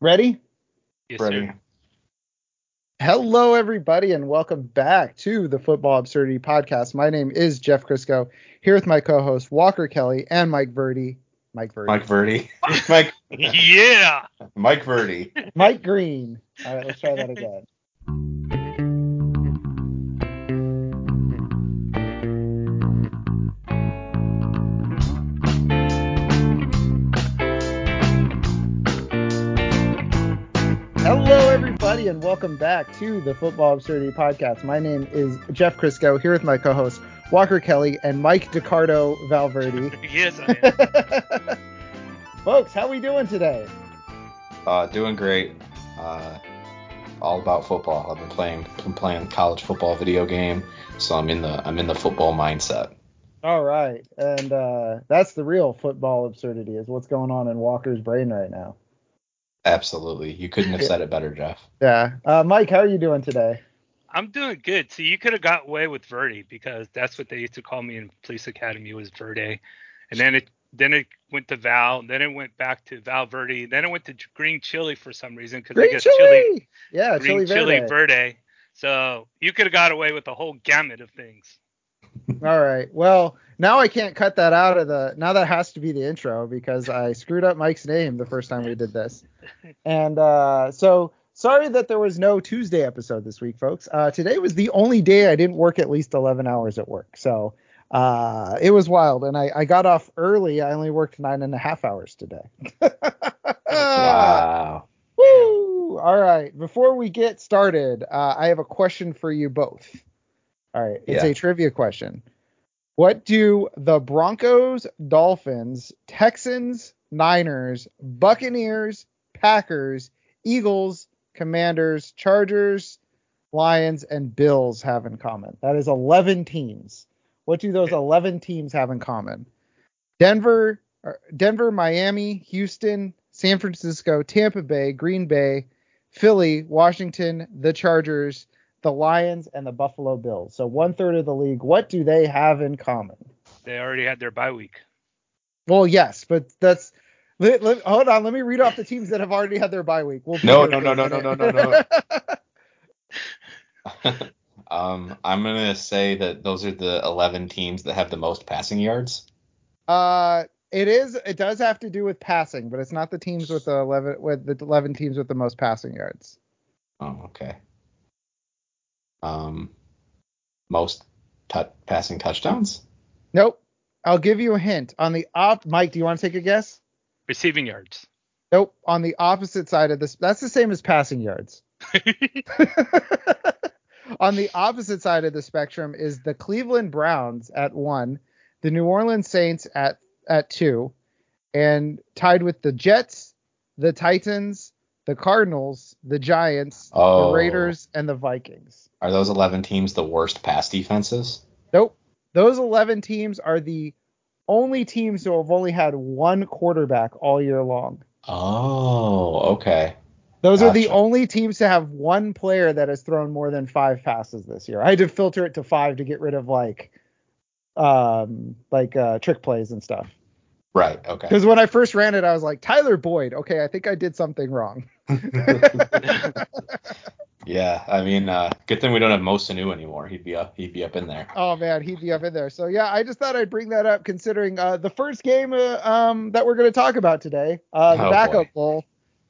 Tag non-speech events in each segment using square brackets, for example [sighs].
Ready? Yes, Ready. sir. Hello, everybody, and welcome back to the Football Absurdity Podcast. My name is Jeff Krisko, here with my co-host Walker Kelly and Mike Verdi. Mike Verdi. Mike Verdi. [laughs] Mike Yeah. Mike Verdi. Mike Green. All right, let's try that again. Everybody, and welcome back to the Football Absurdity Podcast. My name is Jeff Krisko, here with my co-host Walker Kelly and Mike DiCardo Valverde. [laughs] Yes, I am. [laughs] Folks, how are we doing today? Uh, doing great. Uh, all about football. I've been playing been playing college football video game, so I'm in the I'm in the football mindset. All right, and uh, that's the real football absurdity is what's going on in Walker's brain right now. Absolutely. You couldn't have said it better, Jeff. Yeah, uh, Mike, how are you doing today? I'm doing good. So you could have got away with Verde because that's what they used to call me in police academy was Verde, and then it then it went to Val, then it went back to Val Verde, then it went to Green Chili for some reason because I Green guess chili. chili, yeah, Green chili Chili verde. Verde. So you could have got away with the whole gamut of things. All right. Well, now I can't cut that out of the. Now that has to be the intro because I screwed up Mike's name the first time we did this. And uh, so sorry that there was no Tuesday episode this week, folks. Uh, today was the only day I didn't work at least 11 hours at work. So uh, it was wild, and I, I got off early. I only worked nine and a half hours today. Wow. [laughs] Woo! All right. Before we get started, uh, I have a question for you both. All right. It's Yeah. a trivia question. What do the Broncos, Dolphins, Texans, Niners, Buccaneers, Packers, Eagles, Commanders, Chargers, Lions, and Bills have in common? That is 11 teams. What do those 11 teams have in common? Denver, Denver, Miami, Houston, San Francisco, Tampa Bay, Green Bay, Philly, Washington, the Chargers, the Lions, and the Buffalo Bills. So one third of the league. What do they have in common? They already had their bye week. Well, yes, but that's. Let, let- hold on, let me read off the teams that have already had their bye week. We'll be No, here no, no, no, no, no, no, [laughs] [laughs] um, I'm gonna say that those are the 11 teams that have the most passing yards. uh, it is. It does have to do with passing, but it's not the teams with the 11 with the 11 teams with the most passing yards. Oh, okay. Um, most tou passing touchdowns. Nope. I'll give you a hint. On the op, Mike, do you want to take a guess? Receiving yards. Nope. On the opposite side of this, that's the same as passing yards. [laughs] [laughs] On the opposite side of the spectrum is the Cleveland Browns at one, the New Orleans Saints at at two, and tied with the Jets, the Titans, the Cardinals, the Giants, Oh. the Raiders, and the Vikings. Are those 11 teams the worst pass defenses? Nope. Those 11 teams are the only teams who have only had one quarterback all year long. Oh, okay. Those are the only teams to have one player that has thrown more than five passes this year. I had to filter it to five to get rid of like um like uh trick plays and stuff. Right. Okay. Because when I first ran it, I was like, Tyler Boyd, okay, I think I did something wrong. [laughs] [laughs] yeah. I mean, uh, good thing we don't have Mo Sanu anymore. He'd be up. He'd be up in there. Oh man, he'd be up in there. So yeah, I just thought I'd bring that up considering uh the first game uh, um that we're gonna talk about today, uh the Oh, backup boy. bowl.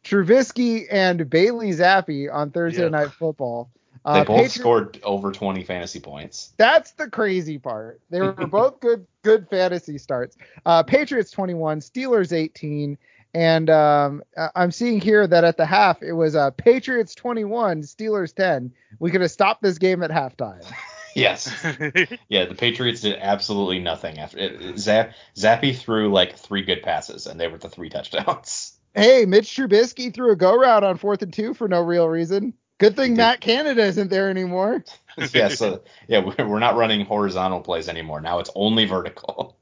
Trubisky and Bailey Zappe on Thursday Yeah. Night Football. They Uh, both Patri- scored over 20 fantasy points. That's the crazy part. They were [laughs] both good good fantasy starts. Uh, Patriots 21, Steelers 18, and um, I- I'm seeing here that at the half it was uh, Patriots 21, Steelers 10. We could have stopped this game at halftime. [laughs] Yes. [laughs] Yeah. The Patriots did absolutely nothing after it. Zap, Zappe threw like three good passes, and they were the three touchdowns. Hey, Mitch Trubisky threw a go route on fourth and two for no real reason. Good thing Matt Canada isn't there anymore. [laughs] yeah. So yeah, we're we're not running horizontal plays anymore. Now it's only vertical.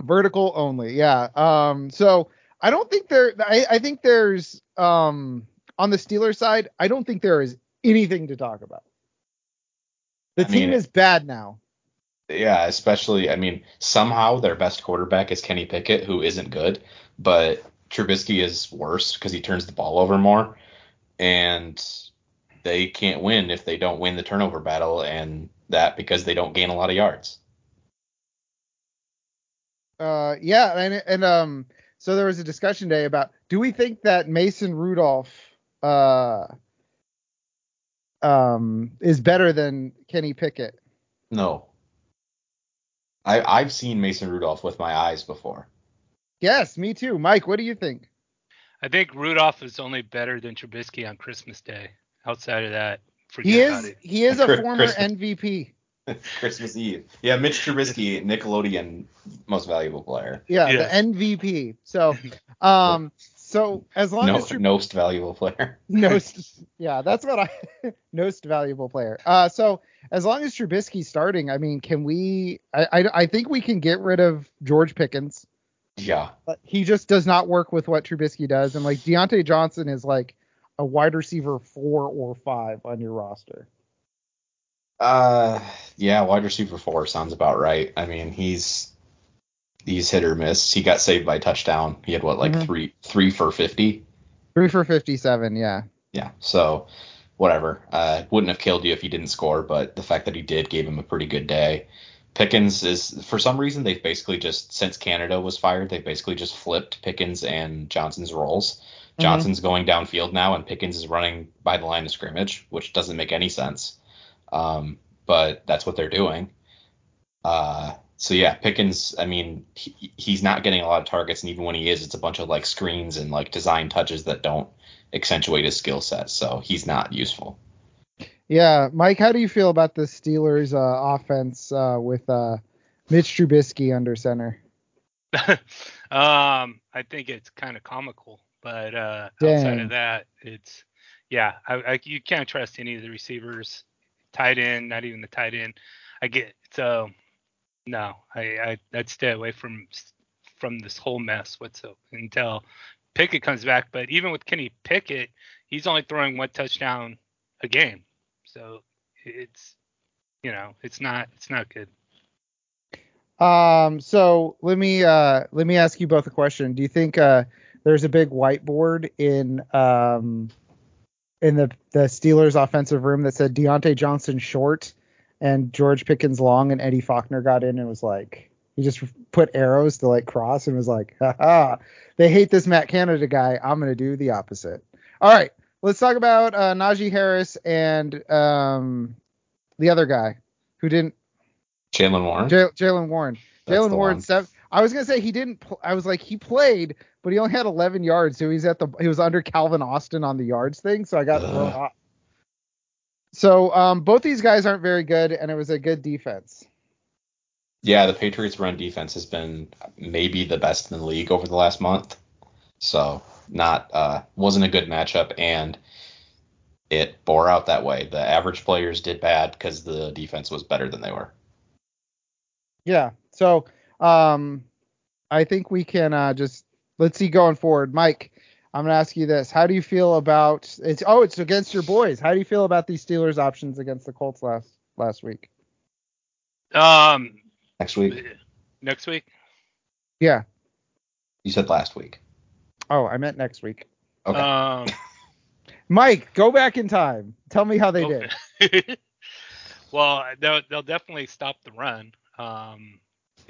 Vertical only, yeah. Um, so I don't think there. I, I think there's um on the Steelers side. I don't think there is anything to talk about. The I mean, team is bad now. Yeah, especially I mean somehow their best quarterback is Kenny Pickett, who isn't good, but Trubisky is worse because he turns the ball over more, and they can't win if they don't win the turnover battle, and that because they don't gain a lot of yards. Uh, yeah, and and um, so there was a discussion day about do we think that Mason Rudolph uh um is better than Kenny Pickett? No. I I've seen Mason Rudolph with my eyes before. Yes, me too. Mike, what do you think? I think Rudolph is only better than Trubisky on Christmas Day. Outside of that, forget He about is it. he is a Chris- former Christmas. [laughs] MVP. Christmas Eve. Yeah, Mitch Trubisky, Nickelodeon most valuable player. Yeah, Yes. the MVP. So um so as long No, as Trub- most valuable player. [laughs] most, yeah, that's what I [laughs] most valuable player. Uh, so as long as Trubisky's starting, I mean, can we? I, I I think we can get rid of George Pickens. Yeah. But he just does not work with what Trubisky does, and like Diontae Johnson is like a wide receiver four or five on your roster. Uh, yeah, wide receiver four sounds about right. I mean, he's he's hit or miss. He got saved by touchdown. He had what, like Mhm. three three for fifty. Three for fifty-seven. Yeah. Yeah. So whatever. Uh, wouldn't have killed you if he didn't score, but the fact that he did gave him a pretty good day. Pickens is for some reason they've basically just since Canada was fired, they've basically just flipped Pickens and Johnson's roles. Mhm. Johnson's going downfield now, and Pickens is running by the line of scrimmage, which doesn't make any sense. Um, but that's what they're doing. Uh, so yeah, Pickens. I mean, he, he's not getting a lot of targets, and even when he is, it's a bunch of like screens and like design touches that don't accentuate his skill set. So he's not useful. Yeah, Mike, how do you feel about the Steelers' uh, offense uh, with uh, Mitch Trubisky under center? [laughs] um, I think it's kind of comical, but uh, outside of that, it's yeah, I, I, you can't trust any of the receivers, tight end, not even the tight end. I get so no, I, I I'd stay away from from this whole mess whatsoever until Pickett comes back. But even with Kenny Pickett, he's only throwing one touchdown a game, so it's you know it's not it's not good. Um, so let me uh let me ask you both a question. Do you think uh there's a big whiteboard in um in the the Steelers offensive room that said Diontae Johnson short and George Pickens long and Eddie Faulkner got in and was like he just put arrows to like cross and was like, haha, they hate this Matt Canada guy. I'm gonna do the opposite. All right, let's talk about uh, Najee Harris and um the other guy who didn't Jaylen Warren. Jaylen Warren. Jaylen Warren. Seven, I was gonna say he didn't. Pl- I was like he played, but he only had 11 yards, so he's at the. He was under Calvin Austin on the yards thing, so I got thrown off. So um, both these guys aren't very good, and it was a good defense. Yeah, the Patriots' run defense has been maybe the best in the league over the last month. So not uh, wasn't a good matchup, and it bore out that way. The average players did bad because the defense was better than they were. Yeah. So um, I think we can uh, just let's see going forward, Mike. I'm gonna ask you this: How do you feel about it's? Oh, it's against your boys. How do you feel about these Steelers options against the Colts last last week? Um, Next week, next week. Yeah. you said last week. Oh, I meant next week. Okay. Um, [laughs] Mike, go back in time. Tell me how they did. [laughs] well, they'll they'll definitely stop the run. Um,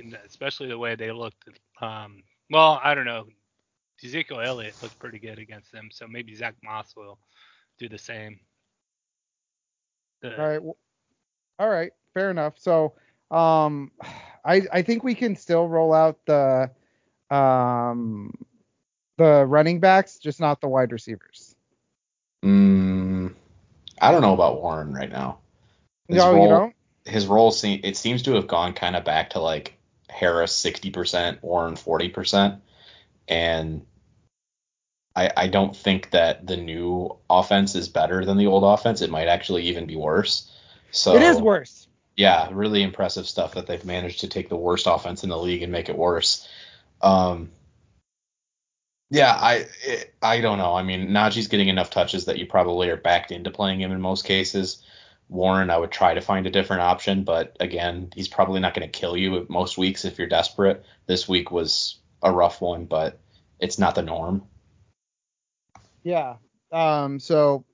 in especially the way they looked. Um, well, I don't know. Ezekiel Elliott looked pretty good against them, so maybe Zach Moss will do the same. The- All right. w- All right. Fair enough. So, um, I I think we can still roll out the um the running backs, just not the wide receivers. Mm, I don't know about Warren right now. His no, role, you don't. His role se- it seems to have gone kind of back to like Harris 60%, Warren 40%, and I I don't think that the new offense is better than the old offense. It might actually even be worse. So it is worse. yeah, really impressive stuff that they've managed to take the worst offense in the league and make it worse. Um, yeah, I it, I don't know. I mean, Najee's getting enough touches that you probably are backed into playing him in most cases. Warren, I would try to find a different option, but again, he's probably not going to kill you most weeks if you're desperate. This week was a rough one, but it's not the norm. Yeah. Um. So,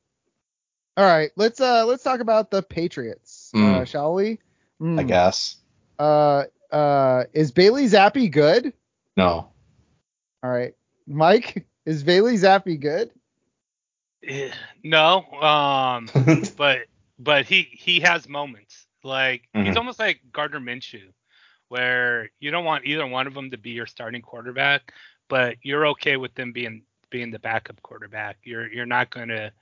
all right. Let's uh let's talk about the Patriots, uh, Mm. shall we? I Mm. guess. Uh. Uh. Is Bailey Zappe good? No. All right. Mike, is Bailey Zappe good? Eh, No, um, [laughs] but but he he has moments like he's Mhm. almost like Gardner Minshew, where you don't want either one of them to be your starting quarterback, but you're okay with them being being the backup quarterback. You're you're not gonna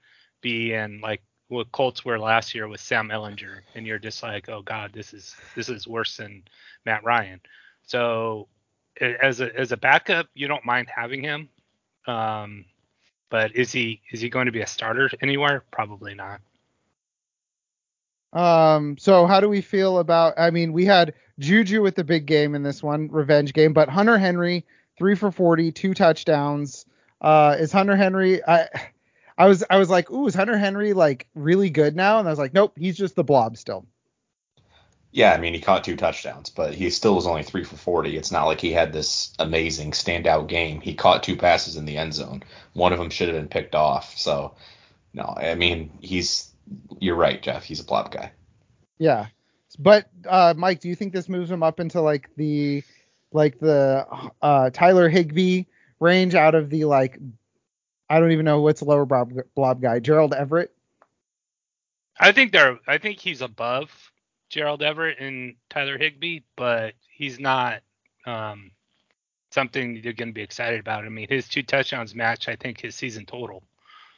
be in like what Colts were last year with Sam Ehlinger, and you're just like, oh god, this is this is worse than Matt Ryan. So as a as a backup, you don't mind having him. Um, but is he is he going to be a starter anywhere? Probably not. Um, so how do we feel about? I mean, we had Juju with the big game in this one, revenge game, but Hunter Henry, three for forty, two touchdowns. Uh, is Hunter Henry? I, I was, I was like, ooh, is Hunter Henry like really good now? And I was like, nope, he's just the blob still. Yeah, I mean he caught two touchdowns, but he still was only three for forty. It's not like he had this amazing standout game. He caught two passes in the end zone. One of them should have been picked off. So no, I mean he's you're right, Jeff. He's a plop guy. Yeah, but uh, Mike, do you think this moves him up into like the, like the uh Tyler Higbee range out of the like, I don't even know what's the lower blob blob guy, Gerald Everett. I think they're I think he's above Gerald Everett and Tyler Higbee, but he's not um, something you're going to be excited about. I mean, his two touchdowns match I think his season total.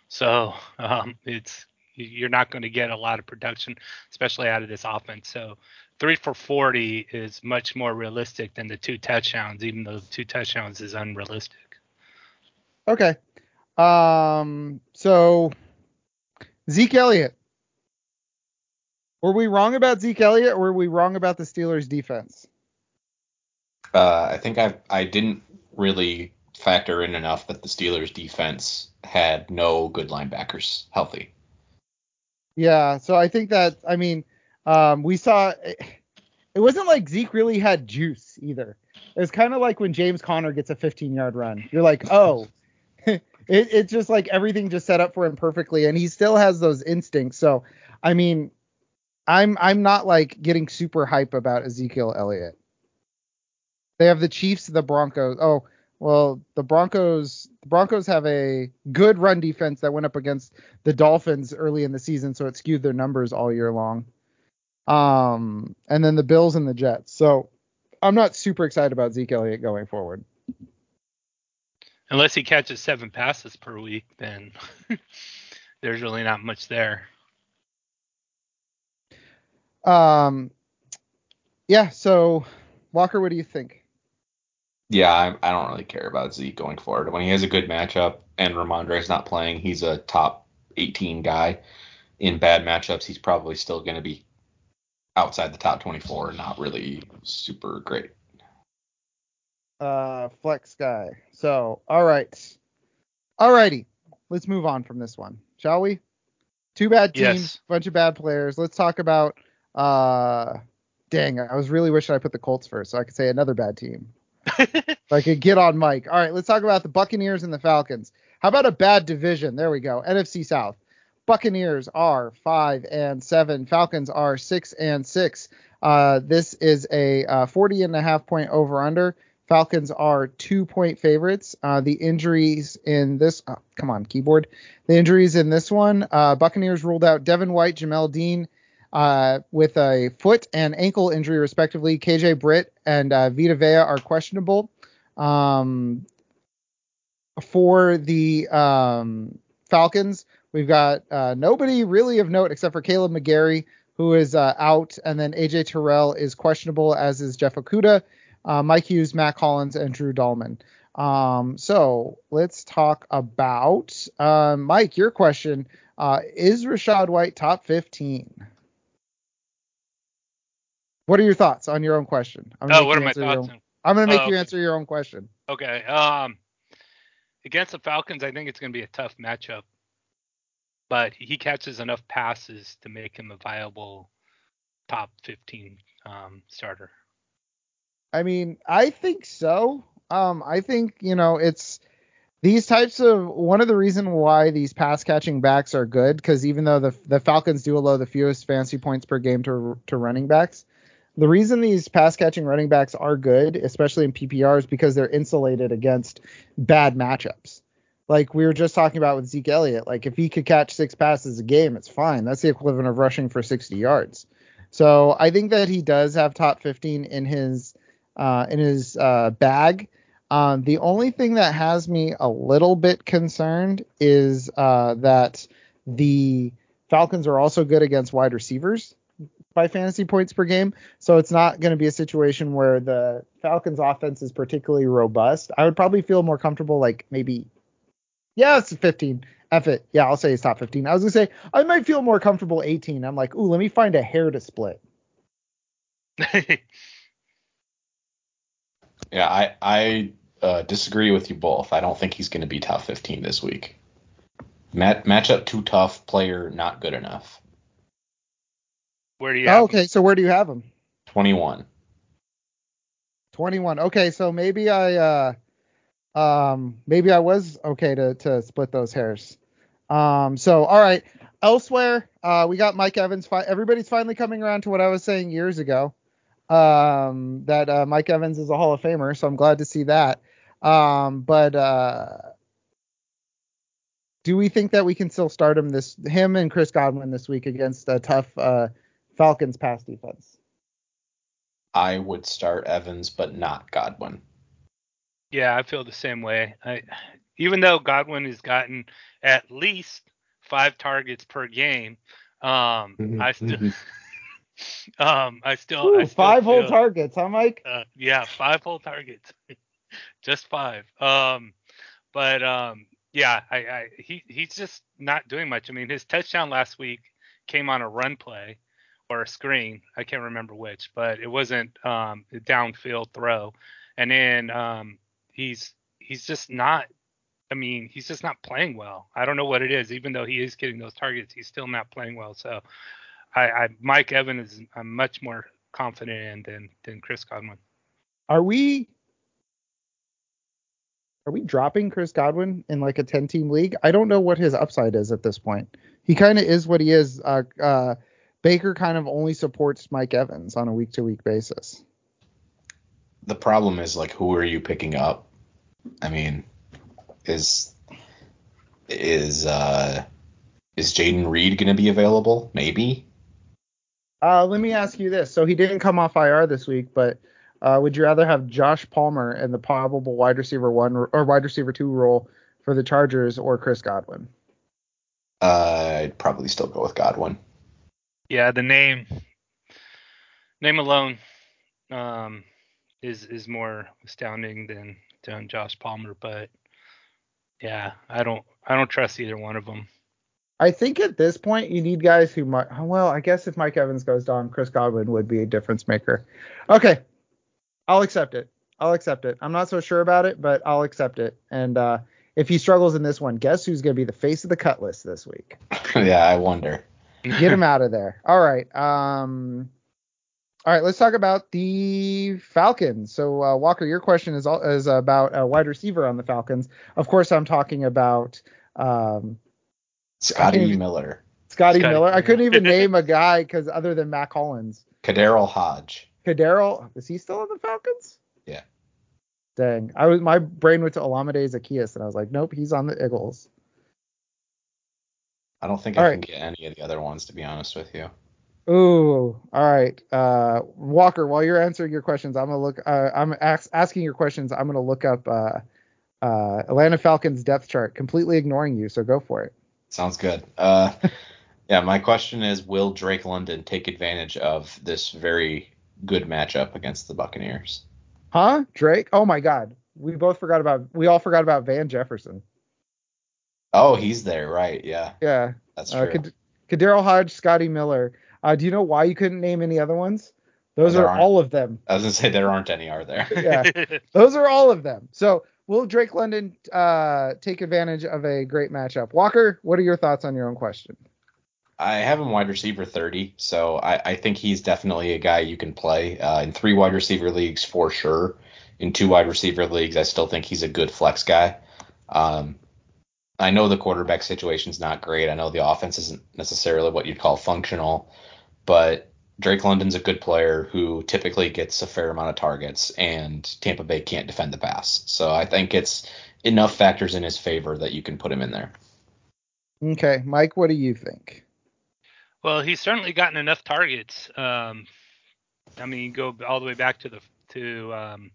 So [laughs] um, it's you're not going to get a lot of production, especially out of this offense. So three for 40 is much more realistic than the two touchdowns, even though the two touchdowns is unrealistic. Okay. Um. So Zeke Elliott. Were we wrong about Zeke Elliott, or were we wrong about the Steelers' defense? Uh, I think I I didn't really factor in enough that the Steelers defense had no good linebackers healthy. Yeah. So I think that I mean, um, we saw it wasn't like Zeke really had juice either. It was kind of like when James Conner gets a 15 yard run. You're like, oh, [laughs] it, it's just like everything just set up for him perfectly, and he still has those instincts. So I mean, I'm I'm not like getting super hype about Ezekiel Elliott. They have the Chiefs, the Broncos. Oh, well, the Broncos the Broncos have a good run defense that went up against the Dolphins early in the season, so it skewed their numbers all year long. Um, and then the Bills and the Jets. So I'm not super excited about Zeke Elliott going forward. Unless he catches seven passes per week, then [laughs] there's really not much there. Um, yeah. So Walker, what do you think? Yeah, I, I don't really care about Zeke going forward. When he has a good matchup and Rhamondre's not playing, he's a top 18 guy. In bad matchups, he's probably still going to be outside the top 24, not really super great. Uh, flex guy. So all right, alrighty. Let's move on from this one, shall we? Two bad teams, Yes. bunch of bad players. Let's talk about. Uh, dang, I was really wishing I put the Colts first, so I could say another bad team. I could get on Mike. All right, let's talk about the Buccaneers and the Falcons. How about a bad division? There we go. NFC South. Buccaneers are five and seven. Falcons are six and six. Uh, this is a uh, 40 and a half point over under. Falcons are two point favorites. Uh, the injuries in this, oh, come on, keyboard. The injuries in this one, uh, Buccaneers ruled out Devin White, Jamel Dean, uh, with a foot and ankle injury, respectively. KJ Britt and uh, Vita Vea are questionable. Um, for the um, Falcons, we've got uh, nobody really of note except for Kaleb McGary, who is uh, out, and then AJ Terrell is questionable, as is Jeff Okudah, uh, Mike Hughes, Mack Hollins, and Drew Dalman. Um, so let's talk about Mike. Your question is Rachaad White top 15? What are your thoughts on your own question? I'm oh, what are my thoughts? own- on- I'm gonna make Oh, you answer your own question. Okay. Um, against the Falcons, I think it's going to be a tough matchup, but he catches enough passes to make him a viable top 15 um, starter. I mean, I think so. Um, I think you know it's these types of one of the reason why these pass catching backs are good because even though the the Falcons do allow the fewest fantasy points per game to to running backs, the reason these pass catching running backs are good, especially in PPR, is because they're insulated against bad matchups. Like we were just talking about with Zeke Elliott, like if he could catch six passes a game, it's fine. That's the equivalent of rushing for 60 yards. So I think that he does have top 15 in his uh, in his uh, bag. Um, the only thing that has me a little bit concerned is uh, that the Falcons are also good against wide receivers by fantasy points per game. So it's not going to be a situation where the Falcons offense is particularly robust. I would probably feel more comfortable like maybe yeah, it's 15. F it. Yeah, I'll say it's top 15. I was gonna say I might feel more comfortable 18. I'm like, ooh, let me find a hair to split. [laughs] Yeah, I I uh, disagree with you both. I don't think he's going to be top 15 this week. Mat- matchup too tough, player not good enough. Where do you have Oh, okay, so where do you have him? 21. 21. Okay, so maybe I uh um maybe I was okay to to split those hairs. Um so all right. Elsewhere, uh we got Mike Evans fi- everybody's finally coming around to what I was saying years ago. Um that uh Mike Evans is a Hall of Famer, so I'm glad to see that. Um but uh do we think that we can still start him this him and Chris Godwin this week against a tough uh Falcons pass defense? I would start Evans, but not Godwin. Yeah, I feel the same way. I, even though Godwin has gotten at least five targets per game, um, I still, [laughs] um, I still, I still five whole targets, huh, Mike? Uh, yeah, five whole targets, [laughs] just five. Um, but um, yeah, I, I he he's just not doing much. I mean, his touchdown last week came on a run play or a screen. I can't remember which, but it wasn't um a downfield throw. And then um he's he's just not. I mean, he's just not playing well. I don't know what it is. Even though he is getting those targets, he's still not playing well. So, I, I Mike Evans is I'm much more confident in than than Chris Godwin. Are we are we dropping Chris Godwin in like a 10 team league? I don't know what his upside is at this point. He kind of is what he is. Uh, uh, Baker kind of only supports Mike Evans on a week to week basis. The problem is like, who are you picking up? I mean, is is uh is Jayden Reed going to be available? Maybe. Uh, let me ask you this. So he didn't come off IR this week, but uh, would you rather have Josh Palmer in the probable wide receiver one or wide receiver two role for the Chargers or Chris Godwin? Uh, I'd probably still go with Godwin. Yeah, the name name alone um, is is more astounding than than Josh Palmer, but yeah, I don't I don't trust either one of them. I think at this point you need guys who might. Well, I guess if Mike Evans goes down, Chris Godwin would be a difference maker. Okay, I'll accept it. I'll accept it. I'm not so sure about it, but I'll accept it. And uh, if he struggles in this one, guess who's going to be the face of the cut list this week? [laughs] yeah, I wonder. Get him [laughs] out of there. All right. Um. All right. Let's talk about the Falcons. So uh, Walker, your question is all, is about a wide receiver on the Falcons. Of course, I'm talking about um, Scotty even- Miller, Scotty Scotty Miller. I couldn't even [laughs] name a guy because other than Mack Hollins. KhaDarel Hodge. Kadero, is he still on the Falcons? Yeah. Dang, I was my brain went to Olamide Zaccheaus and I was like, nope, he's on the Eagles. I don't think All I right. can get any of the other ones to be honest with you. Ooh, all right. Uh, Walker, while you're answering your questions, I'm gonna look. Uh, I'm ask, asking your questions. I'm gonna look up uh, uh, Atlanta Falcons depth chart, completely ignoring you. So go for it. Sounds good. Uh, [laughs] yeah, my question is, will Drake London take advantage of this very good matchup against the Buccaneers? Huh, Drake? Oh my God, we both forgot about. We all forgot about Van Jefferson. Oh, he's there, right? Yeah, Yeah. that's Uh, true. Kad- KhaDarel Hodge, Scotty Miller. Uh, do you know why you couldn't name any other ones? Those there are all of them. I was gonna say there aren't any, are there? [laughs] Yeah. [laughs] Those are all of them. So will Drake London uh, take advantage of a great matchup? Walker, what are your thoughts on your own question? I have him wide receiver 30, so I, I think he's definitely a guy you can play uh, in three wide receiver leagues for sure. In two wide receiver leagues, I still think he's a good flex guy. Um, I know the quarterback situation's not great. I know the offense isn't necessarily what you'd call functional, but Drake London's a good player who typically gets a fair amount of targets, and Tampa Bay can't defend the pass. So I think it's enough factors in his favor that you can put him in there. Okay, Mike, what do you think? Well, he's certainly gotten enough targets. Um, I mean, go all the way back to the to um,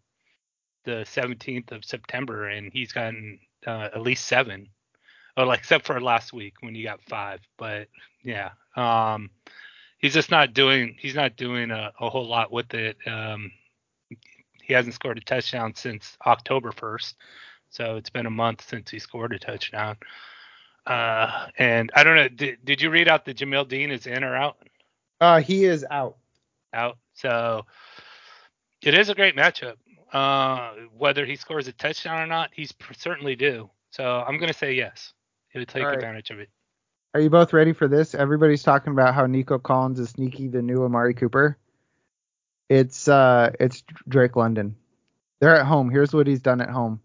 the 17th of September, and he's gotten uh, at least seven. Oh, like except for last week when he got five. But yeah, um, he's just not doing he's not doing a, a whole lot with it. Um, he hasn't scored a touchdown since October 1st, so it's been a month since he scored a touchdown. Uh, and I don't know. Did, did you read out that Jamel Dean is in or out? Uh, he is out. Out. So it is a great matchup. Uh, whether he scores a touchdown or not, he's certainly due. So I'm going to say yes. He'll take right. advantage of it. Are you both ready for this? Everybody's talking about how Nico Collins is sneaky, the new Amari Cooper. It's uh, it's Drake London. They're at home. Here's what he's done at home: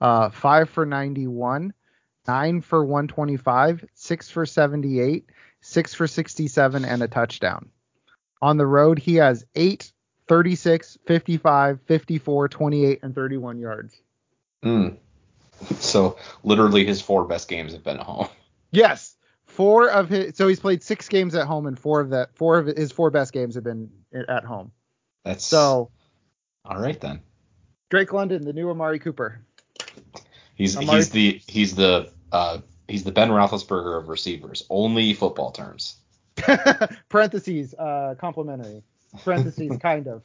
uh, five for 91, nine for 125, six for 78, six for 67, and a touchdown. On the road, he has eight, 36, 55, 54, 28, and 31 yards. Mm. So literally his four best games have been at home. Yes, four of his. So he's played six games at home, and four of that four of his four best games have been at home. That's so. All right then. Drake London, the new Amari Cooper. He's Amari, he's the he's the uh he's the Ben Roethlisberger of receivers. Only football terms. [laughs] Parentheses, uh, complimentary. Parentheses, [laughs] kind of.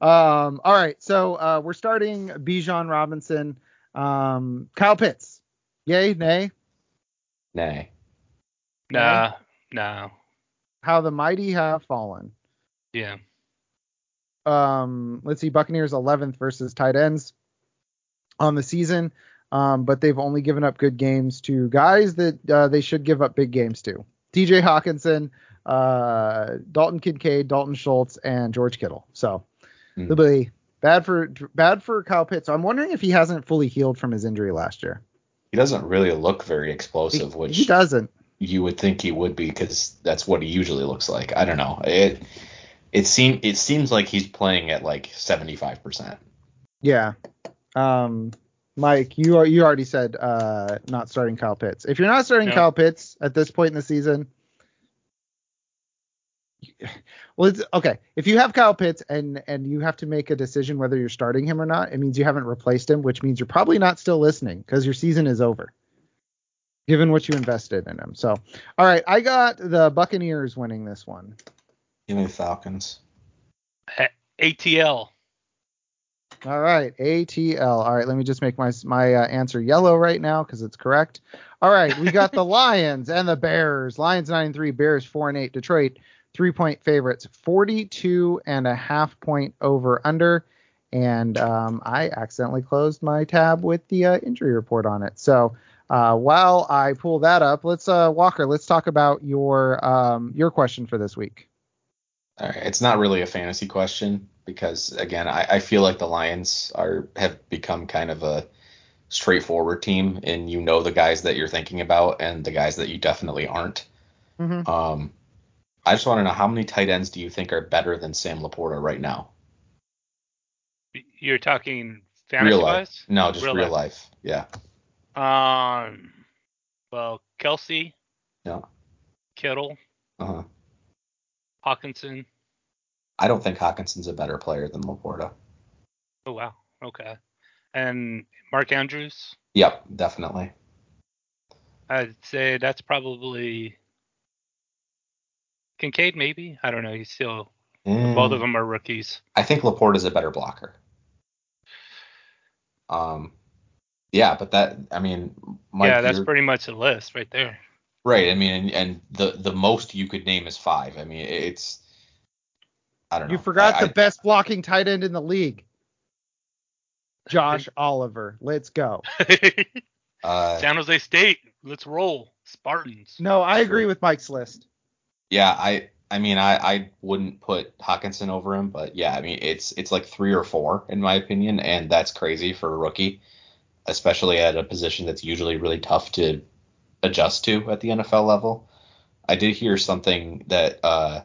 Um, all right, so uh, we're starting Bijan Robinson. Um, Kyle Pitts. Yay, nay? Nay. Nah, no. How the mighty have fallen. Yeah. Um, let's see, Buccaneers 11th versus tight ends on the season, um, but they've only given up good games to guys that uh, they should give up big games to. TJ Hockenson, uh, Dalton Kincaid, Dalton Schultz, and George Kittle. So mm. they'll be bad for bad for Kyle Pitts. So I'm wondering if he hasn't fully healed from his injury last year. He doesn't really look very explosive, he, which he doesn't. You would think he would be because that's what he usually looks like. I don't know. It it seem it seems like he's playing at like 75 percent. Yeah. Um, Mike, you are you already said uh, not starting Kyle Pitts. If you're not starting Kyle Pitts at this point in the season, well, it's okay. If you have Kyle Pitts and and you have to make a decision whether you're starting him or not, it means you haven't replaced him, which means you're probably not still listening because your season is over, given what you invested in him. So, all right, I got the Buccaneers winning this one. Give me the Falcons. ATL. All right, ATL. All right, let me just make my my uh, answer yellow right now because it's correct. All right, we got the [laughs] Lions and the Bears. Lions nine and three, Bears four and eight. Detroit three point favorites, 42 and a half point over under. And um, I accidentally closed my tab with the uh, injury report on it. So uh, while I pull that up, let's uh, Walker, let's talk about your um, your question for this week. All right, it's not really a fantasy question because again, I, I feel like the Lions are have become kind of a straightforward team, and you know the guys that you're thinking about and the guys that you definitely aren't. Mm-hmm. Um, I just want to know how many tight ends do you think are better than Sam LaPorta right now? You're talking fantasy real life. wise? No, just real, real life. life. Yeah. Um. Well, Kelce. Yeah. Kittle. Uh huh. Hockenson. I don't think Hockenson's a better player than LaPorta. Oh wow. Okay. And Mark Andrews. Yep, definitely. I'd say that's probably Kincaid, maybe. I don't know. He's still. Mm. Both of them are rookies. I think LaPorta is a better blocker. Um, yeah, but that I mean, Mike, yeah, that's pretty much a list right there. Right. I mean, and, and, the the most you could name is five. I mean, it's. I don't know. You forgot I, the I, best blocking tight end in the league. [laughs] Josh Oliver. Let's go. [laughs] uh, San Jose State. Let's roll. Spartans. No, I agree with Mike's list. Yeah, I I mean I I wouldn't put Hockenson over him, but yeah, I mean it's it's like three or four in my opinion, and that's crazy for a rookie. especially at a position that's usually really tough to adjust to at the NFL level. I did hear something that uh,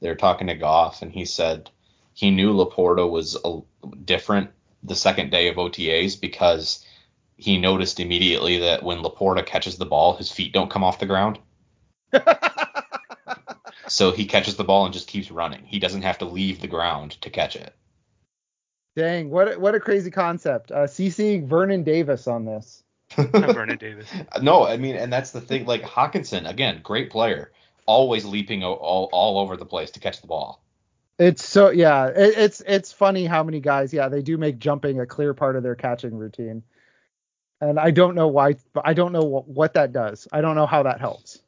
they're talking to Goff, and he said he knew Laporta was a, different the second day of OTAs because he noticed immediately that when Laporta catches the ball, his feet don't come off the ground. [laughs] so he catches the ball and just keeps running. He doesn't have to leave the ground to catch it. Dang, what a, what a crazy concept. Uh, CC Vernon Davis on this. Vernon Davis. [laughs] No, I mean, and that's the thing. Like Hockenson, again, great player, always leaping all all over the place to catch the ball. It's so yeah, it, it's it's funny how many guys, yeah, they do make jumping a clear part of their catching routine. And I don't know why, I don't know what, what that does. I don't know how that helps.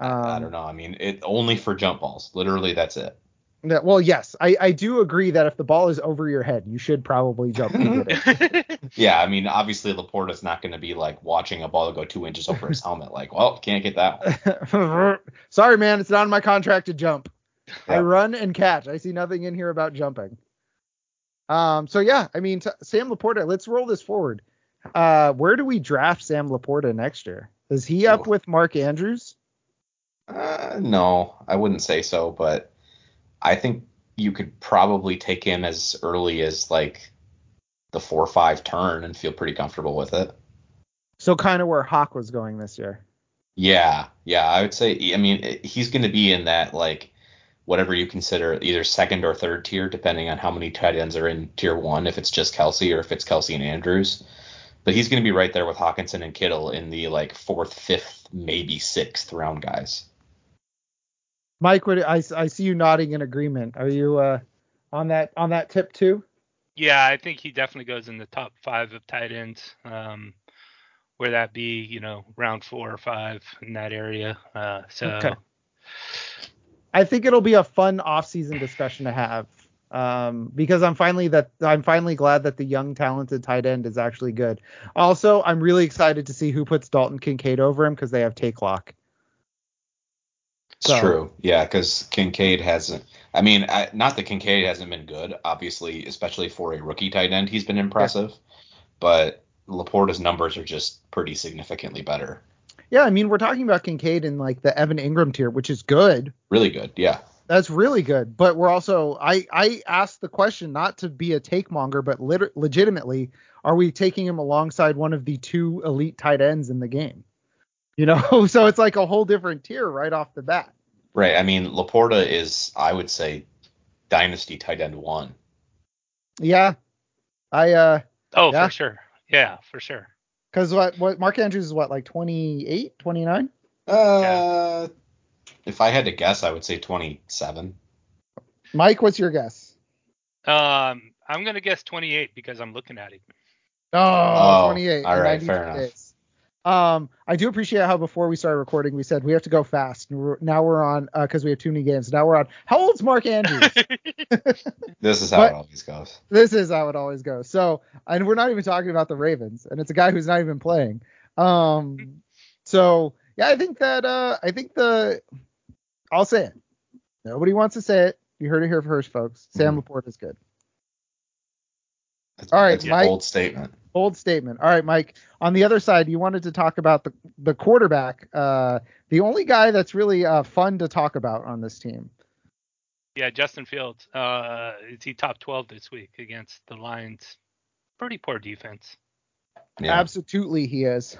Um, I don't know. I mean, it only for jump balls. Literally, that's it. Yeah, well, yes, I, I do agree that if the ball is over your head, you should probably jump and get it. [laughs] yeah, I mean, obviously Laporta's not going to be like watching a ball go two inches over his helmet, like, well, can't get that one. [laughs] Sorry, man, it's not in my contract to jump. I run and catch. I see nothing in here about jumping. Um, so yeah, I mean, t- Sam Laporta. Let's roll this forward. Uh, where do we draft Sam Laporta next year? Is he up Ooh. with Mark Andrews? Uh, no, I wouldn't say so, but I think you could probably take him as early as like the four or five turn and feel pretty comfortable with it. So kind of where Hawk was going this year. Yeah, yeah, I would say. I mean, he's going to be in that like whatever you consider either second or third tier, depending on how many tight ends are in tier one. If it's just Kelce or if it's Kelce and Andrews, but he's going to be right there with Hockenson and Kittle in the like fourth, fifth, maybe sixth round guys. Mike, what, I, I see you nodding in agreement. Are you uh, on that on that tip too? Yeah, I think he definitely goes in the top five of tight ends. Um, where that be, you know, round four or five in that area. Uh, so okay. I think it'll be a fun off-season discussion to have um, because I'm finally that I'm finally glad that the young talented tight end is actually good. Also, I'm really excited to see who puts Dalton Kincaid over him because they have take lock. It's so. true. Yeah, because Kincaid hasn't. I mean, I, not that Kincaid hasn't been good, obviously, especially for a rookie tight end, he's been impressive. Yeah. But Laporta's numbers are just pretty significantly better. Yeah, I mean, we're talking about Kincaid in like the Evan Engram tier, which is good. Really good, yeah. That's really good. But we're also, I I asked the question not to be a take monger, but lit- legitimately, are we taking him alongside one of the two elite tight ends in the game? [laughs] You know, [laughs] so it's like a whole different tier right off the bat. Right. I mean, Laporta is, I would say, dynasty tight end one. Yeah. I. uh Oh, yeah. for sure. Yeah, for sure. Because what what Mark Andrews is what like 28, 29? Uh, yeah. if I had to guess, I would say 27. Mike, what's your guess? Um, I'm gonna guess 28 because I'm looking at it. Oh, oh 28. All right, fair enough. Days. Um, I do appreciate how before we started recording, we said we have to go fast. Now we're on because uh, we have too many games. Now we're on. How old's Mark Andrews? [laughs] this is how but it always goes. This is how it always goes. So, and we're not even talking about the Ravens, and it's a guy who's not even playing. Um, so yeah, I think that uh, I think the I'll say it. Nobody wants to say it. You heard it here first, folks. Sam mm-hmm. Laporta is good. That's, All right, that's Mike. Bold statement. Bold statement. All right, Mike. On the other side, you wanted to talk about the the quarterback, uh, the only guy that's really uh, fun to talk about on this team. Yeah, Justin Fields. Uh, is he top 12 this week against the Lions? Pretty poor defense. Yeah. Absolutely, he is.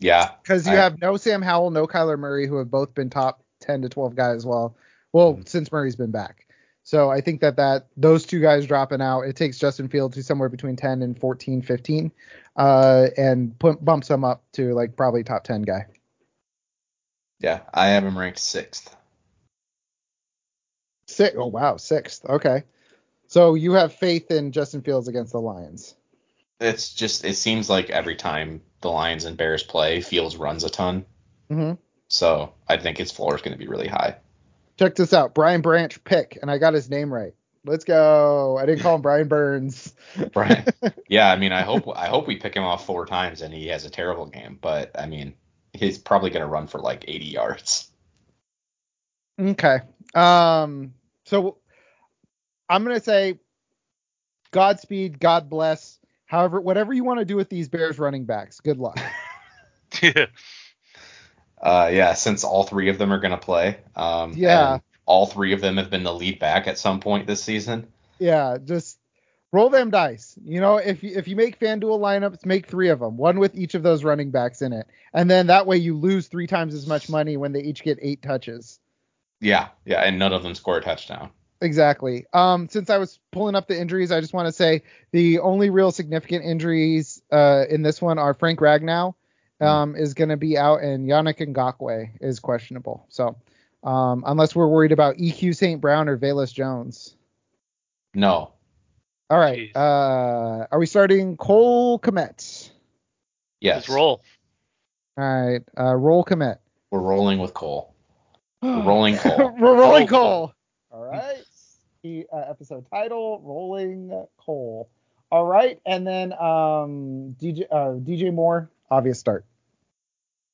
Yeah. Because you I, have no Sam Howell, no Kyler Murray, who have both been top 10 to 12 guys. Well, well, mm-hmm. since Murray's been back. So I think that that those two guys dropping out, it takes Justin Fields to somewhere between 10 and 14, 15, uh, and put, bumps him up to like probably top 10 guy. Yeah, I have him ranked sixth. Six. Oh wow, sixth. Okay. So you have faith in Justin Fields against the Lions. It's just it seems like every time the Lions and Bears play, Fields runs a ton. Mm-hmm. So I think his floor is going to be really high. Check this out. Brian Branch pick, and I got his name right. Let's go. I didn't call him Brian Burns. [laughs] Brian. Yeah, I mean, I hope [laughs] I hope we pick him off four times and he has a terrible game, but I mean, he's probably going to run for like 80 yards. Okay. Um. So I'm going to say, Godspeed, God bless. However, whatever you want to do with these Bears running backs, good luck. [laughs] Uh, yeah, since all three of them are going to play. Um, Yeah. all three of them have been the lead back at some point this season. yeah, just roll them dice. You know, if you, if you make FanDuel lineups, make three of them, one with each of those running backs in it, and then that way you lose three times as much money when they each get eight touches. Yeah, yeah, and none of them score a touchdown. Exactly. Um, since I was pulling up the injuries, I just want to say the only real significant injuries uh, in this one are Frank Ragnow um, is going to be out and Yannick Ngakoue is questionable. So um, unless we're worried about EQ St. Brown or Velus Jones. No. All right. Uh, are we starting Cole Kmet? Yes. Let's roll. All right. Uh, roll Kmet. We're rolling with Cole. We're rolling [laughs] Cole. We're rolling Roll Cole. All right. The uh, episode title: Rolling Cole. All right, and then um, DJ uh, DJ Moore, obvious start.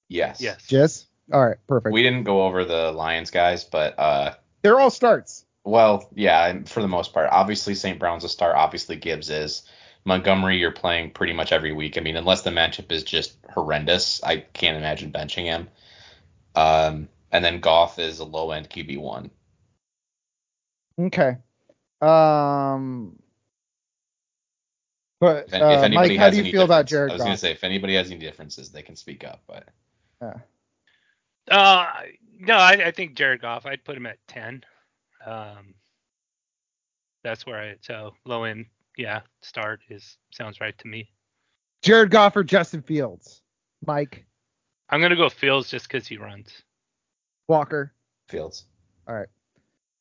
Yes. Yes. Jess. All right, perfect. We didn't go over the Lions guys, but uh, They're all starts. well, yeah, for the most part, obviously St. Brown's a start. Obviously Gibbs is. Montgomery, you're playing pretty much every week. I mean, unless the matchup is just horrendous, I can't imagine benching him. Um, and then Goff is a low end QB one. Okay. Um. But If, if uh, anybody Mike, has how do you any feel about Jared I was gonna say if anybody has any differences, they can speak up. But Uh, no, I, I think Jared Goff. I'd put him at ten. Um, that's where I so low end. Yeah, start is sounds right to me. Jared Goff or Justin Fields? Mike I'm gonna go Fields just because he runs. Walker. Fields. All right.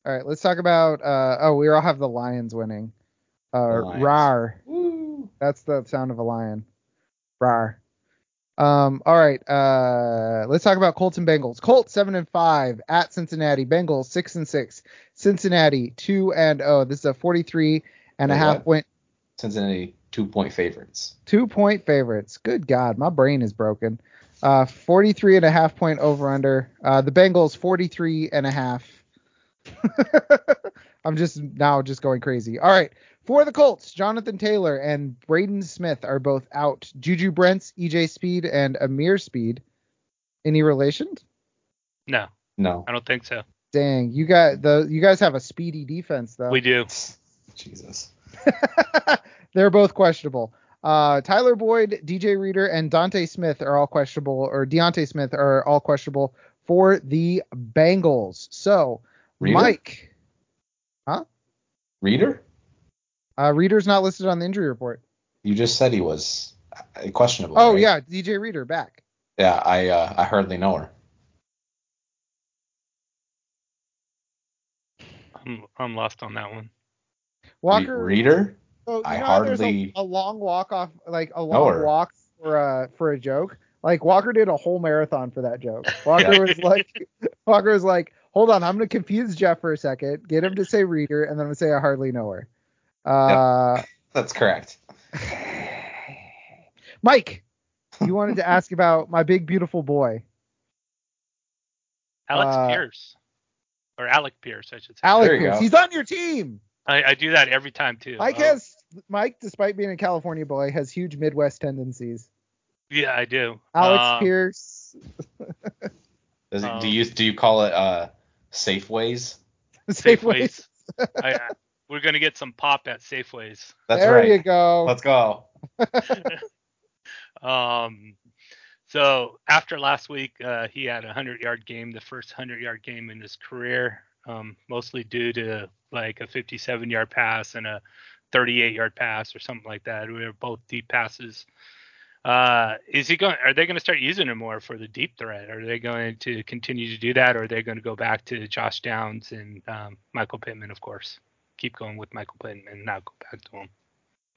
All right. Let's talk about. Uh, oh, we all have the Lions winning. Uh, The Lions. Rar. Woo. That's the sound of a lion. Rar. Um. All right. Uh. Let's talk about Colts and Bengals. Colts seven and five at Cincinnati. Bengals six and six. Cincinnati two and oh. This is a 43 and a half what? point Cincinnati two point favorites. two point favorites. Good God, my brain is broken. Uh, 43 and a half point over under. Uh, the Bengals 43 and a half. [laughs] I'm just now just going crazy. All right. For the Colts, Jonathan Taylor and Braden Smith are both out. Juju Brents, EJ Speed, and Ameer Speed. Any relation? No, No. I don't think so. Dang, you got the you guys have a speedy defense though. We do. [laughs] Jesus. [laughs] They're both questionable. Uh, Tyler Boyd, DJ Reader, and Dante Smith are all questionable, or Deontay Smith are all questionable for the Bengals. So, Reader? Mike, huh? Reader? Uh, Reader's not listed on the injury report. You just said he was uh, questionable. Oh right? yeah, DJ Reader back. Yeah, I uh, I hardly know her. I'm I'm lost on that one. Re- Walker. Reader? so, I know hardly a, a long walk off, like a long walk for a for a joke. Like Walker did a whole marathon for that joke. [laughs] Walker Yeah. was like, Walker was like, hold on, I'm gonna confuse Jeff for a second, get him to say Reader, and then I'm gonna say I hardly know her. Uh, [laughs] That's correct. [sighs] Mike, you wanted to ask about my big beautiful boy, Alex Uh, Pierce or Alec Pierce, I should say. Alec Pierce. go. He's on your team. I, I do that every time too. Mike Oh, has Mike, despite being a California boy, has huge Midwest tendencies. Yeah, I do. Alex Um, Pierce, Does it, Um, do you do you call it uh Safeways? [laughs] Safeways. Safeways. I, I- we're gonna get some pop at Safeways. That's there right. you go. Let's go. [laughs] [laughs] Um, so after last week, uh, he had a hundred yard game, the first hundred yard game in his career, um, mostly due to like a 57 yard pass and a 38 yard pass or something like that. We were both deep passes. Uh, is he going? Are they going to start using him more for the deep threat? Are they going to continue to do that, or are they going to go back to Josh Downs and um, Michael Pittman, of course? Keep going with Michael Pittman and not go back to him.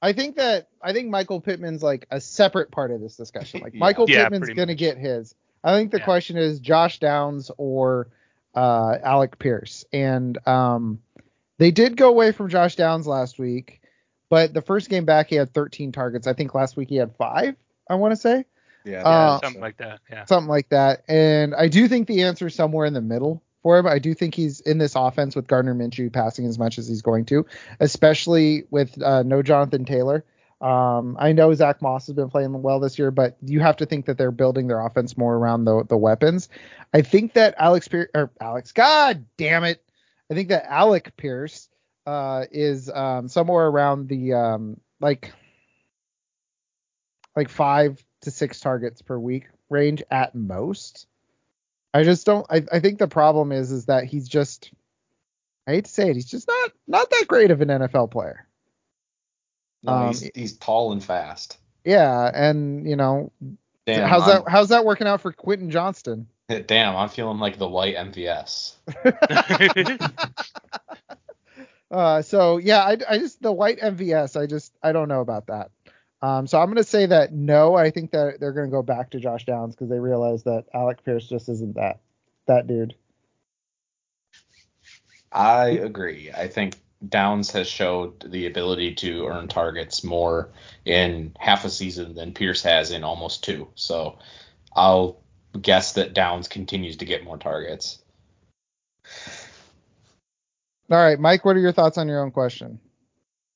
I think that I think Michael Pittman's like a separate part of this discussion. Like [laughs] Yeah. Michael Yeah, Pittman's gonna much. get his. I think the Yeah. question is Josh Downs or uh, Alec Pierce. And um, they did go away from Josh Downs last week, but the first game back he had 13 targets. I think last week he had five. I want to say Yeah. Uh, Something like that. Yeah. something like that. And I do think the answer is somewhere in the middle for him. I do think he's in this offense with Gardner Minshew passing as much as he's going to, especially with uh, no Jonathan Taylor. Um, I know Zach Moss has been playing well this year, but you have to think that they're building their offense more around the the weapons. I think that Alex Pierce or Alex, God damn it, I think that Alec Pierce uh, is um, somewhere around the um, like like five to six targets per week range at most. I just don't. I, I think the problem is is that he's just. I hate to say it, he's just not not that great of an NFL player. No, Um, he's, he's tall and fast. Yeah, and you know, Damn, how's I'm- that how's that working out for Quentin Johnston? [laughs] Damn, I'm feeling like the white MVS. [laughs] Uh, so yeah, I, I just the white MVS, I just I don't know about that. Um, so I'm gonna say that no, I think that they're gonna go back to Josh Downs because they realize that Alec Pierce just isn't that that dude. I agree. I think Downs has showed the ability to earn targets more in half a season than Pierce has in almost two. So I'll guess that Downs continues to get more targets. All right, Mike, what are your thoughts on your own question?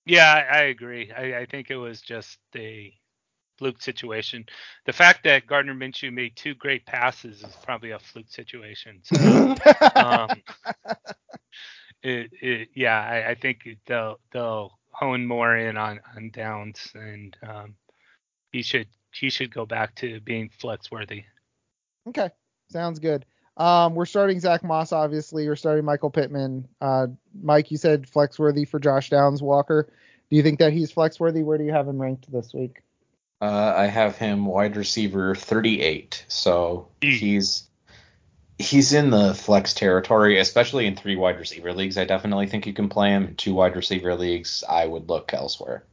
Yeah, I, I agree. I, I think it was just a fluke situation. The fact that Gardner Minshew made two great passes is probably a fluke situation. So, um, [laughs] it, it, yeah, I, I think they'll they'll hone more in on on Downs, and um, he should he should go back to being flex worthy. okay, sounds good. Um, we're starting Zach Moss, obviously. We're starting Michael Pittman. Uh, Mike, you said flex worthy for Josh Downs. Walker, do you think that he's flex worthy? Where do you have him ranked this week? Uh, I have him wide receiver 38, so he's he's in the flex territory, especially in three wide receiver leagues. I definitely think you can play him. In two wide receiver leagues, I would look elsewhere.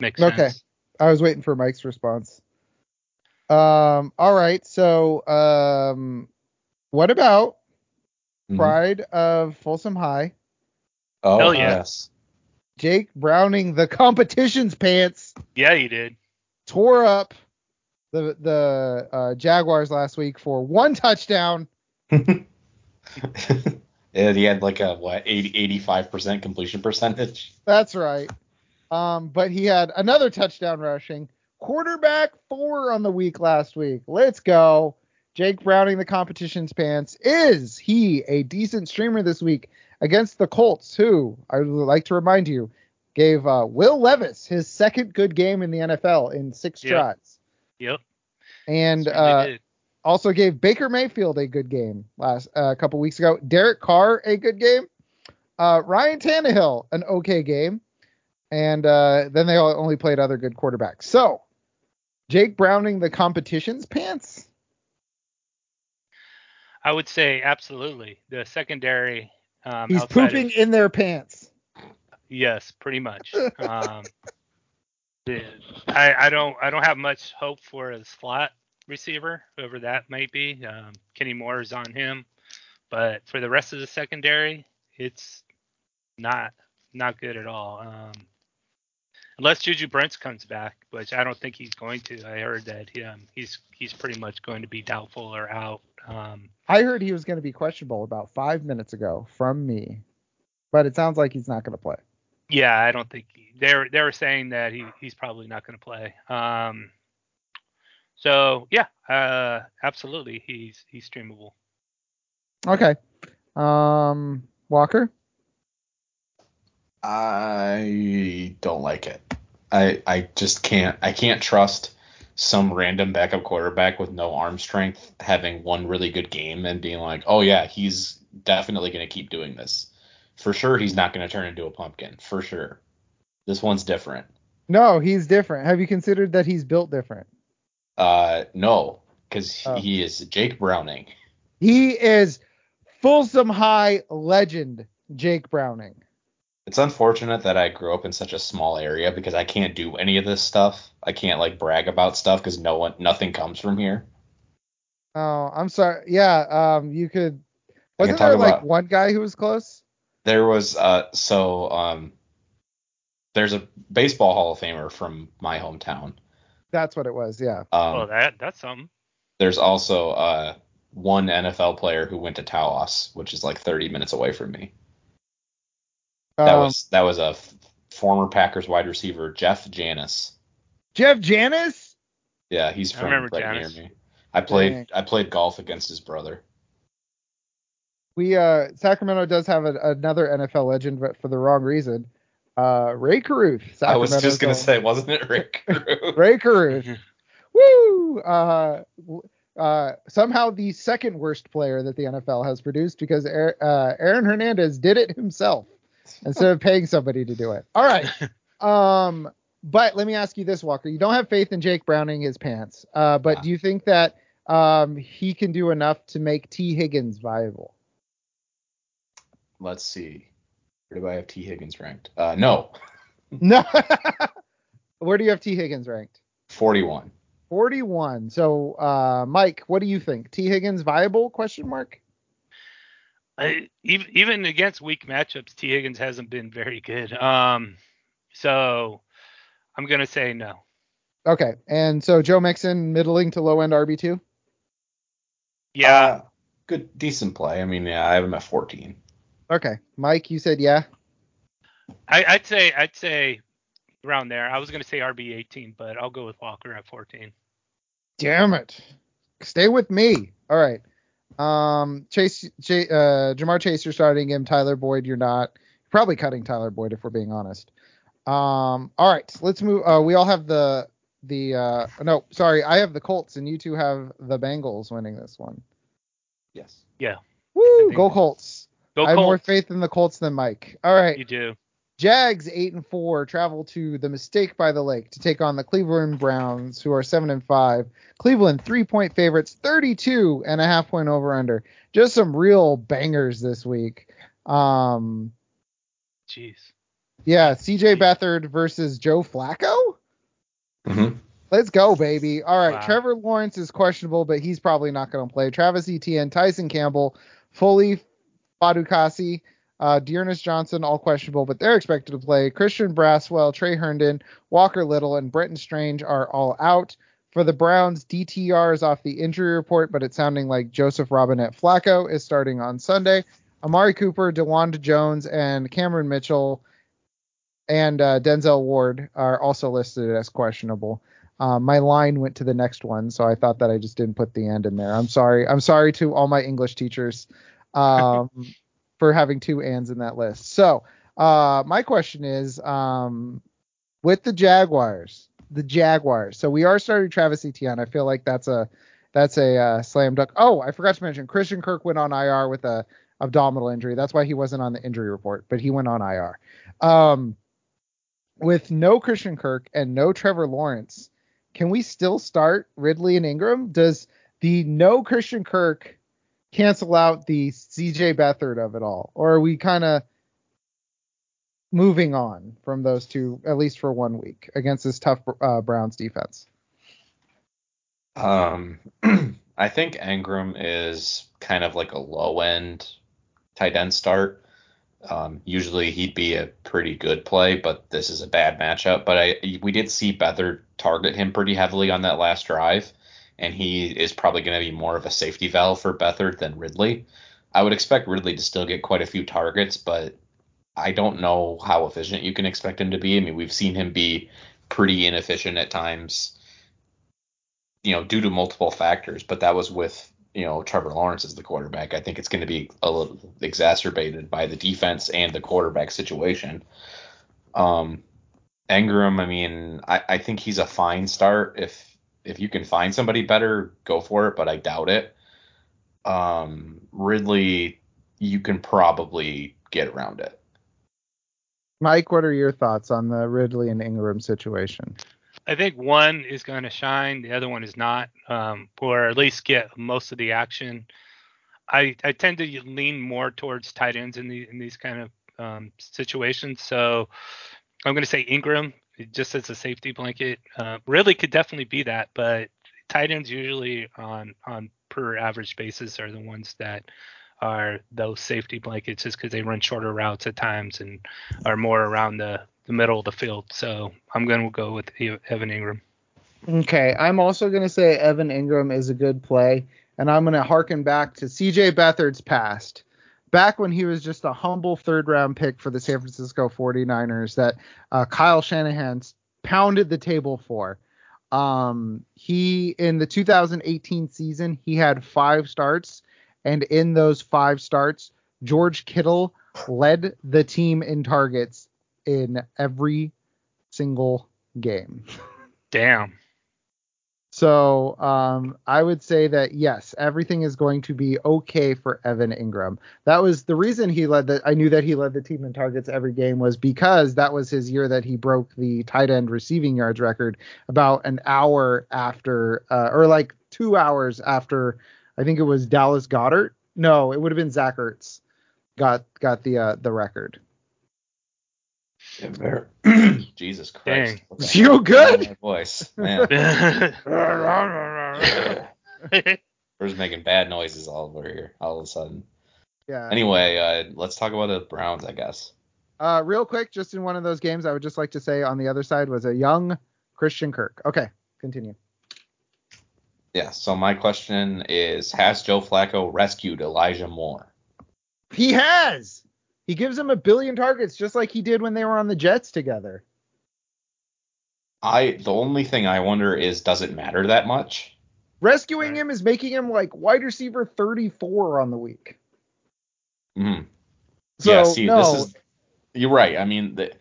Makes Okay. sense. I was waiting for Mike's response. Um, all right. So, um, what about Mhm. Pride of Folsom High? Oh Hell yeah. yes, Jake Browning, the competition's pants, Yeah, he did. tore up the the uh, Jaguars last week for one touchdown. [laughs] yeah, he had like a what 80 85 percent completion percentage. That's right. Um, but he had another touchdown rushing. Quarterback four on the week last week. Let's go. Jake Browning, the competition's pants. Is he a decent streamer this week against the Colts, who I would like to remind you gave uh, Will Levis his second good game in the NFL in six Yep. tries, Yep. and uh, also gave Baker Mayfield a good game last uh, a couple weeks ago. Derek Carr a good game. Uh, Ryan Tannehill an okay game, and uh, then they all only played other good quarterbacks. So Jake Browning the competition's pants. I would say absolutely. The secondary. Um, He's outside of- pooping in their pants. Yes, pretty much. [laughs] Um, the, I, I don't I don't have much hope for a slot receiver, whoever that might be. Um, Kenny Moore is on him, but for the rest of the secondary, it's not not good at all. Um, unless Juju Brents comes back, which I don't think he's going to. I heard that he, um, he's he's pretty much going to be doubtful or out. Um, I heard he was going to be questionable about five minutes ago from me, but it sounds like he's not going to play. Yeah, I don't think he, they were they were saying that he he's probably not going to play. Um, so yeah, uh, absolutely, he's he's streamable. Okay. Um, Walker. I don't like it. I I just can't I can't trust some random backup quarterback with no arm strength having one really good game and being like, "Oh yeah, he's definitely going to keep doing this." For sure he's not going to turn into a pumpkin. For sure. This one's different. No, he's different. Have you considered that he's built different? Uh no, cuz Oh. he is Jake Browning. He is Folsom High legend Jake Browning. It's unfortunate that I grew up in such a small area because I can't do any of this stuff. I can't like brag about stuff because no one, nothing comes from here. Oh, I'm sorry. Yeah, um, you could. Wasn't talk there like about- one guy who was close? There was uh so um there's a baseball Hall of Famer from my hometown. That's what it was. Yeah. Um, oh, that that's something. there's also uh one NFL player who went to Taos, which is like 30 minutes away from me. That Um, was that was a f- former Packers wide receiver, Jeff Janis. Jeff Janis. Yeah, he's from right Janis. near me. I played Dang. I played golf against his brother. We uh Sacramento does have a, another NFL legend, but for the wrong reason. Uh, Rae Carruth. I was just gonna own. say, wasn't it Rick? Carruth? Rae Carruth. [laughs] Woo! Uh, uh, somehow the second worst player that the NFL has produced because Aaron, uh, Aaron Hernandez did it himself instead of paying somebody to do it. All right. [laughs] Um, but let me ask you this, Walker. You don't have faith in Jake Browning his pants, uh, but do you think that um, he can do enough to make Tee Higgins viable? Let's see. Where do I have Tee Higgins ranked? Uh, no, [laughs] No. Where do you have Tee Higgins ranked? 41. 41. So, uh, Mike, what do you think? Tee Higgins viable? Question mark. I, even even against weak matchups, Tee Higgins hasn't been very good. Um, so I'm gonna say no. Okay. And so Joe Mixon, middling to low end RB2. Yeah, Uh, good, decent play. I mean, yeah, I have him at 14. Okay. Mike, you said yeah. I, I'd say I'd say around there. I was gonna say RB 18, but I'll go with Walker at 14. Damn it. Stay with me. All right. Um, Chase, J, uh, Ja'Marr Chase, you're starting him. Tyler Boyd, you're not. You're probably cutting Tyler Boyd if we're being honest. Um, all right. Let's move. Uh, we all have the the. Uh, no, sorry, I have the Colts, and you two have the Bengals winning this one. Yes. Yeah. Woo! Go Colts. Go I have more faith in the Colts than Mike. All right. You do. Jags eight and four travel to the Mistake by the Lake to take on the Cleveland Browns, who are seven and five. Cleveland three point favorites, 32 and a half point over under. Just some real bangers this week. Um, Jeez. yeah, CJ Beathard versus Joe Flacco. Mm-hmm. Let's go, baby. All right, Wow. Trevor Lawrence is questionable, but he's probably not going to play. Travis Etienne, Tyson Campbell, Foley Fatukasi, uh, D'Ernest Johnson, all questionable, but they're expected to play. Christian Braswell, Tre Herndon, Walker Little, and Brenton Strange are all out. For the Browns, DTR is off the injury report, but it's sounding like Joseph Robinette Flacco is starting on Sunday. Amari Cooper, Dawand Jones, and Cameron Mitchell and uh, Denzel Ward are also listed as questionable. Uh, my line went to the next one, so I thought that I just didn't put the end in there. I'm sorry. I'm sorry to all my English teachers [laughs] um, for having two ands in that list. So uh, my question is, um, with the Jaguars, the Jaguars. So we are starting Travis Etienne. I feel like that's a that's a uh, slam dunk. Oh, I forgot to mention Christian Kirk went on IR with a abdominal injury. That's why he wasn't on the injury report, but he went on IR. Um, with no Christian Kirk and no Trevor Lawrence, can we still start Ridley and Engram? Does the no Christian Kirk cancel out the CJ Beathard of it all, or are we kind of moving on from those two at least for one week against this tough uh, Browns defense? Um, [clears throat] I think Engram is kind of like a low end tight end start. Um, usually he'd be a pretty good play, but this is a bad matchup. But I we did see Beathard target him pretty heavily on that last drive, and he is probably going to be more of a safety valve for Beathard than Ridley. I would expect Ridley to still get quite a few targets, but I don't know how efficient you can expect him to be. I mean, we've seen him be pretty inefficient at times you know, due to multiple factors, but that was with, you know, Trevor Lawrence as the quarterback. I think it's going to be a little exacerbated by the defense and the quarterback situation. Um, Engram, I mean, I, I think he's a fine start. If if you can find somebody better, go for it, but I doubt it. Um, Ridley, you can probably get around it. Mike, what are your thoughts on the Ridley and Engram situation? I think one is going to shine, the other one is not, um, or at least get most of the action. I, I tend to lean more towards tight ends in the in these kind of um, situations. So I'm going to say Engram just as a safety blanket. Uh, Ridley could definitely be that, but tight ends usually on on per average basis are the ones that are those safety blankets just because they run shorter routes at times and are more around the the middle of the field. So I'm going to go with Evan Engram. Okay, I'm also going to say Evan Engram is a good play, and I'm going to harken back to CJ Beathard's past. Back when he was just a humble third round pick for the San Francisco 49ers that uh, Kyle Shanahan pounded the table for. Um, he in the 2018 season he had five starts, and in those five starts, George Kittle led the team in targets in every single game. Damn. So um, I would say that yes, everything is going to be okay for Evan Engram. That was the reason he led the. I knew that he led the team in targets every game was because that was his year that he broke the tight end receiving yards record about an hour after, uh, or like two hours after. I think it was Dallas Goedert. No, it would have been Zach Ertz got got the uh, the record. Yeah, [clears throat] very- Jesus Christ. Dang. [laughs] You good? My voice. Man. [laughs] We're just making bad noises all over here all of a sudden. Yeah. Anyway, uh, let's talk about the Browns, I guess. Uh, real quick, just in one of those games, I would just like to say on the other side was a young Christian Kirk. Okay, continue. Yeah, so my question is Has Joe Flacco rescued Elijah Moore? He has. He gives him a billion targets, just like he did when they were on the Jets together. I the only thing I wonder is does it matter that much? Rescuing him is making him like wide receiver 34 on the week. Mhm. So yeah, see, no, this is you're right. I mean, the,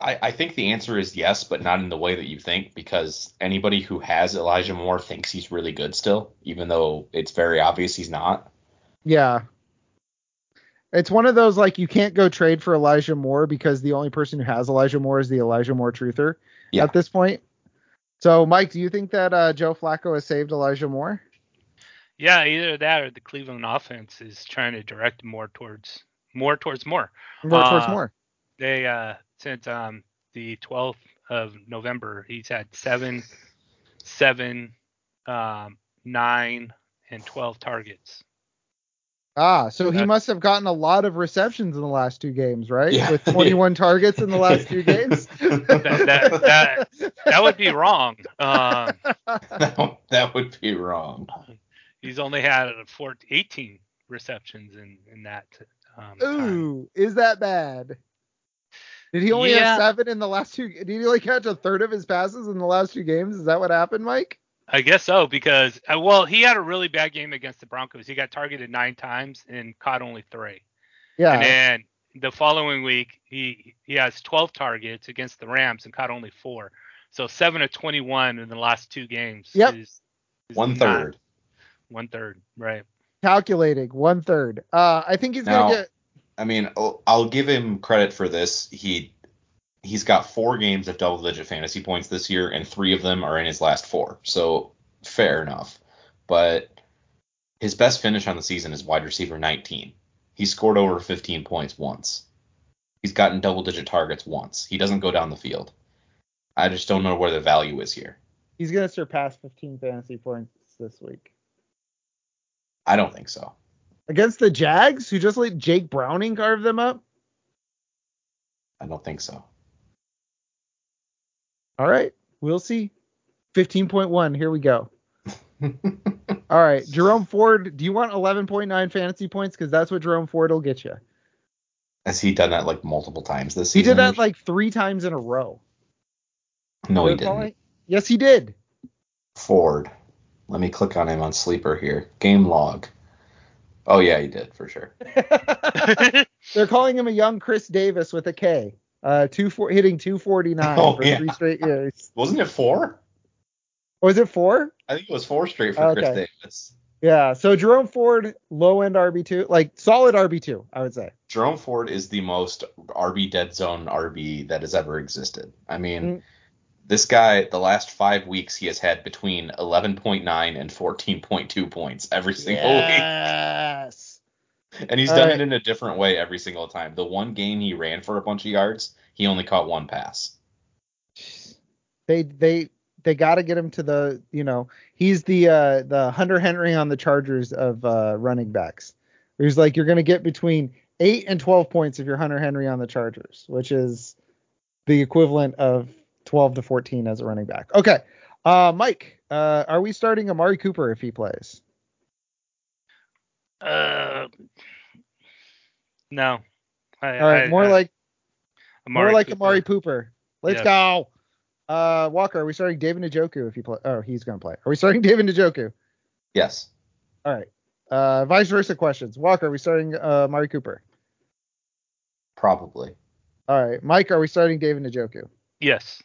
I I think the answer is yes, but not in the way that you think, because anybody who has Elijah Moore thinks he's really good still, even though it's very obvious he's not. yeah. It's one of those like you can't go trade for Elijah Moore because the only person who has Elijah Moore is the Elijah Moore truther Yeah. at this point. So, Mike, do you think that uh, Joe Flacco has saved Elijah Moore? yeah, either that or the Cleveland offense is trying to direct more towards more towards more. More towards Uh, more. They uh since um the 12th of November, he's had seven, seven, um, nine, and 12 targets. Ah, so he must have gotten a lot of receptions in the last two games, right? Yeah. With 21 [laughs] targets in the last two games. That that that, that would be wrong. Um, that, [laughs] that would be wrong. he's only had a four, 18 receptions in in that um, time. Ooh, is that bad? Did he only Yeah. have seven in the last two? Did he only catch a third of his passes in the last two games? Is that what happened, Mike? I guess so because uh, well, he had a really bad game against the Broncos. He got targeted nine times and caught only three. Yeah. And then the following week, he he has 12 targets against the Rams and caught only four. So seven of 21 in the last two games. Yep. Is, is One not- third. One third. Right. Calculating one third. Uh, I think he's Now- gonna get. I mean, I'll, I'll give him credit for this. He he's got four games of double digit fantasy points this year, and three of them are in his last four. So fair enough. But his best finish on the season is wide receiver 19. He scored over 15 points once. He's gotten double digit targets once. He doesn't go down the field. I just don't know where the value is here. He's gonna surpass 15 fantasy points this week I don't think so. against the Jags, who just let Jake Browning carve them up. I don't think so. All right, we'll see. 15.1. Here we go. [laughs] All right, Jerome Ford. Do you want 11.9 fantasy points? Because that's what Jerome Ford will get you. Has he done that like multiple times this He season? He did that like three times in a row. no, he They're calling- didn't. Yes, he did. Ford. Let me click on him on Sleeper here. Game log. Oh yeah, he did for sure. [laughs] [laughs] They're calling him a young Chris Davis with a K. Uh, two four, hitting 249 [laughs] Oh, for yeah. three straight years. Wasn't it four? Was it four? I think it was four straight for Chris Davis. Yeah. So Jerome Ford, low end RB2, like solid RB2, I would say. Jerome Ford is the most RB dead zone RB that has ever existed. I mean, Mm. this guy, the last five weeks, he has had between 11.9 and 14.2 points every single week. Yes. And he's All done right. it in a different way every single time. The one game he ran for a bunch of yards, he only caught one pass. They they they got to get him to the you know he's the uh the Hunter Henry on the Chargers of uh running backs. He's like you're gonna get between eight and twelve points if you're Hunter Henry on the Chargers, which is the equivalent of twelve to fourteen as a running back. Okay, uh Mike, uh are we starting Amari Cooper if he plays? Uh, No. I, All right, I- more I- like Amari more like Cooper. Amari Pooper. Let's Yes. go. Uh, Walker, are we starting David Njoku if you play? Oh, he's gonna play. Are we starting [laughs] David Njoku? Yes. All right. Uh, vice versa questions. Walker, are we starting uh, Amari Cooper? Probably. All right. Mike, are we starting David Njoku? Yes.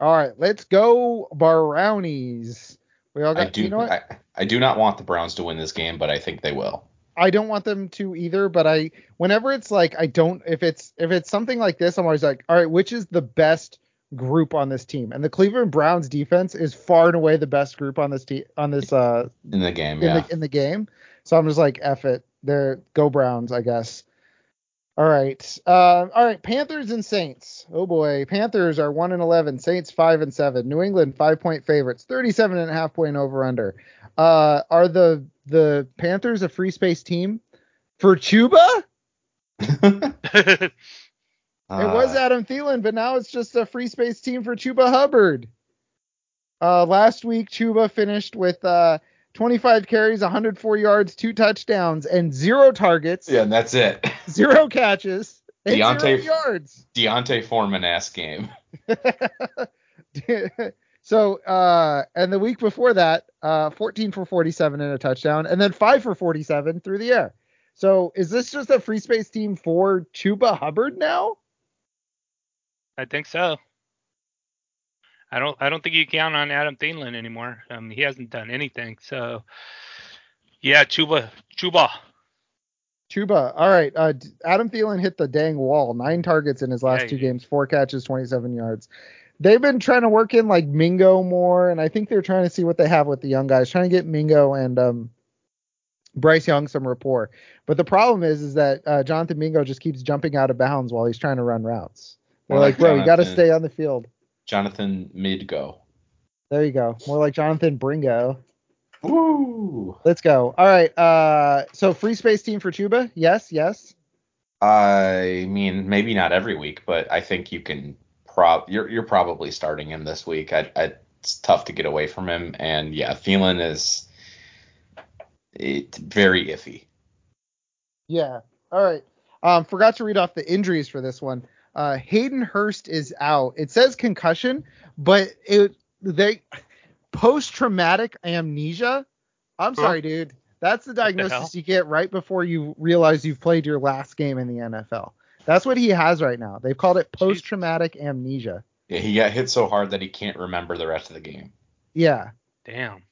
All right. Let's go Brownies. We all got. I do. you know? I, I do not want the Browns to win this game, but I think they will. I don't want them to either, but I whenever it's like I don't if it's if it's something like this, I'm always like, all right, which is the best group on this team? And the Cleveland Browns defense is far and away the best group on this team on this uh In the game, in yeah. the in the game. So I'm just like, F it. They're go Browns, I guess. All right. Uh, all right. Panthers and Saints. Oh boy. Panthers are one and eleven. Saints five and seven. New England five point favorites. Thirty-seven and a half point over under. Uh, are the the Panthers a free space team for Chuba? [laughs] It was Uh, Adam Thielen, but now it's just a free space team for Chuba Hubbard. Uh, last week, Chuba finished with uh, 25 carries, 104 yards, two touchdowns, and zero targets, Yeah, and that's it. [laughs] zero catches, and zero D'Onta- yards. D'Onta Foreman ass game. [laughs] so, uh, and the week before that, uh, 14 for 47 and a touchdown, and then five for 47 through the air. So, is this just a free space team for Chuba Hubbard now? I think so. I don't I don't think you count on Adam Thielen anymore. Um, he hasn't done anything. So yeah, Chuba Chuba. Chuba. All right. Uh, Adam Thielen hit the dang wall. Nine targets in his last Yeah, two he- games, four catches, 27 yards. They've been trying to work in like Mingo more, and I think they're trying to see what they have with the young guys, trying to get Mingo and um, Bryce Young some rapport. But the problem is, is that uh, Jonathan Mingo just keeps jumping out of bounds while he's trying to run routes. They're More like, bro, you got to stay on the field. Jonathan Midgo. There you go. More like Jonathan Bringo. Woo! Let's go. All right. Uh, so free space team for Tuba? Yes, yes. I mean, maybe not every week, but I think you can. Prob you're you're probably starting him this week. I, I, it's tough to get away from him, and yeah, Thielen is it's very iffy. Yeah. All right. Um, forgot to read off the injuries for this one. Uh, Hayden Hurst is out. It says concussion, but it they post traumatic amnesia. I'm Huh? sorry, dude. That's the the diagnosis you get right before you realize you've played your last game in the NFL. That's what he has right now. They've called it post traumatic amnesia. Yeah, he got hit so hard that he can't remember the rest of the game. Yeah. Damn.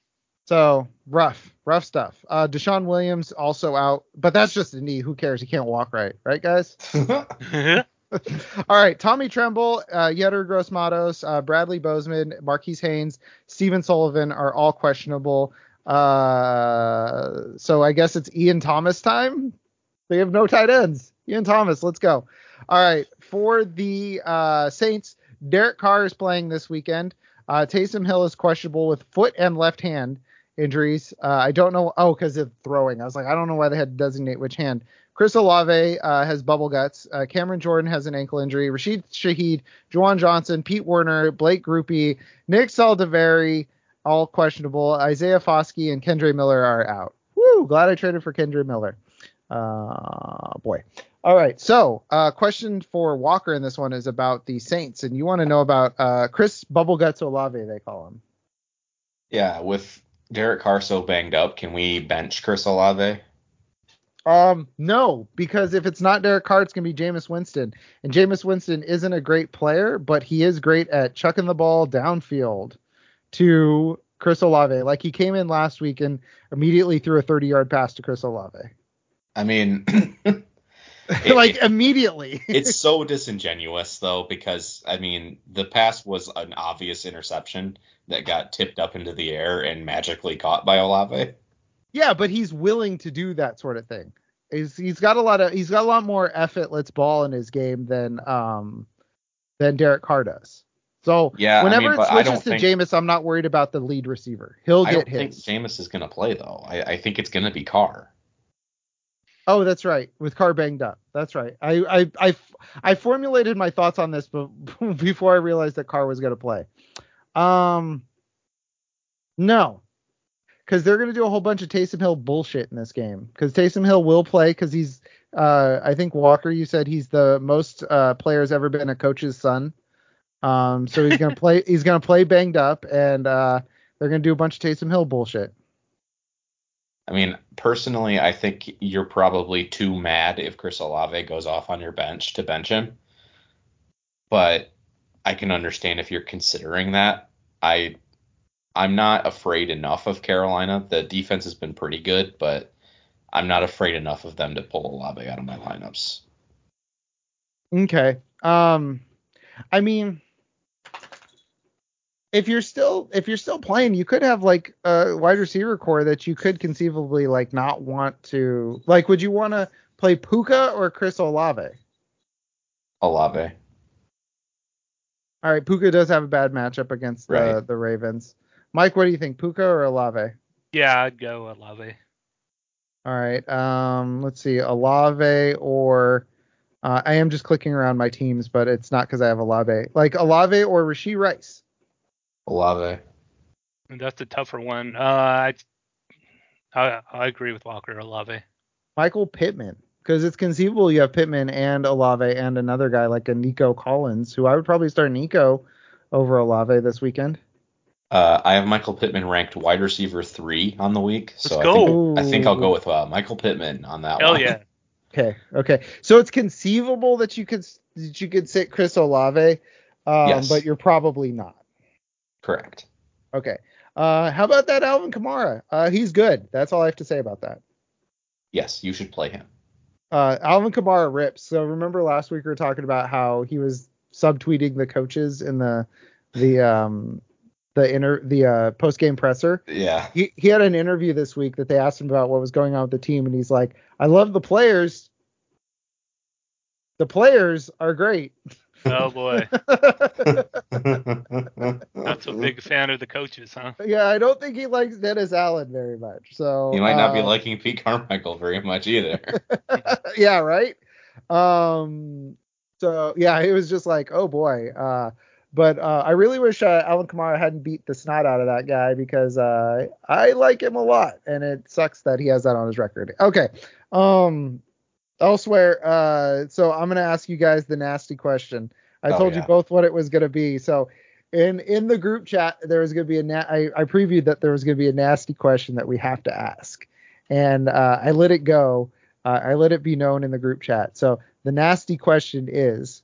So rough, rough stuff. Uh, Deshaun Williams also out, but that's just a knee. Who cares? He can't walk right, right, guys? [laughs] [laughs] [laughs] All right, Tommy Tremble, uh, Yetur Gross Matos, uh, Bradley Bozeman, Marquis Haynes, Stephen Sullivan are all questionable. Uh, so I guess it's Ian Thomas time. They have no tight ends. Ian Thomas, let's go. All right, for the uh, Saints, Derek Carr is playing this weekend. Uh, Taysom Hill is questionable with foot and left hand injuries. Uh, I don't know. Oh, because of throwing. I was like, I don't know why they had to designate which hand. Chris Olave uh, has bubble guts. Uh, Cameron Jordan has an ankle injury. Rashid Shaheed, Juwan Johnson, Pete Werner, Blake Grupe, Nick Saldiveri, all questionable. Isaiah Foskey and Kendre Miller are out. Woo! Glad I traded for Kendre Miller. Uh, boy. All right. So, uh, question for Walker in this one is about the Saints, and you want to know about uh, Chris Bubbleguts Olave, they call him. yeah, with Derek Carr so banged up, can we bench Chris Olave? Um, no, because if it's not Derek Carr, it's gonna be Jameis Winston, and Jameis Winston isn't a great player, but he is great at chucking the ball downfield to Chris Olave. Like he came in last week and immediately threw a 30-yard pass to Chris Olave. I mean, [laughs] it- like it- immediately. it's so [laughs] disingenuous though because I mean the pass was an obvious interception that got tipped up into the air and magically caught by Olave. Yeah, but he's willing to do that sort of thing. He's he's got a lot of he's got a lot more effortless ball in his game than um than Derek Carr does. So Yeah, I whenever mean, it I switches to think- Jameis, I'm not worried about the lead receiver. He'll I get don't think. Jameis is gonna play though. I, I think it's gonna be Carr. Oh, that's right. With Carr banged up. That's right. I I I, I formulated my thoughts on this be- [laughs] before I realized that Carr was going to play. Um, no, because they're going to do a whole bunch of Taysom Hill bullshit in this game. Because Taysom Hill will play because he's, uh, I think Walker, you said he's the most uh, players ever been a coach's son. Um, so he's gonna [laughs] play. He's gonna play banged up, and uh, they're gonna do a bunch of Taysom Hill bullshit. I mean, personally, I think you're probably too mad if Chris Olave goes off on your bench to bench him. But I can understand if you're considering that. I I'm not afraid enough of Carolina. The defense has been pretty good, but I'm not afraid enough of them to pull Olave out of my lineups. Okay. Um, I mean, if you're still if you're still playing, you could have like a wide receiver core that you could conceivably like not want to like. Would you want to play Puka or Chris Olave? Olave. All right, Puka does have a bad matchup against the Right. the Ravens. Mike, what do you think, Puka or Olave? Yeah, I'd go Olave. All right, um, let's see, Olave or uh, I am just clicking around my teams, but it's not because I have Olave. Like Olave or Rashee Rice. Olave. And that's a tougher one. Uh, I, I I agree with Walker Olave. Michael Pittman, because it's conceivable you have Pittman and Olave and another guy like a Nico Collins, who I would probably start Nico over Olave this weekend. Uh, I have Michael Pittman ranked wide receiver three on the week, so Let's I think. I think I'll go with uh, Michael Pittman on that Hell one. yeah. [laughs] Okay, okay. So it's conceivable that you could that you could sit Chris Olave, um, Yes. but you're probably not. Correct. Okay. Uh, how about that Alvin Kamara? Uh, he's good. That's all I have to say about that. Yes, you should play him. Uh, Alvin Kamara rips. So remember last week we were talking about how he was subtweeting the coaches in the the um the inter the uh, post game presser. Yeah. He he had an interview this week that they asked him about what was going on with the team, and he's like, "I love the players. The players are great." Oh boy. [laughs] Not so big a fan of the coaches, huh? yeah, I don't think he likes Dennis Allen very much. So he might not be uh, liking Pete Carmichael very much either. [laughs] yeah, right. Um, so yeah, it was just like, oh boy. Uh, but uh, I really wish uh, Alvin Kamara hadn't beat the snot out of that guy because uh, I like him a lot, and it sucks that he has that on his record. Okay. Um, elsewhere, uh, so I'm gonna ask you guys the nasty question. I Oh, told you both what it was gonna be. So in in the group chat, there was gonna be a na- I, I previewed that there was gonna be a nasty question that we have to ask, and uh, I let it go. Uh, I let it be known in the group chat. So the nasty question is: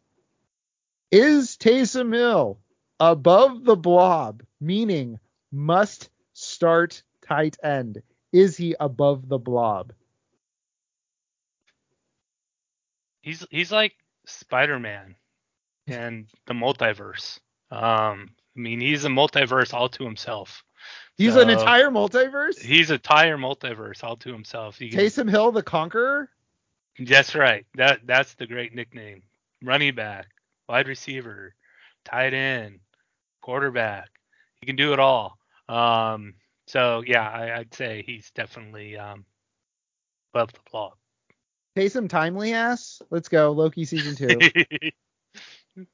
Is Taysom Hill above the blob, meaning must start tight end? Is he above the blob? He's he's like Spider-Man and the multiverse. Um, I mean, he's a multiverse all to himself. He's an entire multiverse. He's a entire multiverse all to himself. You can- Taysom Hill, the Conqueror. That's right. That that's the great nickname. Running back, wide receiver, tight end, quarterback. He can do it all. Um, so yeah, I, I'd say he's definitely um, above the blob. Taysom Timely ass. Let's go. Loki season two. [laughs]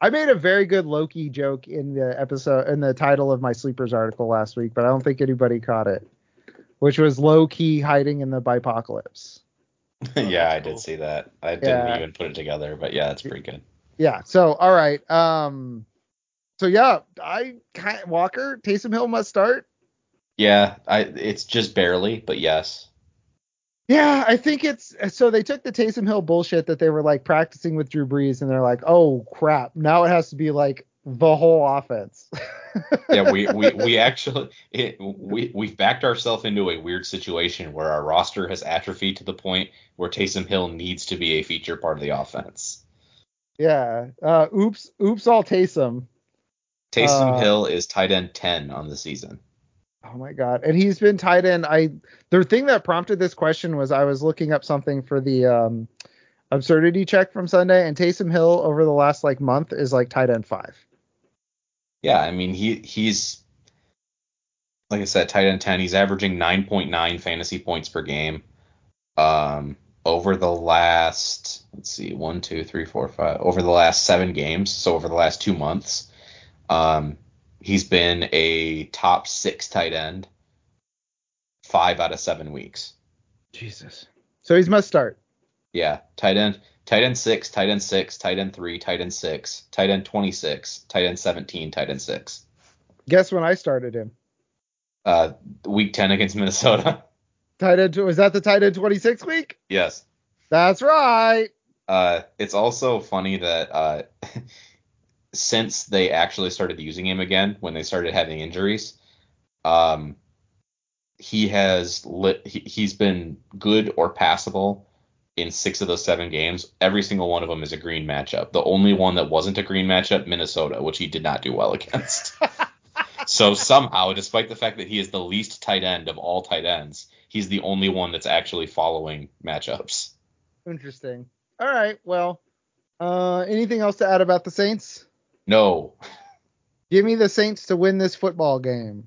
I made a very good Loki joke in the episode in the title of my sleepers article last week, but I don't think anybody caught it. Which was low key hiding in the bipocalypse. [laughs] yeah, that's I did see that. I didn't Yeah. even put it together, but yeah, it's pretty good. Yeah. So all right. Um. So yeah, I kind Walker Taysom Hill must start. Yeah, I it's just barely, but yes. Yeah, I think it's so they took the Taysom Hill bullshit that they were like practicing with Drew Brees, and they're like, oh crap, now it has to be like the whole offense. [laughs] Yeah, we we, we [laughs] actually it, we we've backed ourselves into a weird situation where our roster has atrophied to the point where Taysom Hill needs to be a feature part of the offense. Yeah. Uh, oops, oops, all Taysom. Taysom Uh, Hill is tight end 10 on the season. Oh my god. And he's been tight end. I the thing that prompted this question was I was looking up something for the um absurdity check from Sunday and Taysom Hill over the last like month is like tight end five. Yeah, I mean he he's like I said, tight end 10. He's averaging 9.9 fantasy points per game. Um, over the last let's see, one, two, three, four, five, over the last seven games, so over the last two months, um, he's been a top six tight end five out of seven weeks. Jesus. So he's must start. Yeah, tight end, tight end six, tight end six, tight end three, tight end six, tight end twenty six, tight end seventeen, tight end six. Guess when I started him. Uh, week ten against Minnesota. [laughs] Tight end was that the tight end 26 week? yes. That's right. Uh, it's also funny that uh, [laughs] since they actually started using him again, when they started having injuries, um, he has lit. He, he's been good or passable in six of those seven games. Every single one of them is a green matchup. The only one that wasn't a green matchup, Minnesota, which he did not do well against. [laughs] so somehow, despite the fact that he is the least tight end of all tight ends, he's the only one that's actually following matchups. Interesting. All right. Well, uh, anything else to add about the Saints? No, Give me the Saints to win this football game.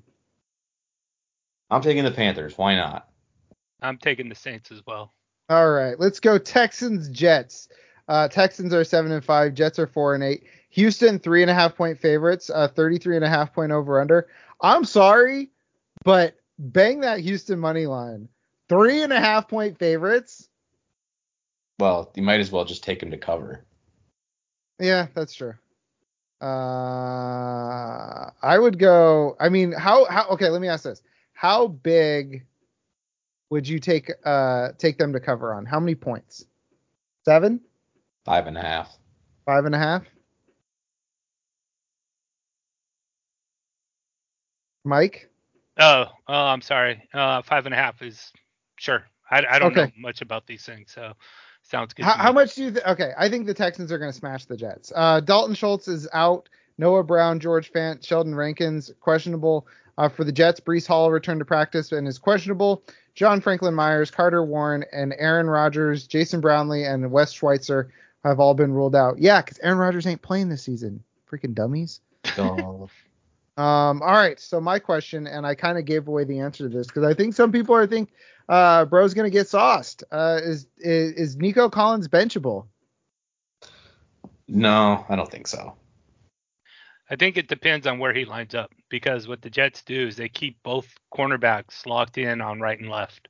I'm taking the Panthers. Why not? I'm taking the Saints as well. All right, let's go Texans Jets. Uh, Texans are seven and five. Jets are four and eight. Houston three and a half point favorites. Uh, 33 and a half point over under. I'm sorry, but bang that Houston money line. Three and a half point favorites. Well, you might as well just take him to cover. Yeah, that's true. Uh, I would go. I mean, how how? Okay, let me ask this: How big would you take uh take them to cover on? How many points? Seven, Five and a half. five and a half. Mike. Oh, oh, I'm sorry. Uh, five and a half is sure. I, I don't Okay. know much about these things, so sounds good. How, to how much do you? Th- okay, I think the Texans are going to smash the Jets. Uh, Dalton Schultz is out. Noah Brown, George Fant, Sheldon Rankins questionable uh, for the Jets. Breece Hall returned to practice and is questionable. John Franklin Myers, Carter Warren, and Aaron Rodgers, Jason Brownlee, and Wes Schweitzer have all been ruled out. Yeah, because Aaron Rodgers ain't playing this season. Freaking dummies. Oh, Um, all right, so my question, and I kind of gave away the answer to this because I think some people are think uh, Bro's gonna get sauced. Uh, is, is is Nico Collins benchable? no, I don't think so. I think it depends on where he lines up because what the Jets do is they keep both cornerbacks locked in on right and left,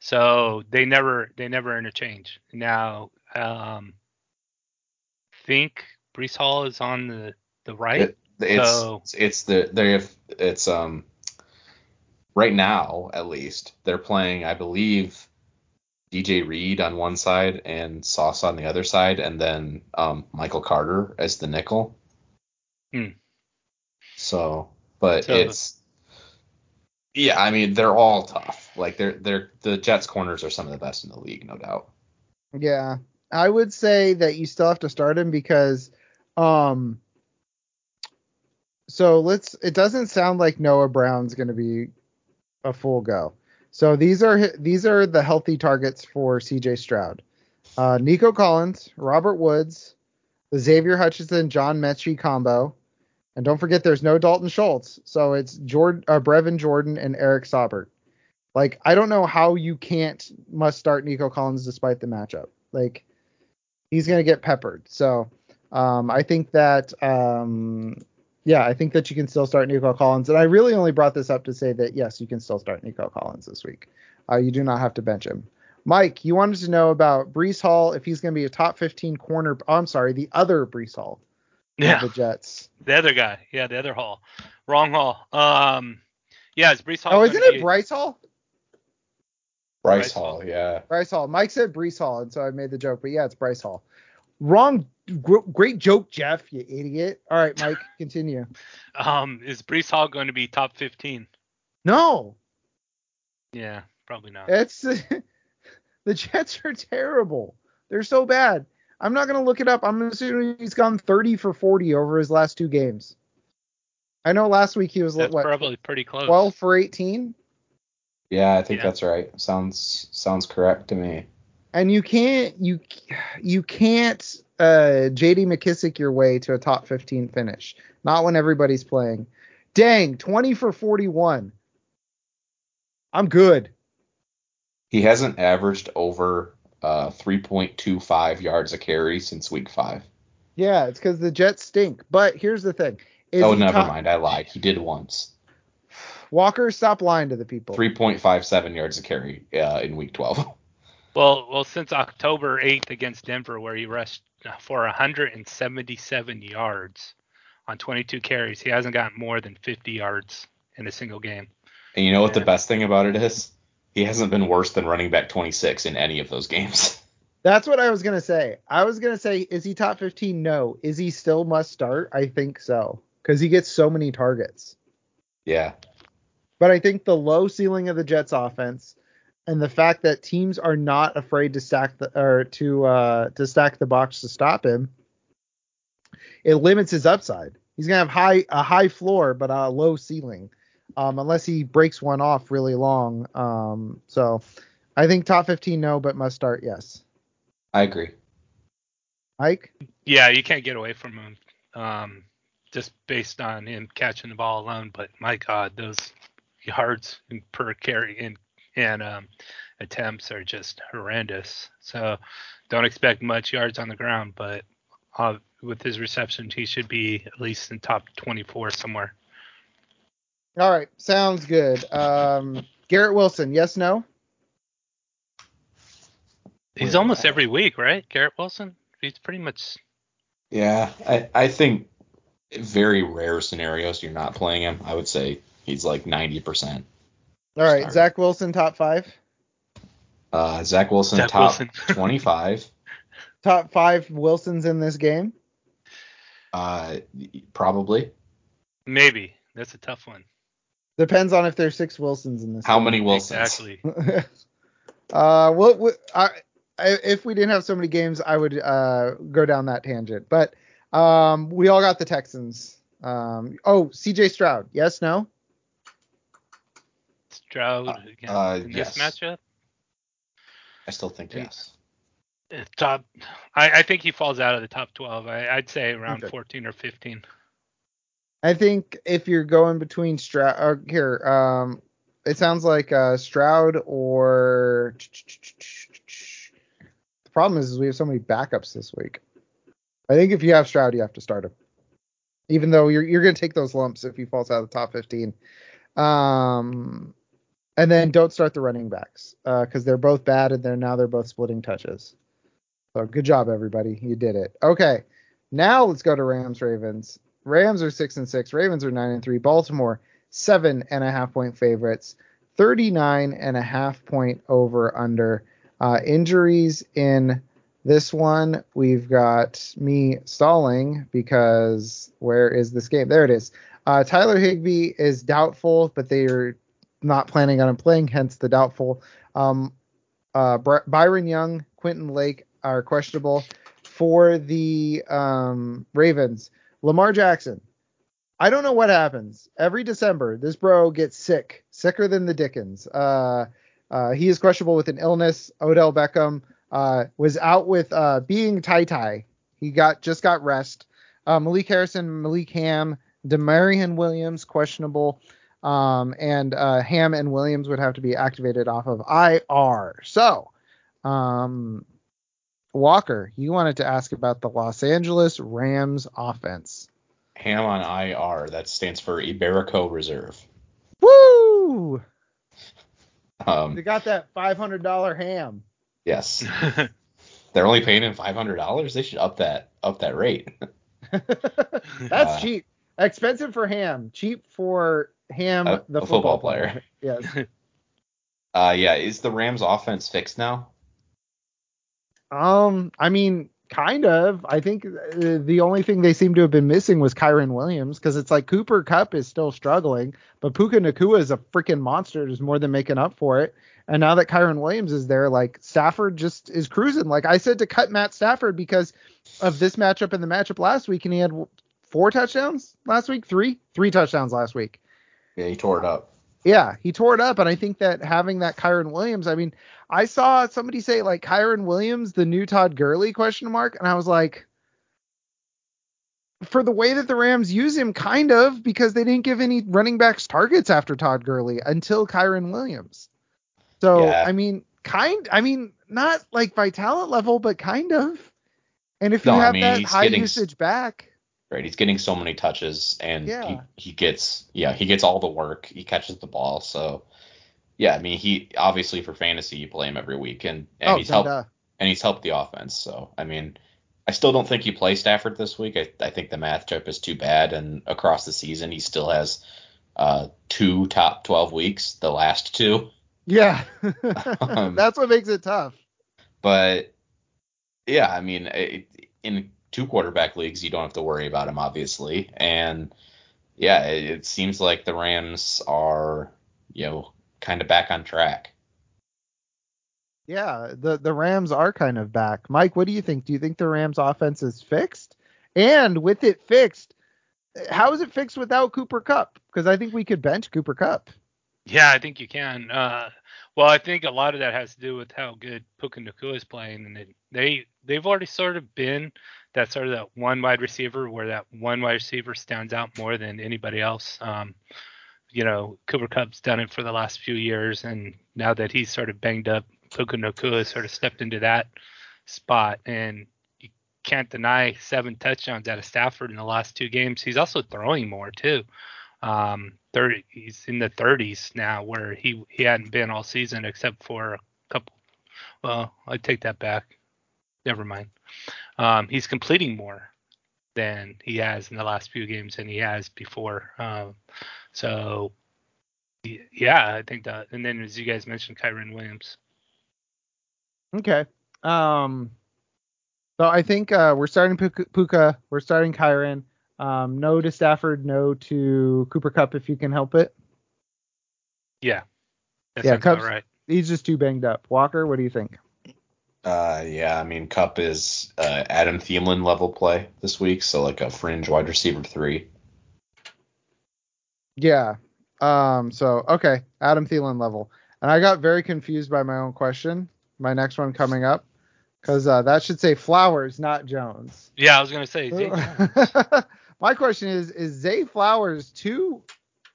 so they never they never interchange. Now, um, think Breece Hall is on the the right. It, it's So- it's the they have it's um right now at least they're playing I believe DJ Reed on one side and Sauce on the other side and then um Michael Carter as the nickel. Hmm. So, but So- it's yeah, I mean they're all tough. Like they're they're the Jets corners are some of the best in the league, no doubt. Yeah, I would say that you still have to start him because, um, so let's. It doesn't sound like Noah Brown's going to be a full go. So these are these are the healthy targets for C.J. Stroud, uh, Nico Collins, Robert Woods, the Xavier Hutchinson John Metchie combo, and don't forget there's no Dalton Schultz. So it's Jordan, uh, Brevin Jordan, and Eric Saubert. Like I don't know how you can't must start Nico Collins despite the matchup. Like he's gonna get peppered. So um, I think that um, yeah, I think that you can still start Nico Collins. And I really only brought this up to say that yes, you can still start Nico Collins this week. Uh, you do not have to bench him. Mike, you wanted to know about Breece Hall if he's going to be a top 15 corner. Oh, I'm sorry, the other Breece Hall Yeah, the Jets. the other guy. Yeah, the other Hall. Wrong Hall. Um, yeah, it's Breece Hall. Oh, isn't it Bryce Hall? Bryce Bryce Hall, Hall. yeah. Bryce Hall. Mike said Breece Hall, and so I made the joke. But yeah, it's Bryce Hall. Wrong. Gr- great joke, Jeff. You idiot. All right, Mike, [laughs] continue. Um, is Breece Hall going to be top 15? No, Yeah, probably not. it's [laughs] the Jets are terrible. They're so bad. I'm not gonna look it up. I'm assuming he's gone 30 for 40 over his last two games. I know last week he was That's what probably pretty close. 12 for 18, Yeah, I think Yeah. that's right. Sounds sounds correct to me. and you can't you you can't uh JD McKissic your way to a top 15 finish. Not when everybody's playing. Dang, 20 for 41. I'm good. He hasn't averaged over uh 3.25 yards a carry since week five. Yeah, it's because the Jets stink. But here's the thing. Is oh, never top- mind. I lied. He did once. Walker, stop lying to the people. 3.57 yards a carry uh, in week 12. [laughs] Well, well, since October 8th against Denver, where he rushed Uh, for 177 yards on 22 carries, he hasn't gotten more than 50 yards in a single game. And you know what the best thing about it is? He hasn't been worse than running back 26 in any of those games. [laughs] That's what I was gonna say. I was gonna say, is he top 15? No. Is he still must start? I think so, because he gets so many targets. yeah. But I think the low ceiling of the Jets offense and the fact that teams are not afraid to stack the or to uh to stack the box to stop him, it limits his upside. He's gonna have high a high floor but a low ceiling, um, unless he breaks one off really long. Um, so I think top 15 no, but must start yes. I agree. Mike, Yeah, you can't get away from him um, just based on him catching the ball alone. But my God, those yards per carry and and um, attempts are just horrendous. So don't expect much yards on the ground, but uh, with his receptions, he should be at least in top 24 somewhere. all right, sounds good. Um, Garrett Wilson, yes, no. He's almost every week, right? Garrett Wilson. He's pretty much. Yeah. I, I think very rare scenarios you're not playing him. I would say he's like 90%. All right, Sorry. Zach Wilson, top five. Uh, Zach Wilson, Zach top Wilson. [laughs] 25. Top five Wilsons in this game. Uh, probably. Maybe that's a tough one. Depends on if there's six Wilsons in this. How game. many Wilsons? Exactly. [laughs] uh, what, what I, I, if we didn't have so many games, I would uh go down that tangent. But um, we all got the Texans. Um, oh, C.J. Stroud, yes, no. Stroud Uh, again uh, in yes. this matchup. I still think yes. Uh, Top, I, I think he falls out of the top 12. I, I'd say around Okay. 14 or 15. I think if you're going between Stroud, or here, um, it sounds like uh, Stroud or. [tsk] The problem is, is we have so many backups this week. I think if you have Stroud, you have to start him, even though you're you're going to take those lumps if he falls out of the top 15. Um, and then don't start the running backs because they're both bad and they're now they're both splitting touches. So good job, everybody. You did it. Okay, now let's go to Rams Ravens. Rams are six and six. Ravens are nine and three. Baltimore seven and a half point favorites. 39 and a half point over under. Uh, injuries in this one, we've got me stalling because where is this game? There it is. Uh, Tyler Higbee is doubtful, but they are not planning on him playing, hence the doubtful. Um, uh, Byron Young, Quentin Lake are questionable for the um, Ravens. Lamar Jackson. I don't know what happens. Every December, this bro gets sick, sicker than the Dickens. Uh, uh, he is questionable with an illness. Odell Beckham uh, was out with uh, being tie tie. He got just got rest. Uh, Malik Harrison, Malik Hamm, Damarion Williams questionable, um, and uh, Ham and Williams would have to be activated off of IR. So, um, Walker, you wanted to ask about the Los Angeles Rams offense. Ham on IR. That stands for Iberico Reserve. Woo! They Um, got that $500 ham. yes. [laughs] They're only paying him five hundred dollars. They should up that up that rate. [laughs] That's Uh, cheap. Expensive for ham, cheap for ham, A- the a football, football player. yes. [laughs] Uh, yeah. Is the Rams offense fixed now? Um, I mean, kind of. I think uh, the only thing they seem to have been missing was Kyren Williams because it's like Cooper Kupp is still struggling, but Puka Nacua is a freaking monster, is more than making up for it. And now that Kyren Williams is there, like Stafford just is cruising. Like I said to cut Matt Stafford because of this matchup and the matchup last week, and he had four touchdowns last week, three, three touchdowns last week. Yeah, he tore it up. Yeah, he tore it up, and I think that having that Kyren Williams, I mean, I saw somebody say like Kyren Williams, the new Todd Gurley question mark, and I was like, for the way that the Rams use him, kind of because they didn't give any running backs targets after Todd Gurley until Kyren Williams. So Yeah. I mean, kind, I mean, not like by talent level, but kind of. And if you No, I have mean, that high getting- usage back, Right, he's getting so many touches, and Yeah. he, he gets yeah he gets all the work. He catches the ball, so yeah. I mean, he obviously for fantasy you play him every week, and and oh, he's helped uh, and he's helped the offense. So I mean, I still don't think you play Stafford this week. I, I think the matchup is too bad, and across the season he still has uh, two top twelve weeks, the last two. yeah. Um, [laughs] [laughs] That's what makes it tough. But yeah, I mean, it, in two quarterback leagues you don't have to worry about him obviously, and yeah, it, it seems like the Rams are you know kind of back on track. Yeah, the the Rams are kind of back. Mike, what do you think? Do you think the Rams offense is fixed? And with it fixed, how is it fixed without Cooper Kupp? Because I think we could bench Cooper Kupp. Yeah, I think you can. Uh, well, I think a lot of that has to do with how good Puka Nacua is playing, and they, they they've already sort of been that sort of that one wide receiver where that one wide receiver stands out more than anybody else. Um, you know, Cooper Kupp's done it for the last few years, and now that he's sort of banged up, Puka Nacua sort of stepped into that spot, and you can't deny seven touchdowns out of Stafford in the last two games. He's also throwing more too. Um, 30, he's in the 30s now, where he he hadn't been all season except for a couple. Well, I take that back. Never mind. Um, he's completing more than he has in the last few games than he has before. Um, so yeah, I think that. And then as you guys mentioned, Kyren Williams. Okay. Um. So I think uh, we're starting Puka. We're starting Kyren. Um, no to Stafford. No to Cooper Kupp if you can help it. Yeah, that Yeah, Cubs- right. He's just too banged up. Walker, what do you think? Uh, yeah, I mean, Kupp is uh, Adam Thielen level play this week, so like a fringe wide receiver three. Yeah. Um. So okay, Adam Thielen level, and I got very confused by my own question. My next one coming up, because uh, that should say Flowers, not Jones. Yeah, I was gonna say. Jones. [laughs] my question is: Is Zay Flowers too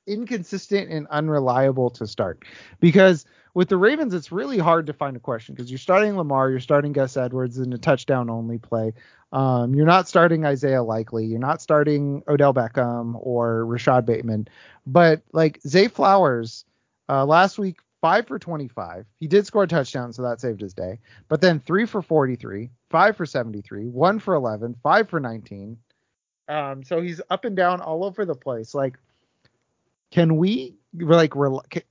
inconsistent and unreliable to start? Because with the Ravens, it's really hard to find a question because you're starting Lamar, you're starting Gus Edwards in a touchdown only play. Um, you're not starting Isaiah Likely, you're not starting Odell Beckham or Rashod Bateman, but like Zay Flowers, uh, last week five for 25. He did score a touchdown, so that saved his day. But then three for 43, five for 73, one for 11, five for 19. Um, so he's up and down all over the place. Like, can we like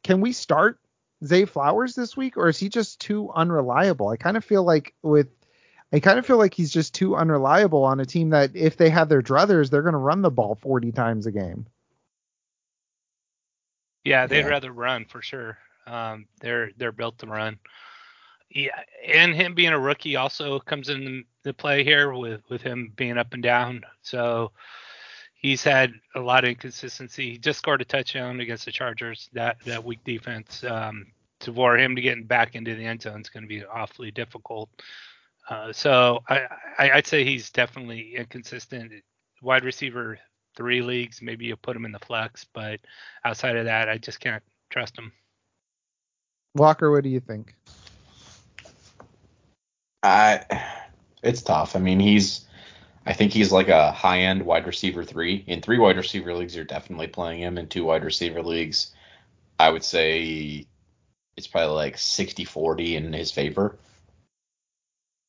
can we start Zay Flowers this week, or is he just too unreliable? I kind of feel like with I kind of feel like he's just too unreliable on a team that if they have their druthers, they're going to run the ball 40 times a game. Yeah, they'd Yeah. rather run for sure. Um, they're they're built to run. Yeah, and him being a rookie also comes in the play here with with him being up and down. So he's had a lot of inconsistency. He just scored a touchdown against the Chargers. That that weak defense. Um, to for him to get back into the end zone is going to be awfully difficult. Uh, so I, I I'd say he's definitely inconsistent. Wide receiver three leagues, maybe you put him in the flex, but outside of that, I just can't trust him. Walker, what do you think? I, it's tough. I mean, he's, I think he's like a high end wide receiver three. In three wide receiver leagues, you're definitely playing him. In two wide receiver leagues, I would say it's probably like 60 40 in his favor.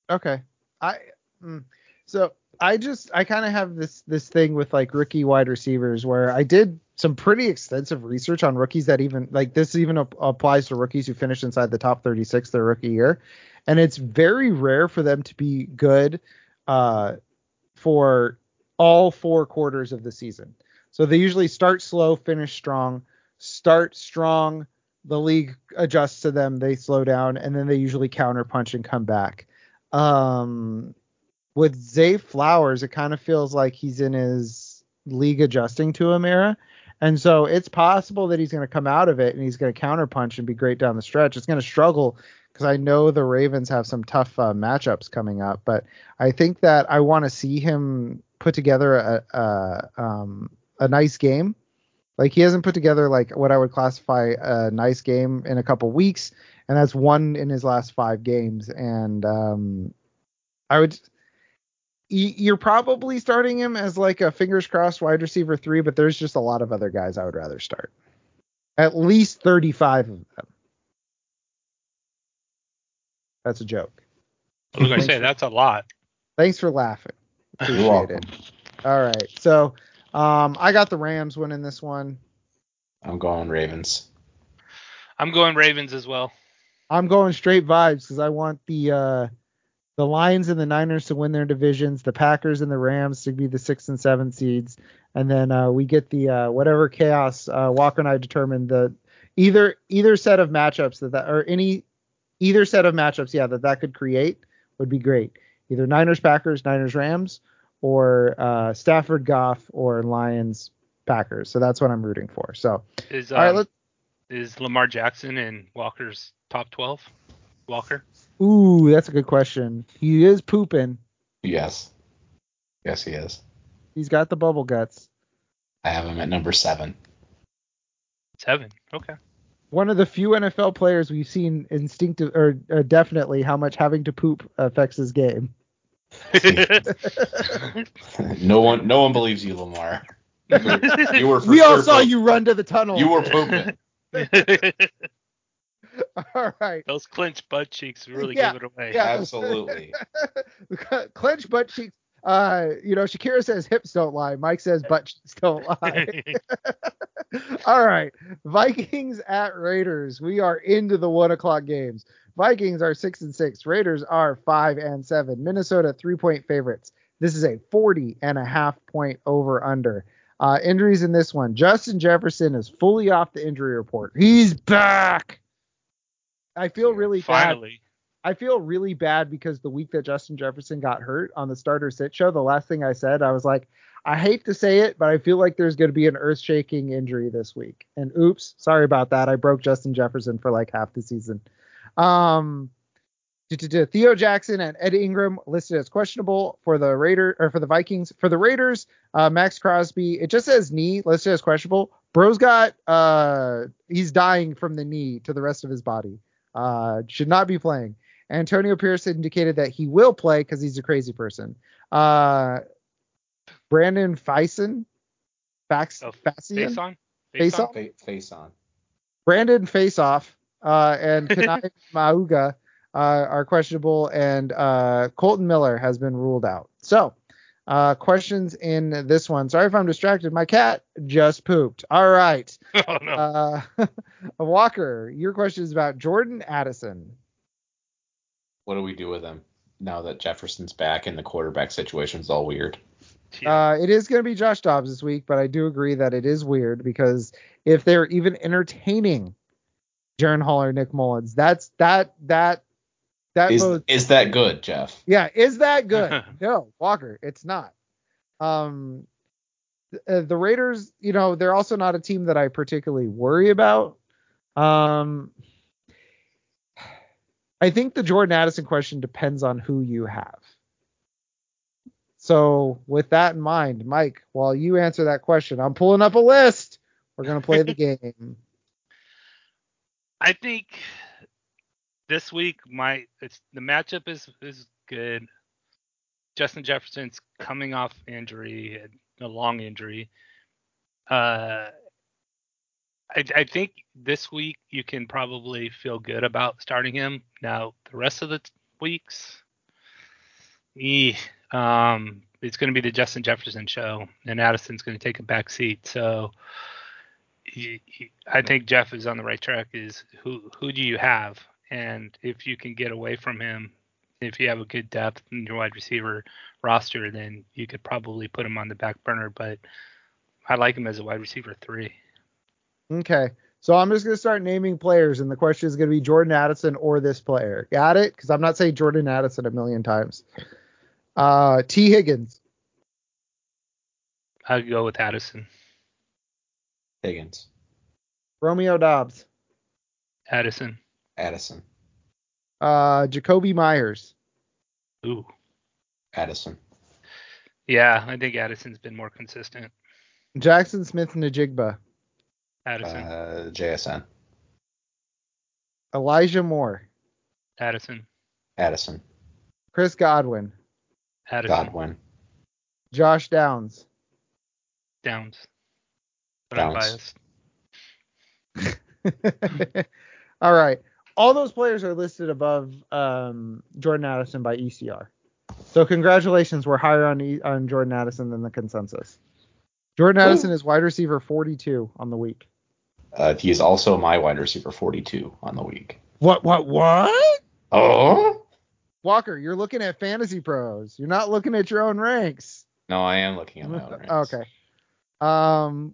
Okay. I mm, so I just I kind of have this this thing with like rookie wide receivers where I did some pretty extensive research on rookies that even like this even ap- applies to rookies who finished inside the top 36 their rookie year, and it's very rare for them to be good uh for all four quarters of the season. So they usually start slow, finish strong, start strong, the league adjusts to them, they slow down, and then they usually counter punch and come back. Um, with Zay Flowers, it kind of feels like he's in his league adjusting to him era. And so it's possible that he's going to come out of it and he's going to counterpunch and be great down the stretch. It's going to struggle because I know the Ravens have some tough uh, matchups coming up, but I think that I want to see him put together a, a um a nice game. Like he hasn't put together like what I would classify a nice game in a couple weeks, and that's one in his last five games. And um, I would y- you're probably starting him as like a fingers crossed wide receiver three, but there's just a lot of other guys I would rather start. At least 35 of them. That's a joke. I was gonna [laughs] say that's a lot. Thanks for laughing. You're Appreciate it. All right. So um, I got the Rams winning this one. I'm going Ravens. I'm going Ravens as well. I'm going straight vibes because I want the uh, the Lions and the Niners to win their divisions, the Packers and the Rams to be the six and seven seeds, and then uh, we get the uh, whatever chaos uh, Walker and I determined the either either set of matchups that, that or any either set of matchups, yeah, that that could create would be great. Either Niners Packers, Niners Rams, or uh, Stafford Goff or Lions Packers. So that's what I'm rooting for. So Is all right, um, let's. is Lamar Jackson in Walker's top 12? Walker. Ooh, that's a good question. He is pooping. Yes. Yes, he is. He's got the bubble guts. I have him at number seven. Seven. Okay. One of the few NFL players we've seen instinctive or uh, definitely how much having to poop affects his game. [laughs] no one, no one believes you, Lamar. [laughs] You were for we all saw poop- you run to the tunnel. You were pooping. [laughs] all right. Those clenched butt cheeks really Yeah, give it away. yeah. Absolutely. clenched butt cheeks. Uh, you know, Shakira says hips don't lie. Mike says butt cheeks don't lie. All right. Vikings at Raiders. We are into the one o'clock games. Vikings are six and six. Raiders are five and seven. Minnesota three point favorites. This is a 40 and a half point over under. Uh, injuries in this one. Justin Jefferson is fully off the injury report. He's back. I feel really bad. Finally. I feel really bad because the week that Justin Jefferson got hurt on the starter sit show, the last thing I said, I was like, I hate to say it, but I feel like there's going to be an earth shaking injury this week. And oops, sorry about that. I broke Justin Jefferson for like half the season. Um. Theo Jackson and Ed Ingram listed as questionable for the Raider or for the Vikings. For the Raiders, uh, Maxx Crosby, it just says knee listed as questionable. Bro's got uh he's dying from the knee to the rest of his body. Uh, should not be playing. Antonio Pierce indicated that he will play because he's a crazy person. Uh, Brandon Faison, Fax, Oh, Facian? Face on. Face on? on? Fa- face on. Brandon Faceoff uh, and [laughs] Kanai Mauga uh, are questionable, and uh, Kolton Miller has been ruled out. So, uh, questions in this one. Sorry if I'm distracted. My cat just pooped. All right. [laughs] Oh no. Uh, [laughs] Walker, your question is about Jordan Addison. What do we do with him now that Jefferson's back and the quarterback situation's all weird? Uh, it is going to be Josh Dobbs this week, but I do agree that it is weird because if they're even entertaining Jaren Hall or Nick Mullens, that's that that that Is bodes- is that good, Jeff? yeah, is that [laughs] good? no, Walker, it's not. Um, th- uh, the Raiders, you know, they're also not a team that I particularly worry about. Um, I think the Jordan Addison question depends on who you have. So, with that in mind, Mike, while you answer that question, I'm pulling up a list. We're gonna play the [laughs] game. I think this week my it's the matchup is is good. Justin Jefferson's coming off injury, a long injury. Uh, I, I think this week you can probably feel good about starting him. Now the rest of the t- weeks, eh, um, it's going to be the Justin Jefferson show, and Addison's going to take a back seat. So he, he, I think Jeff is on the right track. Is who who do you have? And if you can get away from him, if you have a good depth in your wide receiver roster, then you could probably put him on the back burner. But I like him as a wide receiver three. Okay. So I'm just gonna start naming players, and the question is gonna be Jordan Addison or this player. Got it? Because I'm not saying Jordan Addison a million times. Uh, T. Higgins, I'd go with Addison. Higgins, Romeo Doubs, Addison. Addison, uh, Jakobi Meyers, Ooh. Addison, Yeah, I think Addison's been more consistent. Jaxon Smith-Njigba, Addison. uh, JSN, Elijah Moore, Addison. Addison, Chris Godwin, Addison. Godwin. Josh Downs. Downs. But I'm biased. [laughs] All right. All those players are listed above um, Jordan Addison by ECR. So congratulations, we're higher on e- on Jordan Addison than the consensus. Jordan Woo. Addison is wide receiver 42 on the week. Uh, he is also my wide receiver 42 on the week. What? What? What? Oh? Walker, you're looking at fantasy pros. You're not looking at your own ranks. No, I am looking at my own ranks. okay. Um,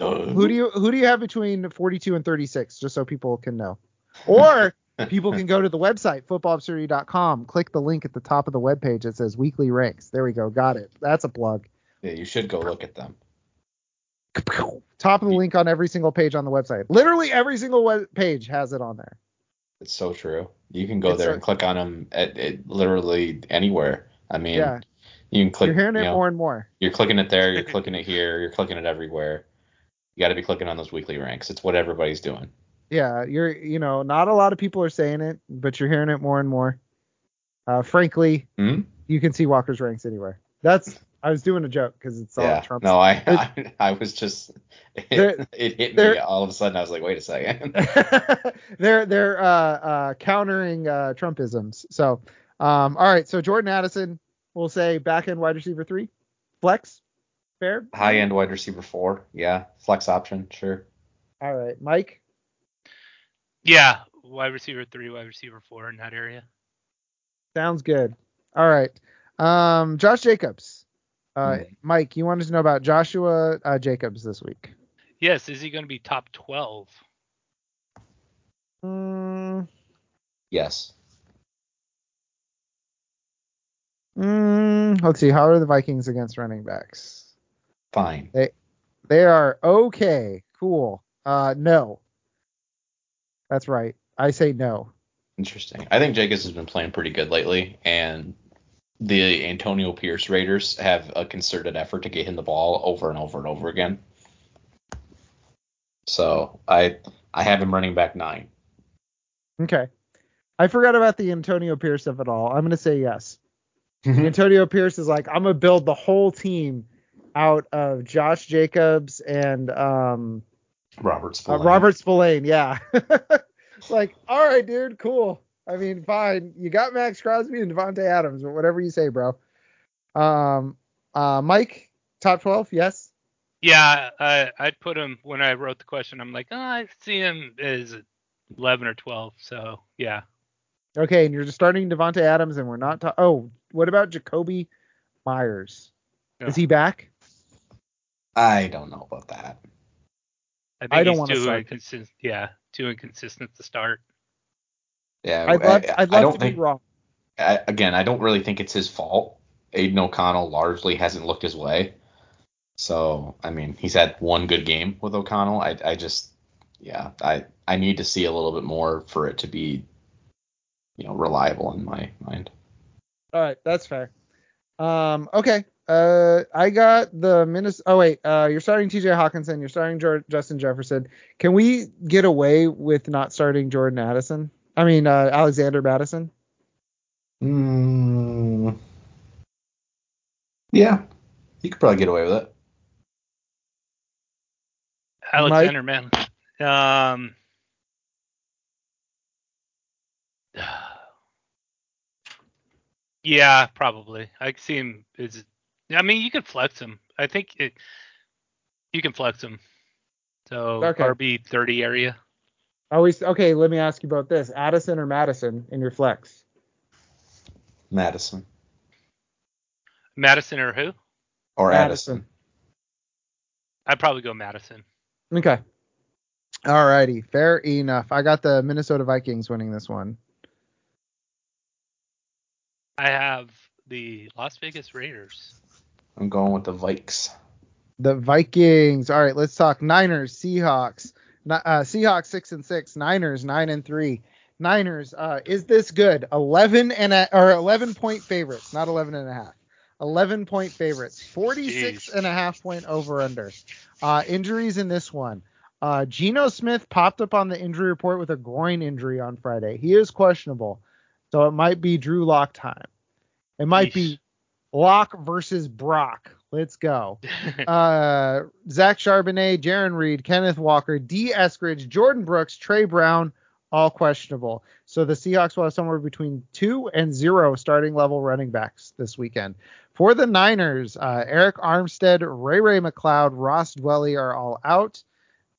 Who do you who do you have between 42 and 36 just so people can know or people can go to the website footballabsurdity.com click the link at the top of the webpage that says weekly ranks there we go got it that's a plug Yeah, you should go look at them. top of the link on every single page on the website literally every single web page has it on there It's so true. You can go It's there a- and click on them at, at literally anywhere. I mean, yeah you can click. you're hearing it you know, more and more You're clicking it there. You're clicking it here. You're clicking it everywhere. You got to be clicking on those weekly ranks. It's what everybody's doing. yeah you're you know not a lot of people are saying it but you're hearing it more and more uh, frankly Hmm? you can see walker's ranks anywhere that's i was doing a joke because it's all Yeah. trump No, I, I I was just [laughs] There- it, it hit me all of a sudden. I was like, wait a second. [laughs] [laughs] they're they're uh, uh, countering uh, Trumpisms. So, um, all right. So Jordan Addison, we'll say back end wide receiver three, flex, fair. High end wide receiver four. Yeah. Flex option. Sure. All right, Mike. Yeah, wide receiver three, wide receiver four in that area. Sounds good. All right. Um, Josh Jacobs. Uh, Hmm. Mike, you wanted to know about Joshua uh, Jacobs this week. Yes, is he going to be top 12? Mm, Yes. mm, let's see. How are the Vikings against running backs? Fine. They they are okay. Cool. Uh, no. That's right. I say no. Interesting. I think Jacobs has been playing pretty good lately, and the Antonio Pierce Raiders have a concerted effort to get him the ball over and over and over again. So I I have him running back nine. Okay. I forgot about the Antonio Pierce of it all. I'm going to say yes. Mm-hmm. Antonio Pierce is like, I'm going to build the whole team out of Josh Jacobs and um, Robert uh, Spillane. Robert Spillane. Yeah. [laughs] like, all right, dude, cool. I mean, fine. You got Maxx Crosby and Davante Adams, but whatever you say, bro. Um, uh, Mike, top 12, yes. Yeah, I, I'd put him when I wrote the question. I'm like, oh, I see him as 11 or 12. So yeah, Okay, and you're just starting Davante Adams, and we're not. Ta- oh, what about Jakobi Meyers? No. Is he back? I don't know about that. I think I don't he's wanna too start. inconsistent. Yeah, too inconsistent to start. Yeah, I'd love, I, I'd I don't to think be wrong. I, again, I don't really think it's his fault. Aidan O'Connell largely hasn't looked his way. So, I mean, he's had one good game with O'Connell. I, I just, yeah, I, I need to see a little bit more for it to be, you know, reliable in my mind. All right, that's fair. Um, okay. Uh, I got the Minnesota. Oh wait, uh, you're starting T.J. Hockenson. You're starting Jor- Justin Jefferson. Can we get away with not starting Jordan Addison? I mean, uh, Alexander Mattison. Mm, yeah, you could probably get away with it. Alexander man. Um. [sighs] Yeah, probably. I see him as. I mean, you could flex him. I think it. You can flex him. So Okay. RB thirty area. Always okay. Let me ask you about this: Addison or Mattison in your flex? Mattison Mattison or who? or Mattison. Addison. I'd probably go Mattison. Okay. All righty, fair enough. I got the Minnesota Vikings winning this one. I have the Las Vegas Raiders. I'm going with the Vikes. The Vikings. All right, let's talk Niners, Seahawks. Uh, Seahawks six and six, Niners nine and three. Niners, uh, is this good? Eleven and a, or eleven point favorites, not eleven and a half. Eleven point favorites, 46 Jeez. and a half point over under. Uh, injuries in this one. Uh, Geno Smith popped up on the injury report with a groin injury on Friday. He is questionable, so it might be Drew Lock time. It might be Yeesh. Lock versus Brock. Let's go. [laughs] Uh, Zach Charbonnet, Jaron Reed, Kenneth Walker, Dee Eskridge, Jordyn Brooks, Tre Brown, all questionable. So the Seahawks will have somewhere between two and zero starting level running backs this weekend. For the Niners, uh, Arik Armstead, Ray Ray McCloud, Ross Dwelley are all out.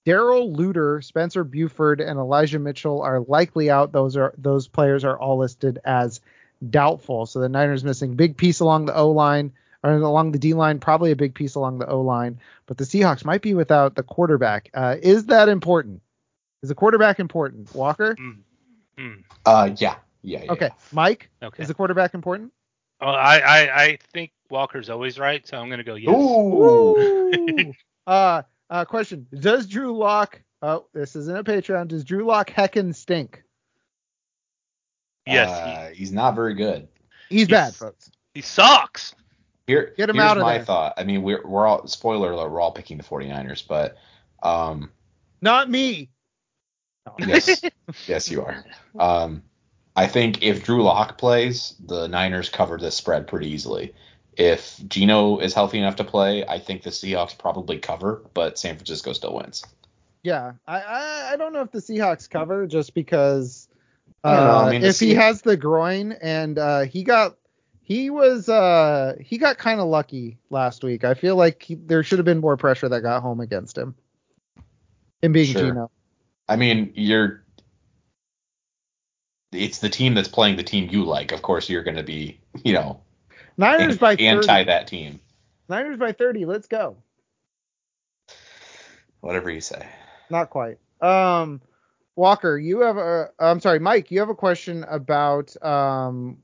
Darrell Luter, Spencer Burford, and Elijah Mitchell are likely out. Those are those players are all listed as doubtful. So the Niners missing big piece along the O line or along the D line, probably a big piece along the O line. But the Seahawks might be without the quarterback. Uh, is that important? Is the quarterback important? Walker? Mm. Mm. Uh, yeah, yeah, yeah. Okay. Mike? Okay. Is the quarterback important? Well, I, I I think Walker's always right, so I'm gonna go yes. Ooh. [laughs] Uh, uh, question: Does Drew Lock? Oh, this isn't a Patreon. Does Drew Lock heckin' stink? Yes, Uh, he's not very good. He's He's- bad, folks. he, he sucks. Here, Get him here's out of my there. thought. I mean, we're we're all spoiler alert. We're all picking the 49ers, but um, Not me. [laughs] yes, [laughs] yes, you are. Um, I think if Drew Lock plays, the Niners cover this spread pretty easily. If Geno is healthy enough to play, I think the Seahawks probably cover, but San Francisco still wins. Yeah, I, I I don't know if the Seahawks cover just because I I uh, mean, if he has the groin and uh, he got he was uh he got kind of lucky last week. I feel like he, there should have been more pressure that got home against him. Him being Sure. Geno. I mean, you're. It's the team that's playing the team you like. Of course, you're going to be, you know, Niners by 30. anti that team. Niners by 30. Let's go. Whatever you say. Not quite. Um, Walker, you have a. I'm sorry, Mike. You have a question about um,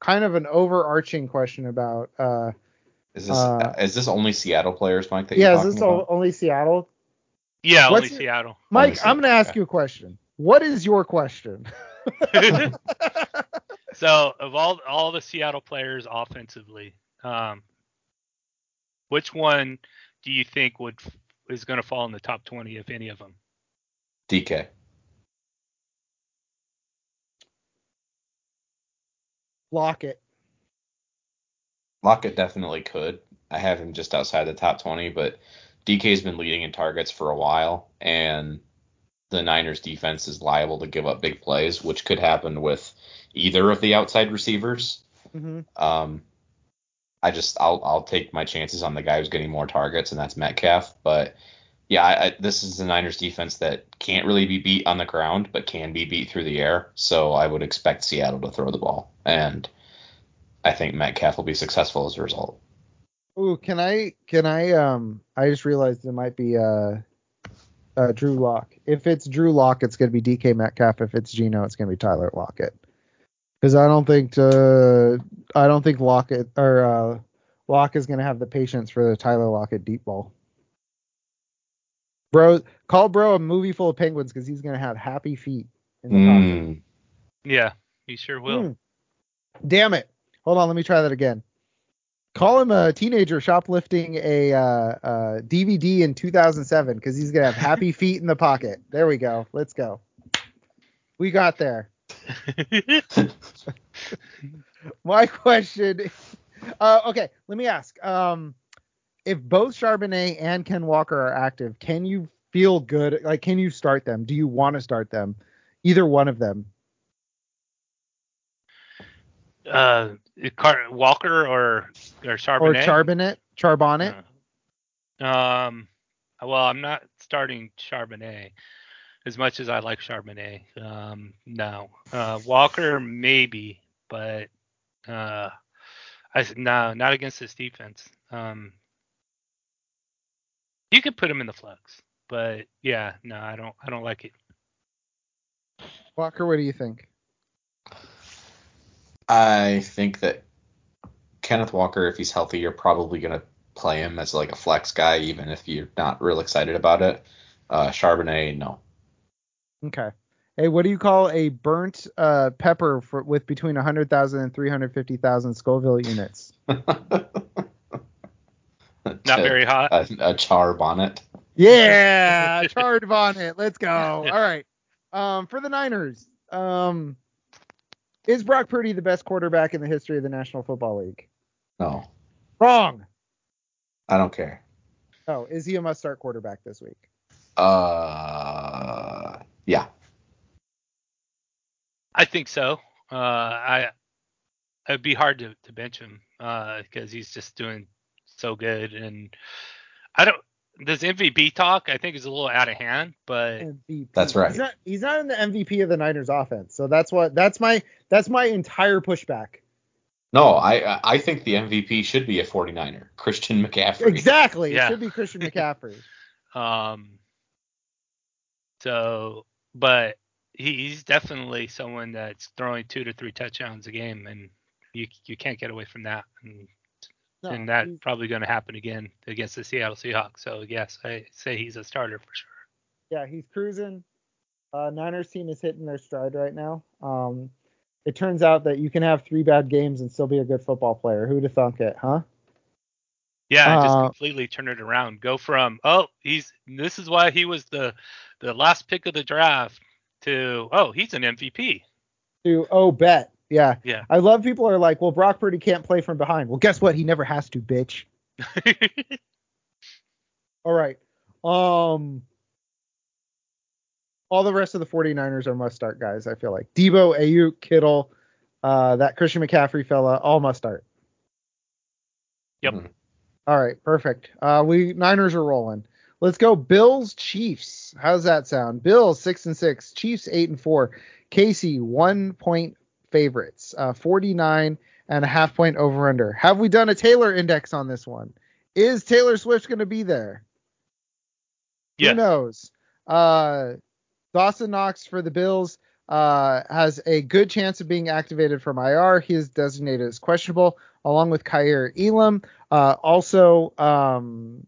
kind of an overarching question about. Uh, Is this Uh, is this only Seattle players, Mike? That yeah, is this about? only Seattle? Yeah, only What's your- Seattle. Mike, Seattle, I'm going to ask okay. you a question. What is your question? [laughs] [laughs] so of all all the Seattle players offensively, um, which one do you think would is going to fall in the top 20 if any of them? DK. Lockett. Lockett definitely could. I have him just outside the top 20, but DK's been leading in targets for a while, and the Niners defense is liable to give up big plays, which could happen with either of the outside receivers. hmm Um, I just I'll I'll take my chances on the guy who's getting more targets, and that's Metcalf. But yeah, I, I, this is the Niners defense that can't really be beat on the ground, but can be beat through the air. So I would expect Seattle to throw the ball, and I think Metcalf will be successful as a result. Ooh, can I can I um I just realized it might be uh uh Drew Lock. If it's Drew Lock, it's gonna be DK Metcalf. If it's Geno, it's gonna be Tyler Lockett. Because I don't think uh I don't think Lockett or uh Lock is gonna have the patience for the Tyler Lockett deep ball. Bro, call bro a movie full of penguins because he's gonna have happy feet in the pocket. Mm. Yeah, he sure will. Hmm. Damn it. Hold on, let me try that again. Call him a teenager shoplifting a uh, uh, DVD in 2007 because he's going to have happy [laughs] feet in the pocket. There we go. Let's go. We got there. [laughs] [laughs] My question. Uh, okay, let me ask. Um, if both Charbonnet and Ken Walker are active, can you feel good? Like, can you start them? Do you want to start them? Either one of them. uh, Car- Walker or or Charbonnet. Or Charbonnet? Charbonnet? Uh, Um, well, I'm not starting Charbonnet as much as I like Charbonnet. Um, no, uh, Walker maybe, but uh, I no, not against this defense. Um, you could put him in the flex, but yeah, no, I don't, I don't like it. Walker, what do you think? I think that Kenneth Walker, if he's healthy, you're probably going to play him as like a flex guy, even if you're not real excited about it. Uh, Charbonnet, no. Okay. Hey, what do you call a burnt uh, pepper for, with between 100,000 and 350,000 Scoville units? [laughs] Not very hot. A, a char bonnet. Yeah, [laughs] charred bonnet. Let's go. All right. Um, for the Niners, um, is Brock Purdy the best quarterback in the history of the National Football League? No, Wrong. I don't care. Oh, is he a must start quarterback this week? Uh, yeah. I think so. Uh, I it'd be hard to, to bench him because he's just doing so good, and I don't. This MVP talk I think is a little out of hand, but MVP. That's right. He's not, he's not in the MVP of the Niners offense. So that's what that's my that's my entire pushback. No, I I think the MVP should be a 49er, Christian McCaffrey. Exactly. Yeah. It should be Christian McCaffrey. [laughs] um, so but he's definitely someone that's throwing two to three touchdowns a game, and you you can't get away from that, and No, and that's probably going to happen again against the Seattle Seahawks. So yes, I say he's a starter for sure. yeah, he's cruising. Uh, Niners team is hitting their stride right now. Um, it turns out that you can have three bad games and still be a good football player. Who'd have thunk it, huh? Yeah, and just Uh, completely turn it around. Go from oh he's this is why he was the the last pick of the draft to oh he's an MVP. To oh bet. Yeah. Yeah. I love people are like, well, Brock Purdy can't play from behind. Well, guess what? He never has to, bitch. [laughs] All right. Um all the rest of the 49ers are must start guys, I feel like. Debo, Aiyuk, Kittle, uh that Christian McCaffrey fella, all must start. Yep. Mhm. All right, perfect. Uh we Niners are rolling. Let's go Bills Chiefs. How's that sound? Bills 6 and 6, Chiefs 8 and 4. Casey 1 point favorites. Uh 49 and a half point over under. Have we done a Taylor index on this one? Is Taylor Swift going to be there? Yeah. Who knows? Uh, Dawson Knox for the Bills uh, has a good chance of being activated from IR. He is designated as questionable, along with Kaiir Elam. Uh, also, um,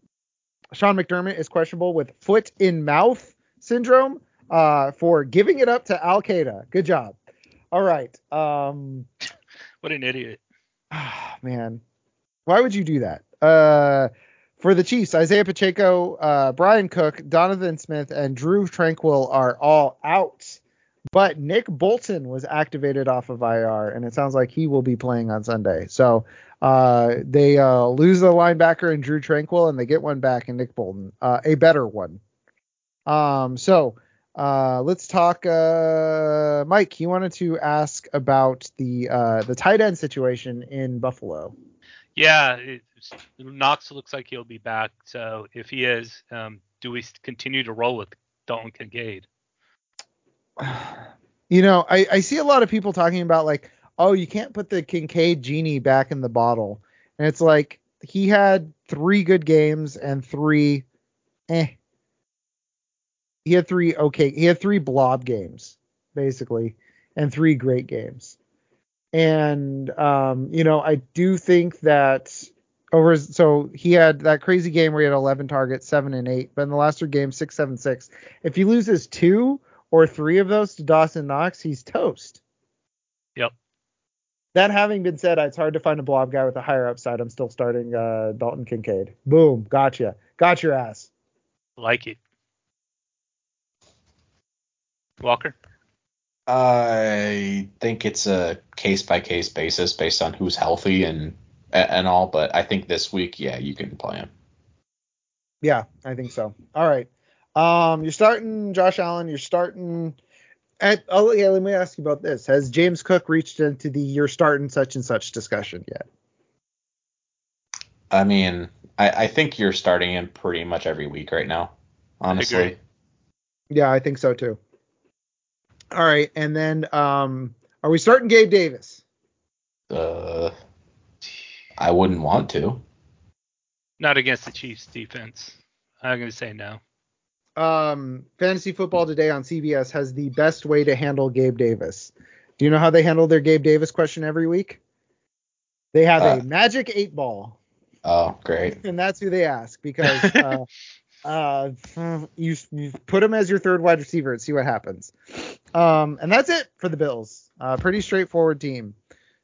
Sean McDermott is questionable with foot in mouth syndrome uh, for giving it up to Al Qaeda. Good job. All right. Um, [laughs] what an idiot. Ah, [sighs] man, why would you do that? Uh, for the Chiefs, Isaiah Pacheco, uh, Bryan Cook, Donovan Smith, and Drue Tranquill are all out. But Nick Bolton was activated off of IR, and it sounds like he will be playing on Sunday. So uh, they uh, lose the linebacker and Drue Tranquill, and they get one back in Nick Bolton, uh, a better one. Um, so uh, let's talk. Uh, Mike, you wanted to ask about the uh, the tight end situation in Buffalo. Yeah, Knox looks like he'll be back. So if he is, um, do we continue to roll with Dalton Kincaid? [sighs] You know, I, I see a lot of people talking about like, oh, you can't put the Kincaid genie back in the bottle, and it's like he had three good games and three, eh. He had three okay. He had three blob games basically, and three great games. And um, you know, I do think that over so he had that crazy game where he had 11 targets, seven and eight, but in the last three games, six, seven, six. If he loses two or three of those to Dawson Knox, he's toast. Yep. That having been said, it's hard to find a blob guy with a higher upside. I'm still starting uh, Dalton Kincaid. Boom, gotcha, got your ass. Like it. Walker? I think it's a case by case basis based on who's healthy and and all, but I think this week, yeah, you can play him. Yeah, I think so. All right. Um, you're starting Josh Allen. You're starting. At, oh yeah, let me ask you about this. Has James Cook reached into the you're starting such and such discussion yet? I mean, I, I think you're starting him pretty much every week right now, honestly. agree. Yeah, I think so too. All right, and then um, are we starting Gabe Davis? Uh, I wouldn't want to. Not against the Chiefs defense. I'm going to say no. Um, Fantasy Football Today on CBS has the best way to handle Gabe Davis. Do you know how they handle their Gabe Davis question every week? They have Uh. a magic eight ball. Oh, great. and that's who they ask because [laughs] uh, uh, you, you put him as your third wide receiver and see what happens. Um, and that's it for the Bills. Uh, pretty straightforward team.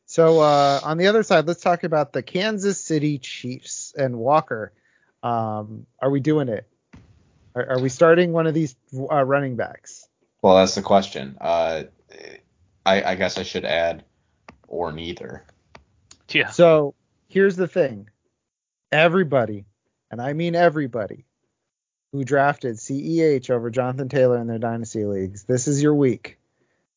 So uh, on the other side, let's talk about the Kansas City Chiefs and Walker. Um, are we doing it? Are, are we starting one of these uh, running backs? Well, that's the question. Uh, I, I guess I should add or neither. Yeah. So here's the thing. Everybody, and I mean everybody, who drafted CEH over Jonathan Taylor in their dynasty leagues, this is your week.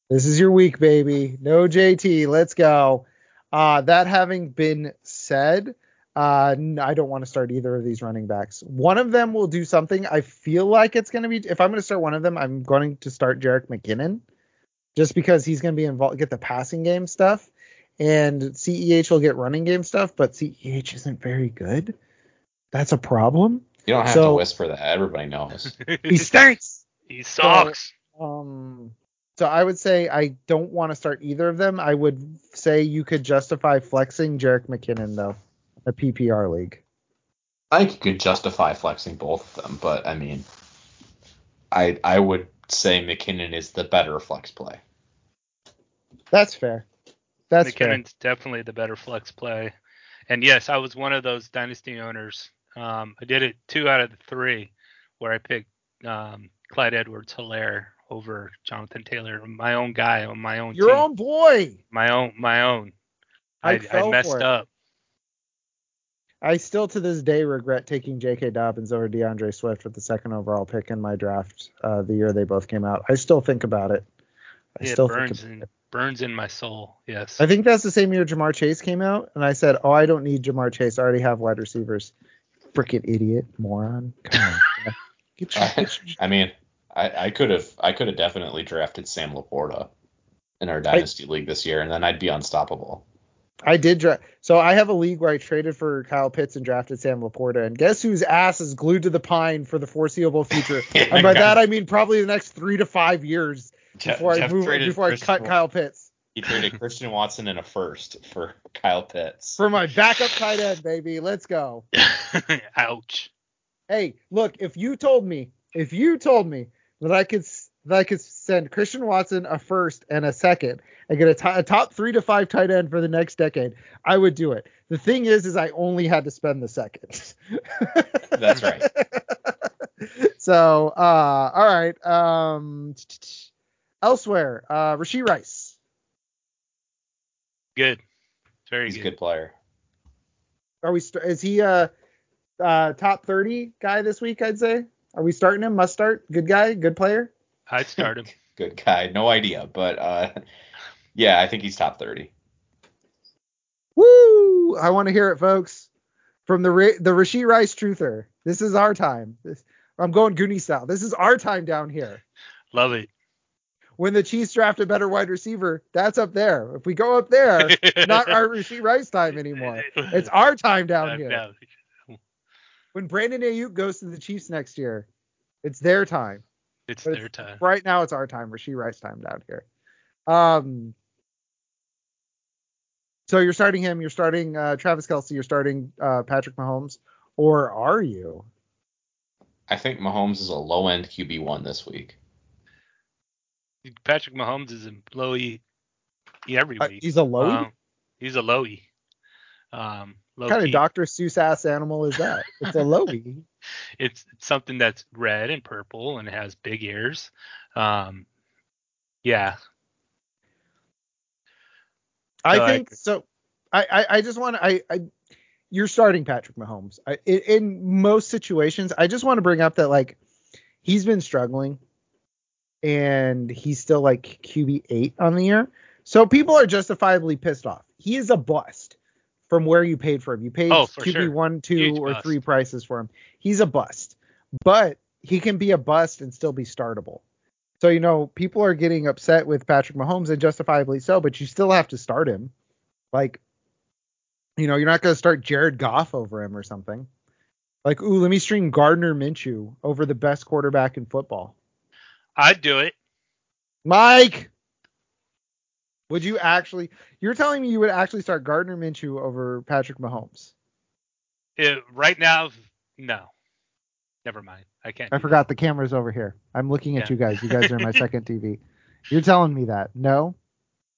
This is your week, baby. No JT. Let's go. Uh, that having been said, uh, I don't want to start either of these running backs. One of them will do something. I feel like it's going to be. If I'm going to start one of them, I'm going to start Jerick McKinnon, just because he's going to be involved, get the passing game stuff, and CEH will get running game stuff. But CEH isn't very good. That's a problem. You don't have So- to whisper that. Everybody knows. [laughs] He stinks. he sucks. Um, so I would say I don't want to start either of them. I would say you could justify flexing Jerick McKinnon though, a PPR league. I think you could justify flexing both of them, but I mean, I I would say McKinnon is the better flex play. That's fair. That's fair. McKinnon's definitely the better flex play. And yes, I was one of those dynasty owners. Um, I did it two out of the three where I picked um, Clyde Edwards Helaire over Jonathan Taylor, my own guy on my own Your team. own boy. my own my own. I I, I messed up. I still to this day regret taking J.K. Dobbins over D'Andre Swift with the second overall pick in my draft uh, the year they both came out. I still think about it. I It still burns in it. burns in my soul. Yes. I think that's the same year Ja'Marr Chase came out, and I said, "Oh, I don't need Ja'Marr Chase. I already have wide receivers." Freaking idiot, moron! Come on, [laughs] get your, I, get your I mean, I, I could have I could have definitely drafted Sam LaPorta in our dynasty league this year, and then I'd be unstoppable. I did draft. So I have a league where I traded for Kyle Pitts and drafted Sam LaPorta, and guess whose ass is glued to the pine for the foreseeable future? [laughs] and by that I mean probably the next three to five years Jeff- before I move before I cut Kyle Pitts He traded Christian Watson in a first for Kyle Pitts. for my backup tight end, baby. Let's go. [laughs] Ouch. Hey, look, if you told me, if you told me that I could that I could send Christian Watson a first and a second and get a top three to five tight end for the next decade, I would do it. The thing is, is I only had to spend the second. [laughs] That's right. [laughs] so, uh, all right. Um, elsewhere, uh, Rashee Rice. Good. Very He's a good. good player. Are we? St- is he a uh, top thirty guy this week? I'd say. Are we starting him? Must start. Good guy. Good player. I'd start him. [laughs] Good guy. No idea, but uh, yeah, I think he's top 30. Woo! I want to hear it, folks. From the Ra- the Rashee Rice truther. This is our time. This, I'm going Goonie style. This is our time down here. Love it. When the Chiefs draft a better wide receiver, that's up there. If we go up there, [laughs] not our Rashee Rice time anymore. It's our time down here. When Brandon Aiyuk goes to the Chiefs next year, it's their time. It's But their time. Right now, it's our time. Rashee Rice time down here. Um. So you're starting him. You're starting uh, Travis Kelce. You're starting uh, Patrick Mahomes, or are you? I think Mahomes is a low end QB1 this week. Patrick Mahomes is a low E every Uh, week. he's a low. Um, he's a low E. Um, low what kind of. Dr. Seuss ass animal is that? [laughs] It's a low. It's something that's red and purple and it has big ears. Um, yeah. I So think agree. so. I, I, I just want to. I, I you're starting Patrick Mahomes. I, in, in most situations, I just want to bring up that like he's been struggling, and he's still like QB eight on the year. So people are justifiably pissed off. He is a bust from where you paid for him. You paid Oh, QB sure. one, two, Huge or bust. three prices for him. He's a bust, but he can be a bust and still be startable. So you know, people are getting upset with Patrick Mahomes and justifiably so, but you still have to start him. Like, you know, you're not going to start Jared Goff over him or something. Like, ooh, let me stream Gardner Minshew over the best quarterback in football. I'd do it. Mike, would you actually? You're telling me you would actually start Gardner Minshew over Patrick Mahomes? It- right now, no. Never mind. I can't. I forgot the camera's over here. I'm looking at Yeah. you guys. You guys are in my [laughs] second TV. You're telling me that? No.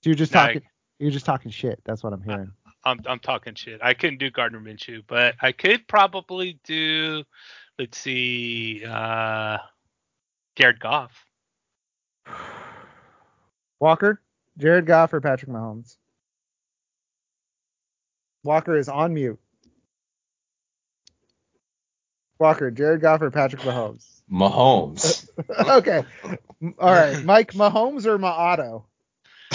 So you're just No, I- talking. You're just talking shit. That's what I'm hearing. that. I'm I'm talking shit. I couldn't do Gardner Minshew, but I could probably do. Let's see. Uh, Jared Goff. Walker, Jared Goff, or Patrick Mahomes? Walker is on mute. Walker, Jared Goff or Patrick Mahomes? Mahomes. [laughs] okay. All right. Mike Mahomes or Maato?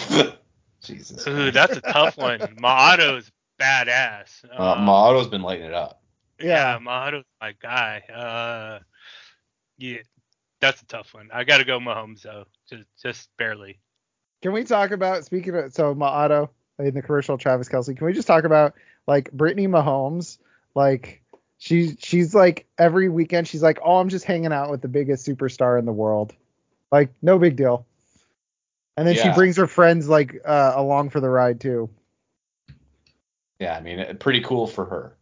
[laughs] Jesus. Ooh, that's a tough one. Maato's badass. Uh, Um, Maato's been lighting it up. yeah, Maato's my guy. Uh, yeah, that's a tough one. I got to go Mahomes though, just just barely. Can we talk about speaking of so Maato in the commercial Travis Kelce? Can we just talk about like Brittany Mahomes? Like she's she's like every weekend she's like, oh, I'm just hanging out with the biggest superstar in the world. Like no big deal. And then she brings her friends like uh, along for the ride too. Yeah, I mean, pretty cool for her.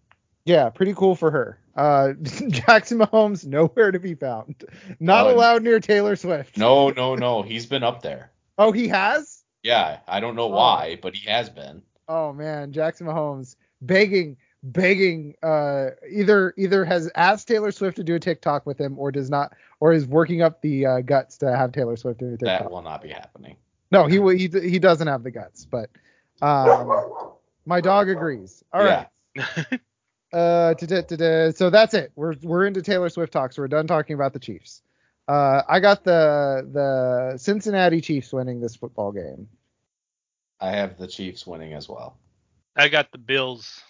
Yeah, pretty cool for her. Uh, [laughs] Jackson Mahomes nowhere to be found. Not Oh, allowed near Taylor Swift. No, no, no. He's been up there. Oh, he has. Yeah, I don't know Oh. why, but he has been. Oh man, Jackson Mahomes begging, begging. Uh, either either has asked Taylor Swift to do a TikTok with him, or does not, or is working up the uh, guts to have Taylor Swift do a TikTok. That will not be happening. No, he will- he he doesn't have the guts, but um, my dog agrees. All right. [laughs] Uh, da- da- da- so that's it. We're we're into Taylor Swift talks. so we're done talking about the Chiefs. Uh, I got the the Cincinnati Chiefs winning this football game. I have the Chiefs winning as well. I got the Bills.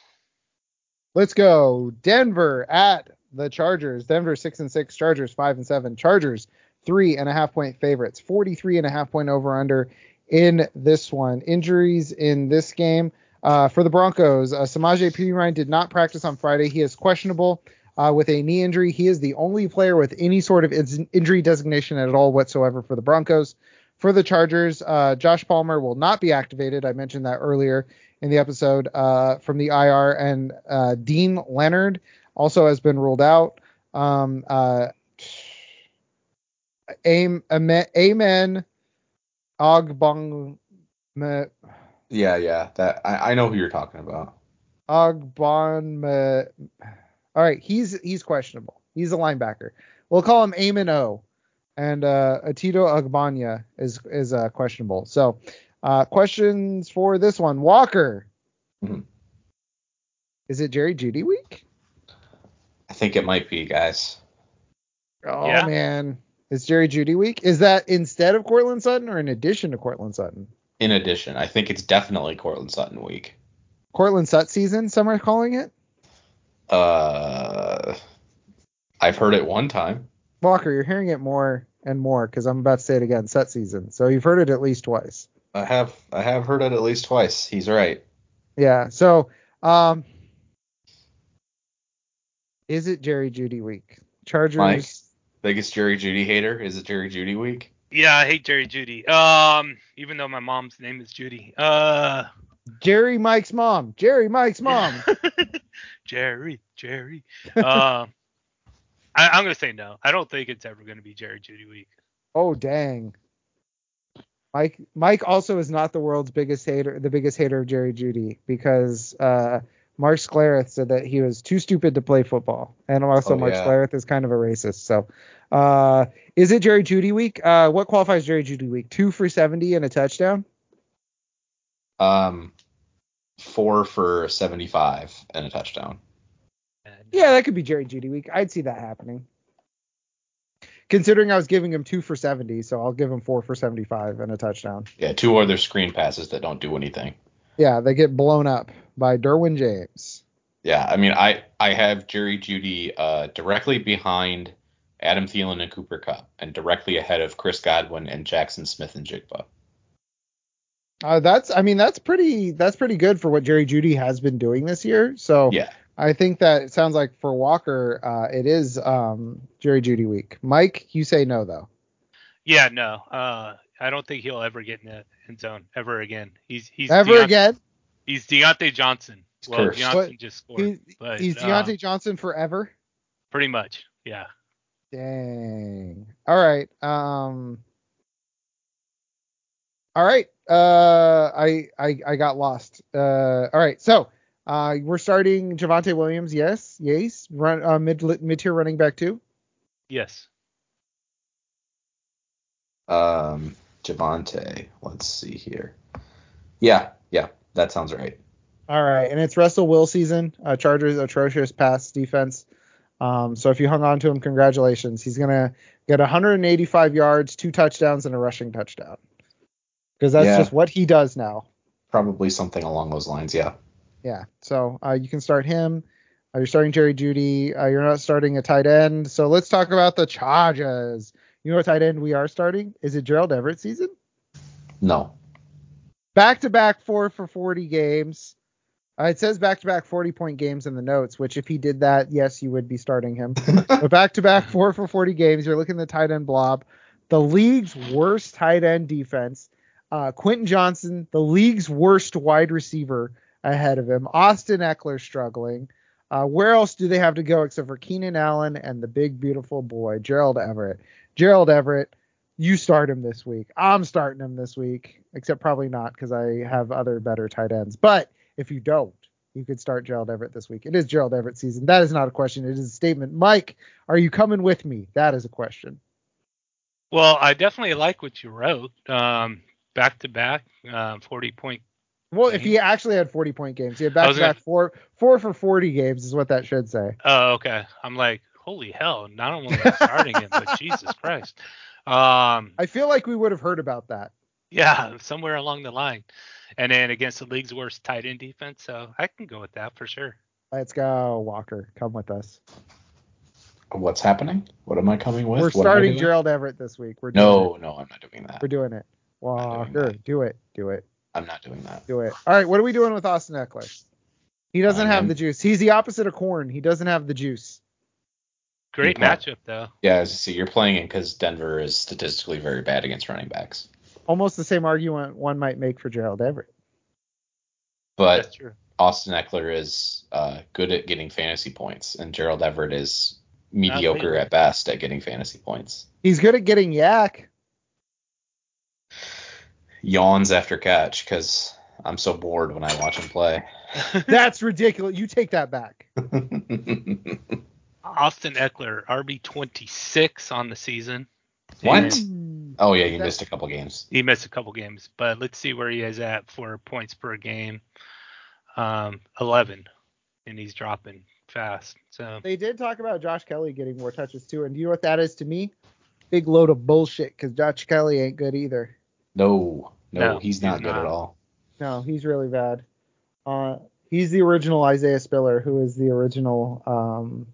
Let's go. Denver at the Chargers. Denver six and six. Chargers five and seven. Chargers three and a half point favorites. 43 and a half point over under in this one. Injuries in this game. Uh, for the Broncos, uh, Samaje Perine did not practice on Friday. He is questionable uh, with a knee injury. He is the only player with any sort of ins- injury designation at all whatsoever for the Broncos. For the Chargers, uh, Josh Palmer will not be activated. I mentioned that earlier in the episode uh, from the IR, and uh, Deane Leonard also has been ruled out. Um, uh, Am- Ame- Amen Ogbong. Yeah, yeah. That I, I know who you're talking about. Ogbon. All right, he's he's questionable. He's a linebacker. We'll call him Amon O. And uh, Otito Ogbonnia is is uh, questionable. So, uh, questions for this one. Walker. Mm-hmm. Is it Jerry Jeudy week? I think it might be, guys. Oh Yeah. man, it's Jerry Jeudy week. Is that instead of Courtland Sutton or in addition to Courtland Sutton? In addition, I think it's definitely Courtland Sutton week. Courtland Sutton season, some are calling it. Uh, I've heard it one time. Walker, you're hearing it more and more because I'm about to say it again. Sut season. So you've heard it at least twice. I have I have heard it at least twice. He's right. Yeah. So, um, is it Jerry Jeudy week? Chargers. Mike? Biggest Jerry Jeudy hater? Is it Jerry Jeudy week? Yeah, I hate Jerry Jeudy. Um, even though my mom's name is Judy. Uh, Jerry Mike's mom. Jerry Mike's mom. [laughs] Jerry, Jerry. Um, I, I'm gonna say no. I don't think it's ever gonna be Jerry Jeudy week. oh dang. Mike Mike also is not the world's biggest hater, the biggest hater of Jerry Jeudy because uh, Mark Schlereth said that he was too stupid to play football, and also Oh, Mark yeah. Schlereth is kind of a racist. So, uh, is it Jerry Jeudy week? Uh, what qualifies Jerry Jeudy week? Two for seventy and a touchdown. Um, four for 75 and a touchdown. Yeah, that could be Jerry Jeudy week. I'd see that happening. Considering I was giving him two for 70, so I'll give him four for 75 and a touchdown. Yeah, two other screen passes that don't do anything. Yeah, they get blown up by Derwin James. Yeah, I mean, I I have Jerry Jeudy uh, directly behind Adam Thielen and Cooper Kupp, and directly ahead of Chris Godwin and Jaxon Smith-Njigba. Uh, that's, I mean, that's pretty, that's pretty good for what Jerry Jeudy has been doing this year. So Yeah, I think that it sounds like for Walker, uh, it is um, Jerry Jeudy week. Mike, you say no though. Yeah, no. Uh, I don't think he'll ever get in the end zone ever again. He's he's Ever Deont- again? He's Diontae Johnson. He's Well, cursed. Johnson But just scored, He, but he's uh, Diontae Johnson forever. pretty much. Yeah. Dang. All right. Um. All right. Uh, I I I got lost. Uh. All right. So, uh, we're starting Javonte Williams. Yes. Yes. Run. Uh, mid mid tier running back too. Yes. um, Javonte. Let's see here. Yeah, yeah, that sounds right. All right, and it's Russell Will season. Uh, Chargers atrocious pass defense. Um, so if you hung on to him, congratulations. He's gonna get 185 yards, two touchdowns, and a rushing touchdown. Because that's Yeah. just what he does now. Probably something along those lines. Yeah. Yeah. So uh, you can start him. Uh, you're starting Jerry Jeudy. Uh, you're not starting a tight end. So let's talk about the Chargers. You know what tight end we are starting? Is it Gerald Everett season? No. Back to back four for 40 games. Uh, it says back to back 40 point games in the notes, which if he did that, yes, you would be starting him. but back to back four for 40 games. You're looking at the tight end blob. The league's worst tight end defense. Uh, Quentin Johnston, the league's worst wide receiver ahead of him. Austin Ekeler struggling. Uh, where else do they have to go except for Keenan Allen and the big beautiful boy Gerald Everett? Gerald Everett, you start him this week. I'm starting him this week, except probably not because I have other better tight ends. But if you don't, you could start Gerald Everett this week. It is Gerald Everett season. That is not a question. It is a statement. Mike, are you coming with me? That is a question. Well, I definitely like what you wrote. Um, back to back, uh, 40 point. Well, if he actually had 40 point games, he had back to back four four for 40 games is what that should say. Oh, okay. I'm like, holy hell! Not only am starting him, but [laughs] Jesus Christ. Um, I feel like we would have heard about that. yeah, somewhere along the line, and then against the league's worst tight end defense, so I can go with that for sure. Let's go, Walker. Come with us. What's happening? What am I coming with? We're What starting? Gerald Everett this week. We're doing No, it. no, I'm not doing that. We're doing it. doing Walker, that. do it, do it, I'm not doing that. do it. All right, what are we doing with Austin Ekeler? He doesn't Uh, have the juice. He's the opposite of corn. He doesn't have the juice. Great matchup though. Yeah, see, you're playing it because Denver is statistically very bad against running backs. Almost the same argument one might make for Gerald Everett. But Austin Ekeler is uh, good at getting fantasy points, and Gerald Everett is mediocre at best at getting fantasy points. He's good at getting yak. Yawns after catch because I'm so bored when I watch him play. [laughs] That's ridiculous. You take that back. [laughs] Austin Ekeler, RB 26 on the season. What? And oh yeah, he missed a couple games. He missed a couple games, but let's see where he is at for points per game. Um, 11, and he's dropping fast. So They did talk about Josh Kelley getting more touches too, and do you know what that is to me? Big load of bullshit because Josh Kelley ain't good either. No, no, No, he's not he's good not. at all. No, he's really bad. Uh, he's the original Isaiah Spiller, who is the original. Um,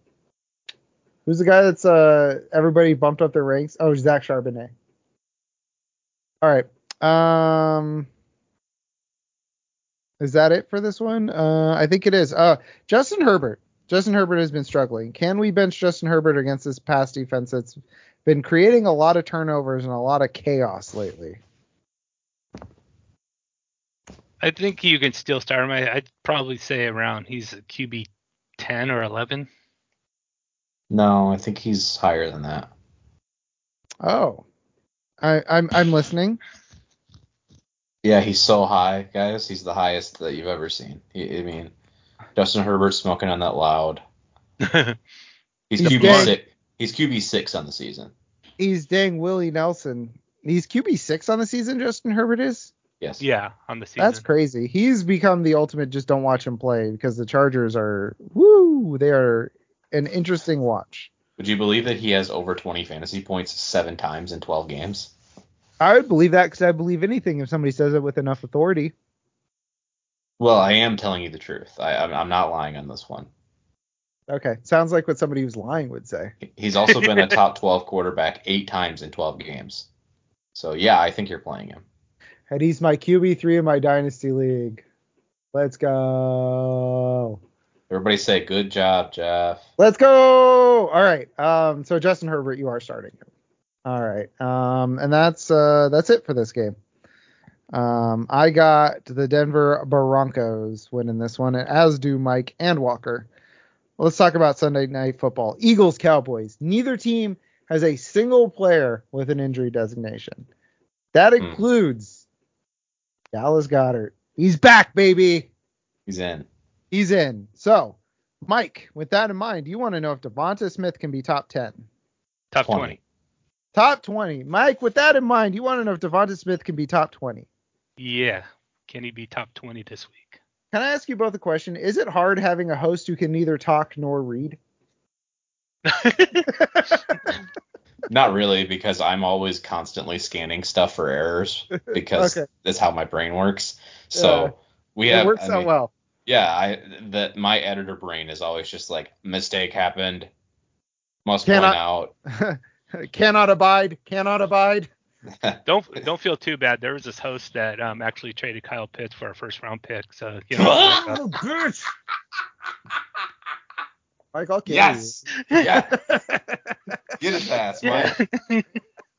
who's the guy that's uh everybody bumped up their ranks? Oh, Zach Charbonnet. All right. Um, is that it for this one? Uh, I think it is. Uh, Justin Herbert. Justin Herbert has been struggling. Can we bench Justin Herbert against this pass defense that's been creating a lot of turnovers and a lot of chaos lately? I think you can still start him. I, I'd probably say around he's a QB 10 or 11. No, I think he's higher than that. Oh, I, I'm I'm listening. Yeah, he's so high, guys. He's the highest that you've ever seen. He, I mean, Justin Herbert smoking on that loud. [laughs] He's, He's QB dead. six. He's QB six on the season. He's dang Willie Nelson. He's QB six on the season. Justin Herbert is. Yes. yeah, on the season. That's crazy. He's become the ultimate. Just don't watch him play because the Chargers are woo. They are an interesting watch. Would you believe that he has over 20 fantasy points seven times in 12 games? I would believe that because I believe anything if somebody says it with enough authority. Well, I am telling you the truth. I, I'm, I'm not lying on this one. Okay, sounds like what somebody who's lying would say. He's also been a [laughs] top 12 quarterback eight times in 12 games. So yeah, I think you're playing him. And he's my QB three in my dynasty league. Let's go. Everybody say good job, Jeff. Let's go. All right. Um, so Justin Herbert, you are starting. All right. Um, and that's uh that's it for this game. Um, I got the Denver Broncos winning this one, as do Mike and Walker. Let's talk about Sunday Night Football. Eagles Cowboys. Neither team has a single player with an injury designation. That Hmm. includes Dallas Goedert. He's back, baby. He's in. He's in. So, Mike, with that in mind, you want to know if DeVonta Smith can be top 10? Top 20. 20. Top 20. Mike, with that in mind, you want to know if DeVonta Smith can be top 20? Yeah. Can he be top 20 this week? Can I ask you both a question? Is it hard having a host who can neither talk nor read? [laughs] Not really, because I'm always constantly scanning stuff for errors because [laughs] Okay. that's how my brain works. So Yeah. we it have. works I out mean, well. Yeah, I that my editor brain is always just like mistake happened. Must point Cannot- out. [laughs] cannot abide. Cannot abide. [laughs] don't don't feel too bad. There was this host that um actually traded Kyle Pitts for a first round pick. So you know. Oh, bitch. Mike, I'll kill yes. Yeah. Get his [laughs] ass, Mike.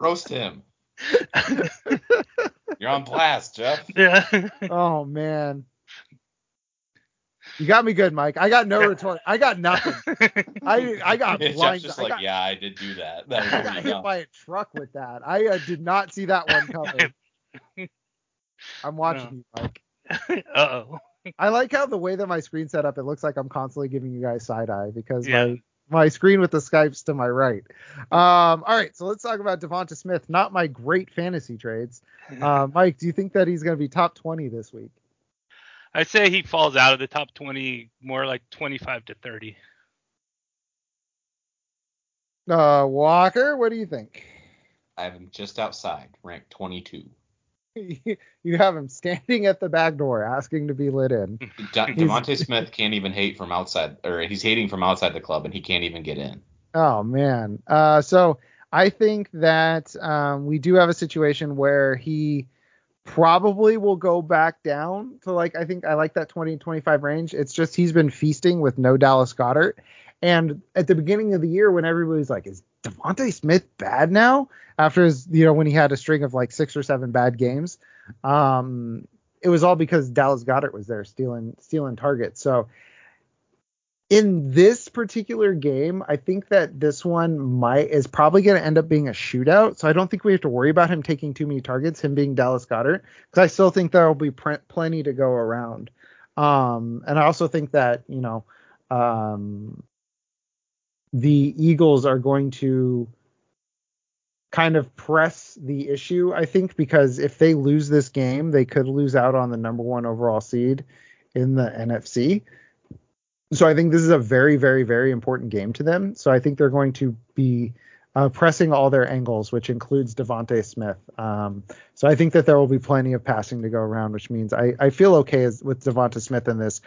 Roast him. You're on blast, Jeff. yeah. oh man. You got me good, Mike. I got no retort. I got nothing. I I [laughs] got Jeff's blind. just I like, got, yeah, I did do that. [laughs] That was I got hit by a truck with that. I uh, did not see that one coming. [laughs] I'm watching you, Mike. uh oh. I like how the way that my screen set up, it looks like I'm constantly giving you guys side eye because Yeah. my my screen with the Skype's to my right. Um, all right, so let's talk about DeVonta Smith. Not my great fantasy trades. Uh, Mike, do you think that he's going to be top 20 this week? I'd say he falls out of the top 20, more like 25 to 30. Uh, Walker, what do you think? I have him just outside, ranked 22. [laughs] you have him standing at the back door asking to be let in. [laughs] De- DeVonta Smith can't even hate from outside, or he's hating from outside the club, and he can't even get in. Oh man. Uh, so I think that um, we do have a situation where he probably will go back down to like I think I like that 20 and 25 range. It's just he's been feasting with no Dallas Goedert. And at the beginning of the year when everybody's like, is DeVonta Smith bad now? After his you know, when he had a string of like six or seven bad games. Um it was all because Dallas Goedert was there stealing stealing targets. So in this particular game, I think that this one might is probably going to end up being a shootout. So I don't think we have to worry about him taking too many targets, him being Dallas Goedert, because I still think there will be pr- plenty to go around. Um, and I also think that you know um, the Eagles are going to kind of press the issue. I think because if they lose this game, they could lose out on the number one overall seed in the NFC. So I think this is a very, very, very important game to them. So I think they're going to be uh, pressing all their angles, which includes DeVonta Smith. Um, so I think that there will be plenty of passing to go around, which means I, I feel okay as, with DeVonta Smith in this,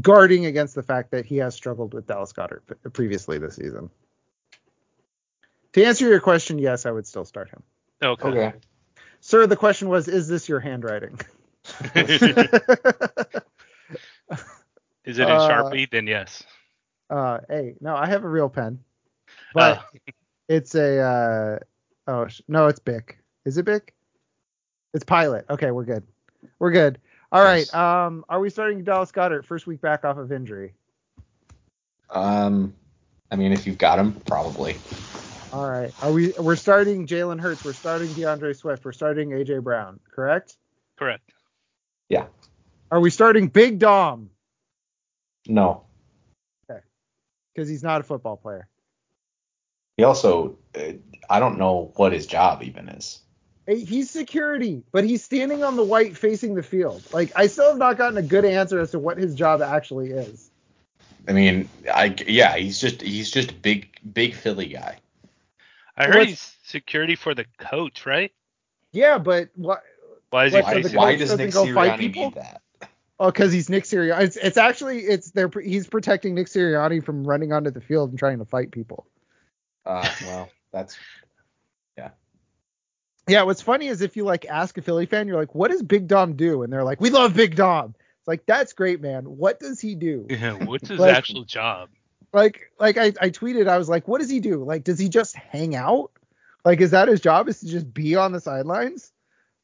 guarding against the fact that he has struggled with Dallas Goedert previously this season. To answer your question, yes, I would still start him. Okay. Sir, the question was, is this your handwriting? [laughs] [laughs] [laughs] Is it in Uh, Sharpie? Then yes. Uh, hey, no, I have a real pen, but Oh. it's a uh, oh sh- no, it's Bic. Is it Bic? It's Pilot. Okay, we're good. We're good. All right. Nice. Um, are we starting Dallas Goedert first week back off of injury? Um, I mean, if you've got him, probably. All right. Are we? We're starting Jalen Hurts. We're starting D'Andre Swift. We're starting AJ Brown. Correct? Correct. Yeah. Are we starting Big Dom? No. Okay. Because he's not a football player. He also, uh, I don't know what his job even is. He's security, but he's standing on the white facing the field. Like I still have not gotten a good answer as to what his job actually is. I mean, I yeah, he's just he's just a big big Philly guy. I heard What's- he's security for the coach, right? Yeah, but what? Why is he Why, the facing? why does doesn't Nick Sirianni need that? Oh, because he's Nick Sirianni. It's, it's actually it's there. He's protecting Nick Sirianni from running onto the field and trying to fight people. Uh, well, that's yeah. Yeah, what's funny is if you like ask a Philly fan, you're like, "What does Big Dom do?" And they're like, "We love Big Dom." It's like that's great, man. What does he do? [laughs] Yeah, what's his Like- actual job? Like, like I, I tweeted, I was like, "What does he do? Like, does he just hang out? Like, is that his job? Is to just be on the sidelines?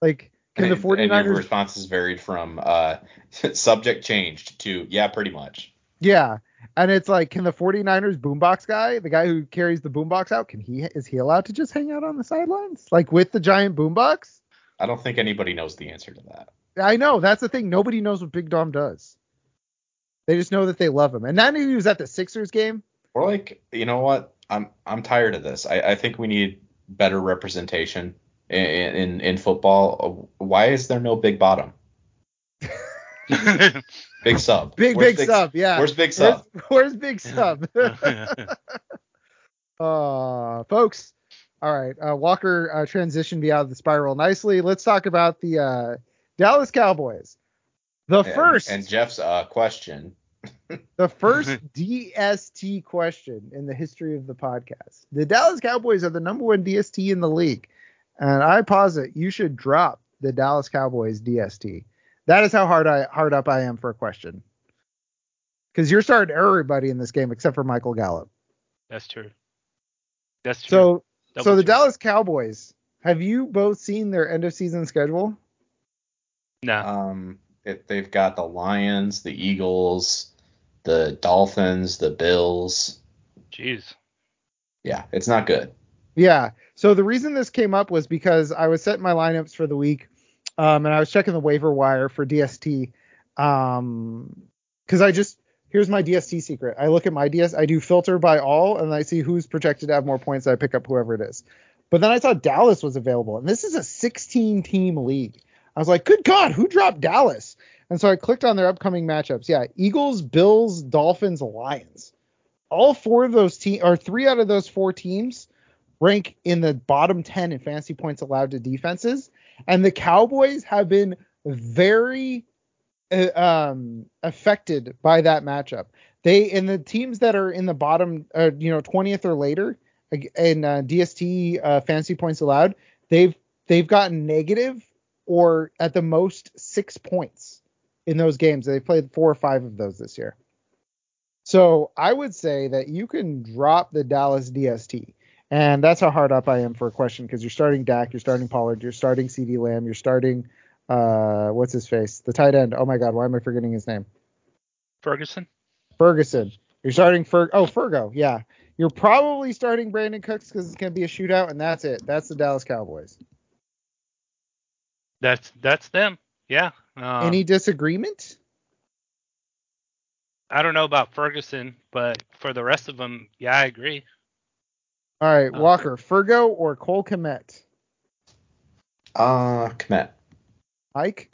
Like, can and, the it- and your 49ers responses varied from uh, [laughs] subject changed to yeah, pretty much. Yeah. And it's like, can the 49ers boombox guy, the guy who carries the boombox out, can he is he allowed to just hang out on the sidelines? Like with the giant boombox? I don't think anybody knows the answer to that. I know, that's the thing. Nobody knows what Big Dom does. They just know that they love him. And then he was at the Sixers game. Or like, you know what? I'm I'm tired of this. I, I think we need better representation in, in in football. Why is there no big bottom? [laughs] Big sub. Big Where's big sub, yeah. Where's big sub? Where's, where's big sub? [laughs] [laughs] uh, folks. All right, uh, Walker uh, transitioned me out of the spiral nicely. Let's talk about the uh, Dallas Cowboys. The And- first, And Jeff's uh, question. the first DST question in the history of the podcast. The Dallas Cowboys are the number one DST in the league, and I posit you should drop the Dallas Cowboys DST. That is how hard I hard up I am for a question. Because you're starting everybody in this game except for Michael Gallup. That's true. That's true. So Double so the true. Dallas Cowboys, have you both seen their end of season schedule? no. Um, it, they've got the Lions, the Eagles, the Dolphins, the Bills. Jeez. Yeah, it's not good. Yeah. So the reason this came up was because I was setting my lineups for the week, um, and I was checking the waiver wire for DST, um, because I just here's my DST secret. I look at my DS, I do filter by all, and I see who's projected to have more points. I pick up whoever it is. But then I saw Dallas was available, and this is a 16 team league. I was like, good God, who dropped Dallas? And so I clicked on their upcoming matchups. Yeah, Eagles, Bills, Dolphins, Lions. All four of those teams, or three out of those four teams, rank in the bottom 10 in fantasy points allowed to defenses. And the Cowboys have been very uh, um, affected by that matchup. They in the teams that are in the bottom, uh, you know, 20th or later in uh, DST uh, fantasy points allowed, they've they've gotten negative or at the most six points in those games. They've played four or five of those this year. So I would say that you can drop the Dallas DST. And that's how hard up I am for a question because you're starting Dak, you're starting Pollard, you're starting CeeDee Lamb, you're starting uh what's his face? The tight end. Oh my god, why am I forgetting his name? Ferguson. Ferguson. You're starting Fer oh Fergo, yeah. You're probably starting Brandin Cooks because it's gonna be a shootout, and that's it. That's the Dallas Cowboys. That's that's them. Yeah. Um, Any disagreement? I don't know about Ferguson, but for the rest of them, yeah, I agree. All right, Walker, Fergo or Cole Kmet? Uh, Kmet. Mike?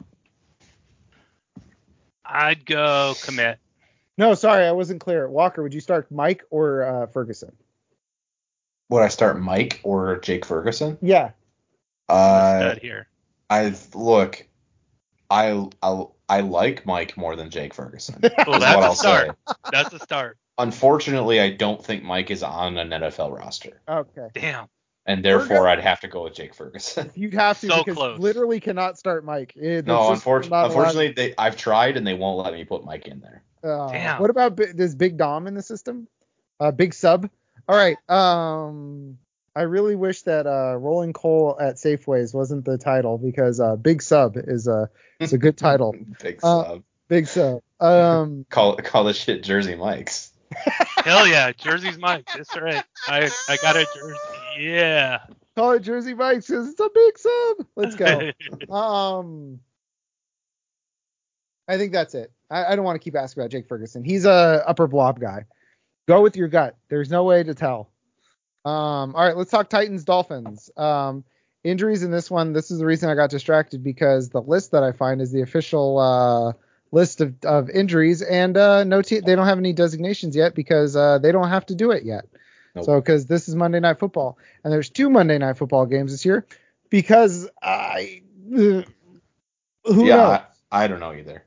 I'd go Kmet. No, sorry, I wasn't clear. Walker, would you start Mike or uh, Ferguson? Would I start Mike or Jake Ferguson? Yeah. Uh, here. I look. I I I like Mike more than Jake Ferguson. Well, is what that's I'll a start. say. That's a start. Unfortunately, I don't think Mike is on an NFL roster, Okay. Damn. and therefore I'd have to go with Jake Ferguson. You'd have to So because close. literally cannot start Mike. Eh, the no, system will unfor- not allow- unfortunately, they I've tried and they won't let me put Mike in there. Uh, Damn. What about this Big Dom in the system? Uh, Big Sub. All right. Um, I really wish that uh, Rolling Cole at Safeways wasn't the title because uh, Big Sub is a is a good title. [laughs] Big Uh, sub. Big Sub. Um, [laughs] Call call this shit Jersey Mike's. Hell yeah, Jersey's Mike. That's right. I I got a jersey. Yeah. call it Jersey Mike's it's a Big Sub. Let's go. [laughs] um, I think that's it. I, I don't want to keep asking about Jake Ferguson. He's a upper blob guy. Go with your gut. There's no way to tell. Um, all right, let's talk Titans Dolphins. Um, injuries in this one. This is the reason I got distracted because the list that I find is the official uh, list of, of injuries, and uh, no, te- they don't have any designations yet because uh, they don't have to do it yet. Nope. So because this is Monday Night Football, and there's two Monday Night Football games this year because I. who yeah, knows? I, I don't know either.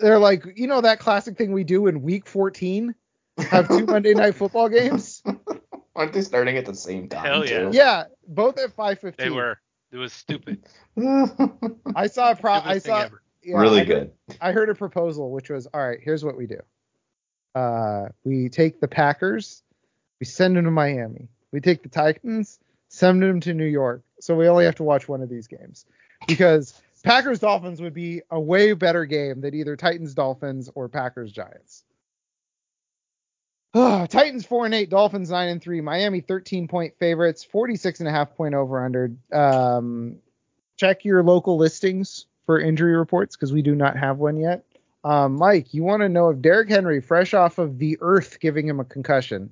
They're like, you know, that classic thing we do in Week 14, have two Monday Night Football games. [laughs] Aren't they starting at the same time Hell yeah. too? Yeah, both at 5:15. They were. It was stupid. [laughs] I saw a pro. I Stupidest thing saw. ever. Yeah, really I heard- good. I heard a proposal which was, all right, here's what we do. Uh, we take the Packers, we send them to Miami. We take the Titans, send them to New York. So we only have to watch one of these games because Packers Dolphins would be a way better game than either Titans Dolphins or Packers Giants. [sighs] Titans 4 and 8, Dolphins 9 and 3, Miami 13 point favorites, 46 and a half point over under. Um, check your local listings for injury reports because we do not have one yet. Um, Mike, you want to know if Derrick Henry, fresh off of the earth giving him a concussion,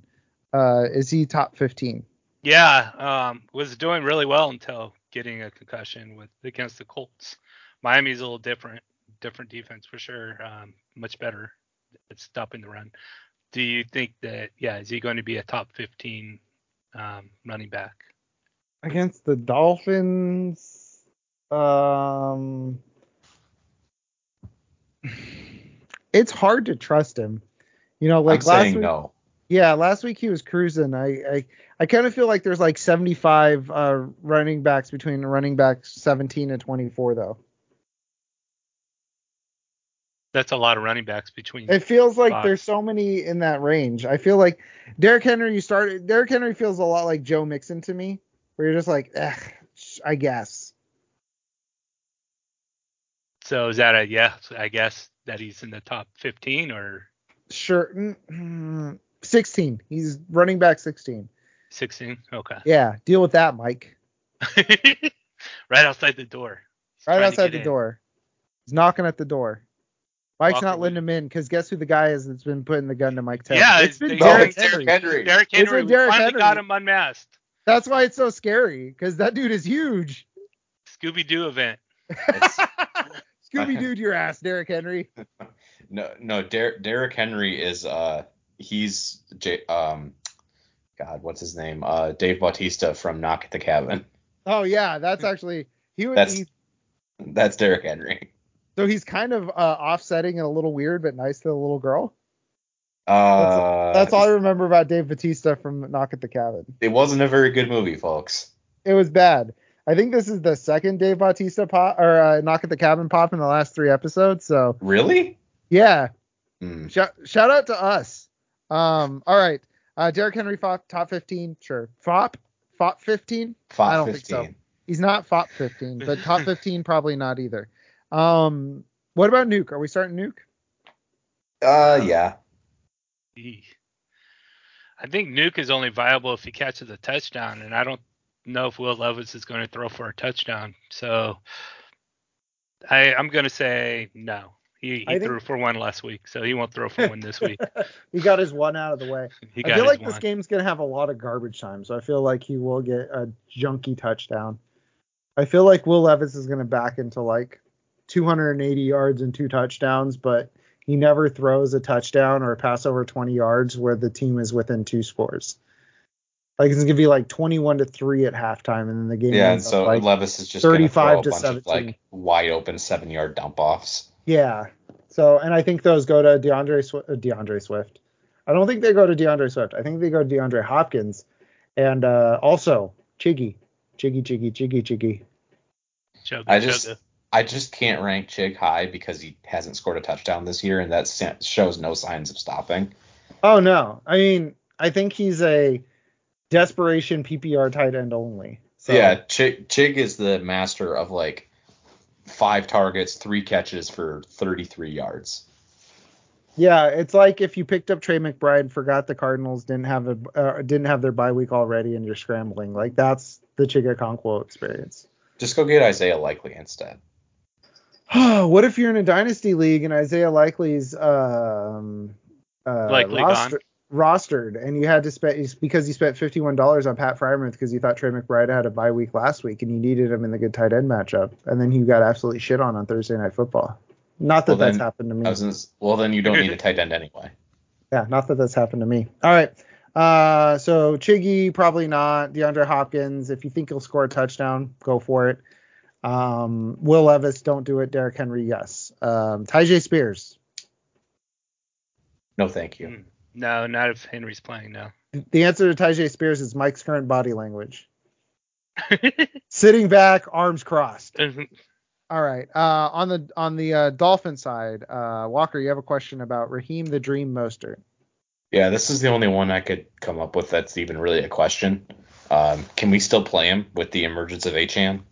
uh, is he top 15? Yeah, um, was doing really well until getting a concussion with against the Colts. Miami's a little different, different defense for sure. Um, much better at stopping the run. Do you think that yeah, is he going to be a top 15 um, running back? Against the Dolphins, um, it's hard to trust him. You know, like I'm last saying week, no. yeah, last week he was cruising. I I, I kind of feel like there's like 75 uh, running backs between running backs 17 and 24 though. That's a lot of running backs between. It feels like Spots. there's so many in that range. I feel like Derrick Henry. You started. Derrick Henry feels a lot like Joe Mixon to me, where you're just like, eh, I guess. So is that a yes? I guess that he's in the top 15 or Sure. mm, mm, 16. He's running back 16. 16? Okay. Yeah, deal with that, Mike. [laughs] right outside the door. He's Right outside the in. door. He's knocking at the door. Mike's Walker not letting him in because guess who the guy is that's been putting the gun to Mike Taylor? Yeah, it's been they- No, Derrick it's Derrick Henry. Henry. Derrick It's Henry. a We Derrick finally Henry. got him unmasked. That's why it's so scary because that dude is huge. Scooby Doo event. Scooby Doo your ass, Derrick Henry. [laughs] no, no. Der- Derrick Henry is uh he's J- um God, what's his name? Uh, Dave Bautista from Knock at the Cabin. Oh yeah, that's [laughs] actually he was. That's that's Derrick Henry. So he's kind of uh, offsetting and a little weird, but nice to the little girl. Uh, That's all I remember about Dave Bautista from Knock at the Cabin. It wasn't a very good movie, folks. It was bad. I think this is the second Dave Bautista pop or uh, Knock at the Cabin pop in the last three episodes. So Really? yeah, Hmm. shout, shout out to us. Um, all right, uh, Derrick Henry Fop top 15, sure. Fop, Fop 15. Fought I don't think so. He's not Fop 15, but top [laughs] 15 probably not either. Um, what about Nuke? Are we starting Nuke? Uh, yeah. I think Nuke is only viable if he catches a touchdown, and I don't know if Will Levis is going to throw for a touchdown. So I, I'm going to say no. He, he threw for one last week, so he won't throw for one this week. [laughs] he got his one out of the way. [laughs] He I feel like this one. game's gonna have a lot of garbage time, so I feel like he will get a junky touchdown. I feel like Will Levis is gonna back into like 280 yards and two touchdowns, but he never throws a touchdown or a pass over 20 yards where the team is within two scores. Like it's gonna be like 21 to three at halftime, and then the game Yeah, and ends up so like Levis is just 35 to bunch 17. of like wide open seven yard dump offs. Yeah. So, and I think those go to DeAndre Swift. Uh, DeAndre Swift. I don't think they go to DeAndre Swift. I think they go to DeAndre Hopkins, and uh, also Chiggy, Chiggy, Chiggy, Chiggy, Chiggy. Chugga, I just chugga. I just can't rank Chig high because he hasn't scored a touchdown this year, and that shows no signs of stopping. Oh no, I mean, I think he's a desperation PPR tight end only. So, Yeah, Chig, Chig is the master of like five targets, three catches for 33 yards. Yeah, it's like if you picked up Trey McBride, forgot the Cardinals didn't have a uh, didn't have their bye week already, and you're scrambling. Like that's the Chig Okonkwo experience. Just go get Isaiah Likely instead. [sighs] what if you're in a dynasty league and Isaiah Likely's um uh, Likely roster, rostered and you had to spend because you spent fifty one dollars on Pat Freiermuth because you thought Trey McBride had a bye week last week and you needed him in the good tight end matchup and then you got absolutely shit on on Thursday night football. Not that Well, that's then- happened to me. I gonna well, then you don't need a tight end anyway. [laughs] Yeah, not that that's happened to me. All right. Uh, so Chiggy probably not. DeAndre Hopkins, if you think he'll score a touchdown, go for it. Um, Will Levis, don't do it. Derrick Henry, yes. Um, Tyjae Spears. No, thank you. Mm. No, not if Henry's playing No. The answer to Tyjae Spears is Mike's current body language. [laughs] Sitting back, arms crossed. All right. Uh, on the on the uh, Dolphin side, uh, Walker, you have a question about Raheem the Dream Mostert. Yeah, this is the only one I could come up with that's even really a question. Um, can we still play him with the emergence of Achane?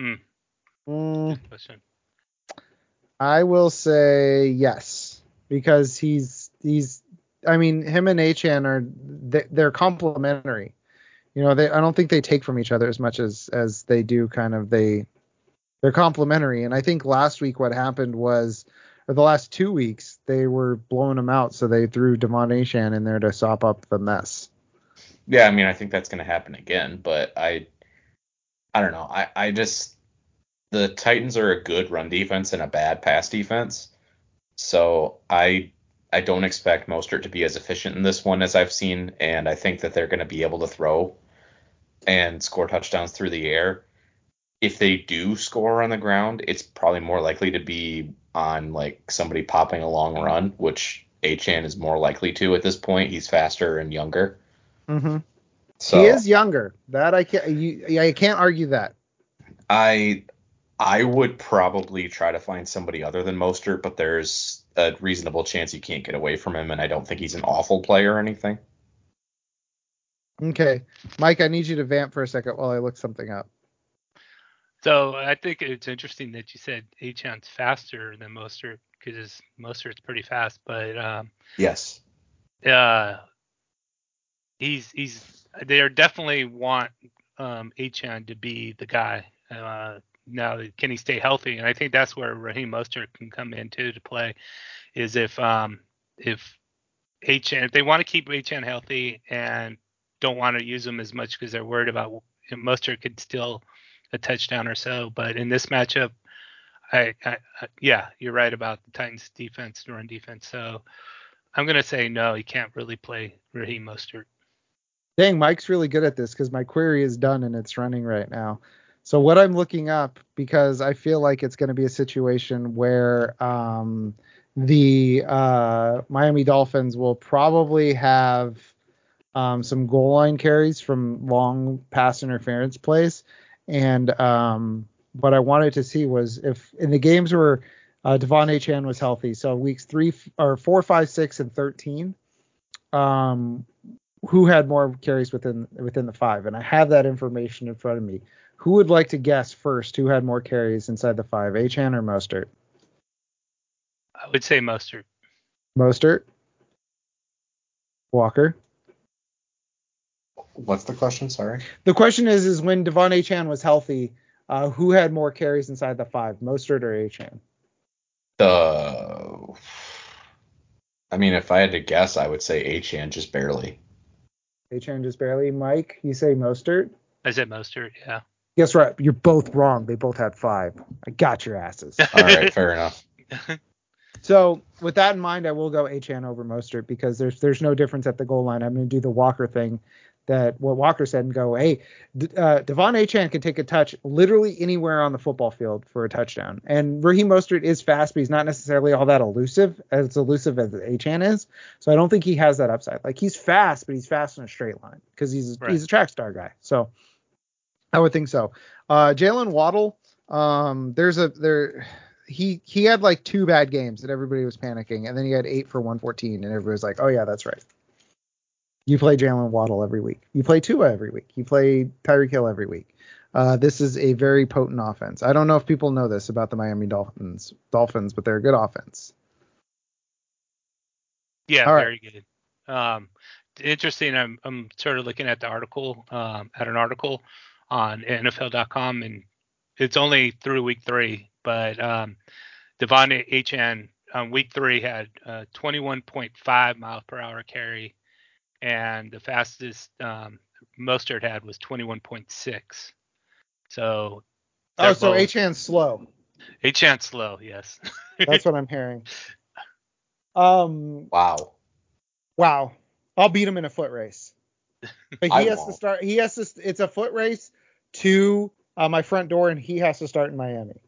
Mm, Good question. I will say yes because he's he's. I mean, him and Achane are they, they're complementary. You know, they I don't think they take from each other as much as as they do. Kind of they they're complementary. And I think last week what happened was, or the last two weeks, they were blowing them out, so they threw Devon Achane in there to sop up the mess. Yeah, I mean, I think that's going to happen again, but I, I don't know. I, I just, the Titans are a good run defense and a bad pass defense. So I I don't expect Mostert to be as efficient in this one as I've seen, and I think that they're going to be able to throw and score touchdowns through the air. If they do score on the ground, it's probably more likely to be on like somebody popping a long run, which Achane is more likely to at this point. He's faster and younger. Mm-hmm. So he is younger. That I can't. You, I can't argue that. I I would probably try to find somebody other than Mostert, but there's a reasonable chance you can't get away from him, and I don't think he's an awful player or anything. Okay, Mike, I need you to vamp for a second while I look something up. So I think it's interesting that you said Achane's faster than Mostert because Mostert's pretty fast, but um, Yes. uh, he's he's they are definitely want um, Achane to be the guy. Uh, now, can he stay healthy? And I think that's where Raheem Mostert can come into to play. Is if um, if Achane if they want to keep Achane healthy and don't want to use him as much because they're worried about Mostert could steal a touchdown or so. But in this matchup, I, I, I yeah, you're right about the Titans defense, and run defense. So I'm gonna say no, he can't really play Raheem Mostert. Dang, Mike's really good at this because my query is done and it's running right now. So what I'm looking up because I feel like it's going to be a situation where um, the uh, Miami Dolphins will probably have um, some goal line carries from long pass interference plays, and um, what I wanted to see was if in the games where uh, Devon Achane was healthy, so weeks three or four, five, six, and thirteen, um, who had more carries within within the five, and I have that information in front of me. Who would like to guess first who had more carries inside the five, Achane or Mostert? I would say Mostert. Mostert. Walker. What's the question? Sorry. The question is, is when Devon Achane was healthy, uh, who had more carries inside the five, Mostert or Achane? The. I mean, if I had to guess, I would say Achane just barely. Achane just barely. Mike, you say Mostert? I said Mostert. Yeah. Guess what? You're both wrong. They both had five. I got your asses. [laughs] All right, fair enough. [laughs] So with that in mind, I will go Achane over Mostert because there's there's no difference at the goal line. I'm going to do the Walker thing that what Walker said and go, hey, D- uh, Devon Achane can take a touch literally anywhere on the football field for a touchdown. And Raheem Mostert is fast, but he's not necessarily all that elusive, as elusive as Achane is. So I don't think he has that upside. Like he's fast, but he's fast in a straight line because he's Right. he's a track star guy. So I would think so. Uh, Jalen Waddle, um, there's a there he he had like two bad games that everybody was panicking, and then he had eight for 114, and everybody was like, oh yeah, that's right. You play Jalen Waddle every week. You play Tua every week. You play Tyreek Hill every week. Uh, this is a very potent offense. I don't know if people know this about the Miami Dolphins, Dolphins, but they're a good offense. Yeah, All right. very good. Um, interesting. I'm I'm sort of looking at the article, um, at an article on NFL.com, and it's only through week three, but um, Devon Achane on week three had uh, 21.5 mile per hour carry, and the fastest um, Mostert had was 21.6. So Oh, so both- Achane's slow. Achane slow, yes. That's what I'm hearing. [laughs] Um, Wow. wow. I'll beat him in a foot race. But he I has to won't. start. He has to. It's a foot race to uh, my front door, and he has to start in Miami.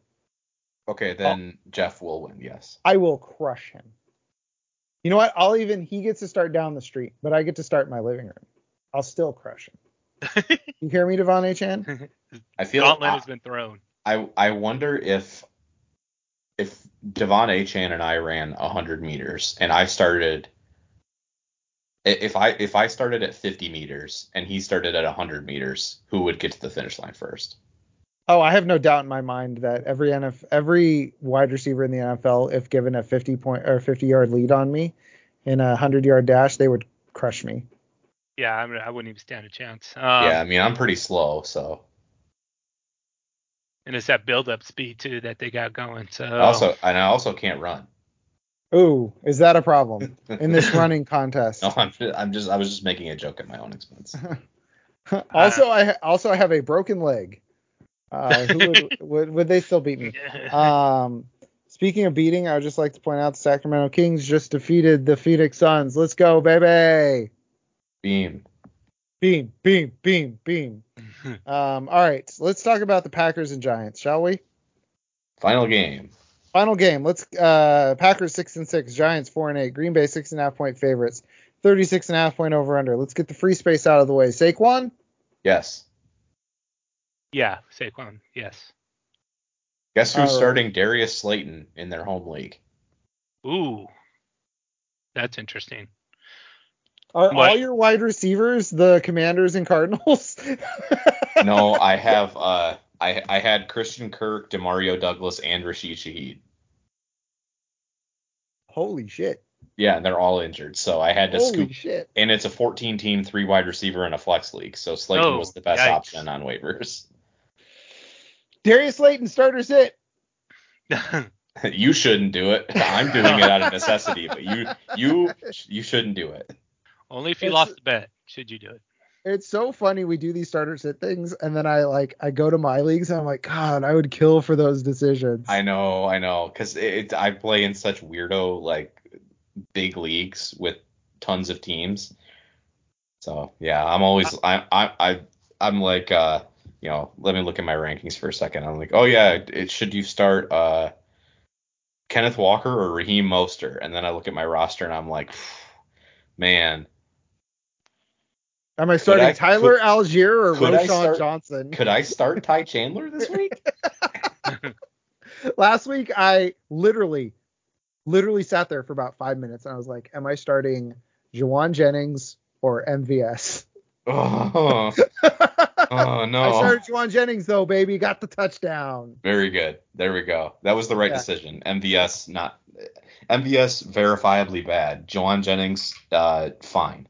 Okay, then Jeff will win. Yes. I will crush him. You know what? I'll even. He gets to start down the street, but I get to start in my living room. I'll still crush him. [laughs] You hear me, Devon Achane? I feel. Gauntlet I, has been thrown. I I wonder if if Devon Achane and I ran 100 meters and I started i- if I if I started at 50 meters and he started at 100 meters, who would get to the finish line first? Oh, I have no doubt in my mind that every NF, every wide receiver in the NFL, if given a 50 point or 50 yard lead on me in a 100 yard dash, they would crush me. Yeah, I, mean, I wouldn't even stand a chance. Um, yeah, I mean I'm pretty slow, so and it's that build up speed too that they got going. So also and I also can't run. Ooh, is that a problem in this [laughs] running contest? No, I'm just, I'm just I was just making a joke at my own expense. [laughs] also, I also I have a broken leg. Uh, who would, [laughs] would would they still beat me? Um, speaking of beating, I would just like to point out the Sacramento Kings just defeated the Phoenix Suns. Let's go, baby! Beam. Beam, beam, beam, beam. Um, all right, let's talk about the Packers and Giants, shall we? Final game. Final game. Let's uh Packers six and six, Giants four and eight, Green Bay six and a half point favorites, 36 and a half point over under. Let's get the free space out of the way. Saquon? Yes. yeah, Saquon. Yes. Guess who's All right. starting Darius Slayton in their home league? Ooh, that's interesting. Are What? all your wide receivers the Commanders and Cardinals? [laughs] No, I have uh I I had Christian Kirk, Demario Douglas, and Rashid Shaheed. Holy shit. Yeah, and they're all injured. So I had to Holy scoop shit. and it's a 14 team three wide receiver and a flex league. So Slayton Oh, was the best yikes. option on waivers. [laughs] Darius Slayton starter sit. you shouldn't do it. I'm doing it out of necessity, but you you [laughs] you shouldn't do it. Only if you It's- lost the bet should you do it. It's so funny we do these starter sit things and then I like I go to my leagues and I'm like, God, I would kill for those decisions. I know, I know, because it, I play in such weirdo like big leagues with tons of teams. So yeah, I'm always I I I I'm like uh you know let me look at my rankings for a second. I'm like oh yeah, it should you start uh Kenneth Walker or Raheem Mostert and then I look at my roster and I'm like man, Am I starting I- Tyler Allgeier or could Roschon start- Johnson? could I start Ty Chandler this week? [laughs] [laughs] Last week I literally literally sat there for about five minutes and I was like, Am I starting Jauan Jennings or MVS? oh, [laughs] oh no. I started Jauan Jennings though, baby. Got the touchdown. Very good. There we go. That was the right Yeah. decision. MVS not MVS verifiably bad. Jauan Jennings uh fine.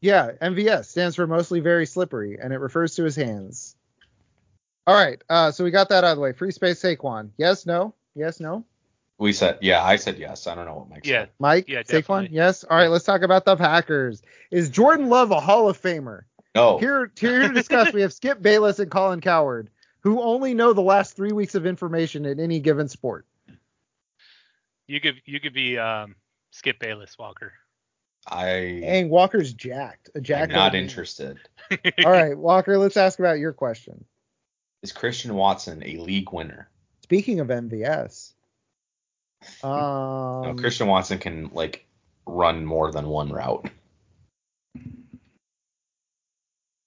Yeah, MVS stands for mostly very slippery, and it refers to his hands. All right, uh, so we got that out of the way. Free space Saquon. Yes, no, yes, no. We said yeah, I said yes. I don't know what Mike Yeah. said. Mike, Yeah, Saquon, definitely. yes. All right, let's talk about the Packers. Is Jordan Love a Hall of Famer? No. Here, here to discuss, we have Skip Bayless and Colin Cowherd, who only know the last three weeks of information in any given sport. You could you could be um, Skip Bayless Walker. I Dang, Walker's jacked. A am jacked. not old man. interested. [laughs] All right, Walker, let's ask about your question. Is Christian Watson a league winner? Speaking of MVS, um, no, Christian Watson can like run more than one route.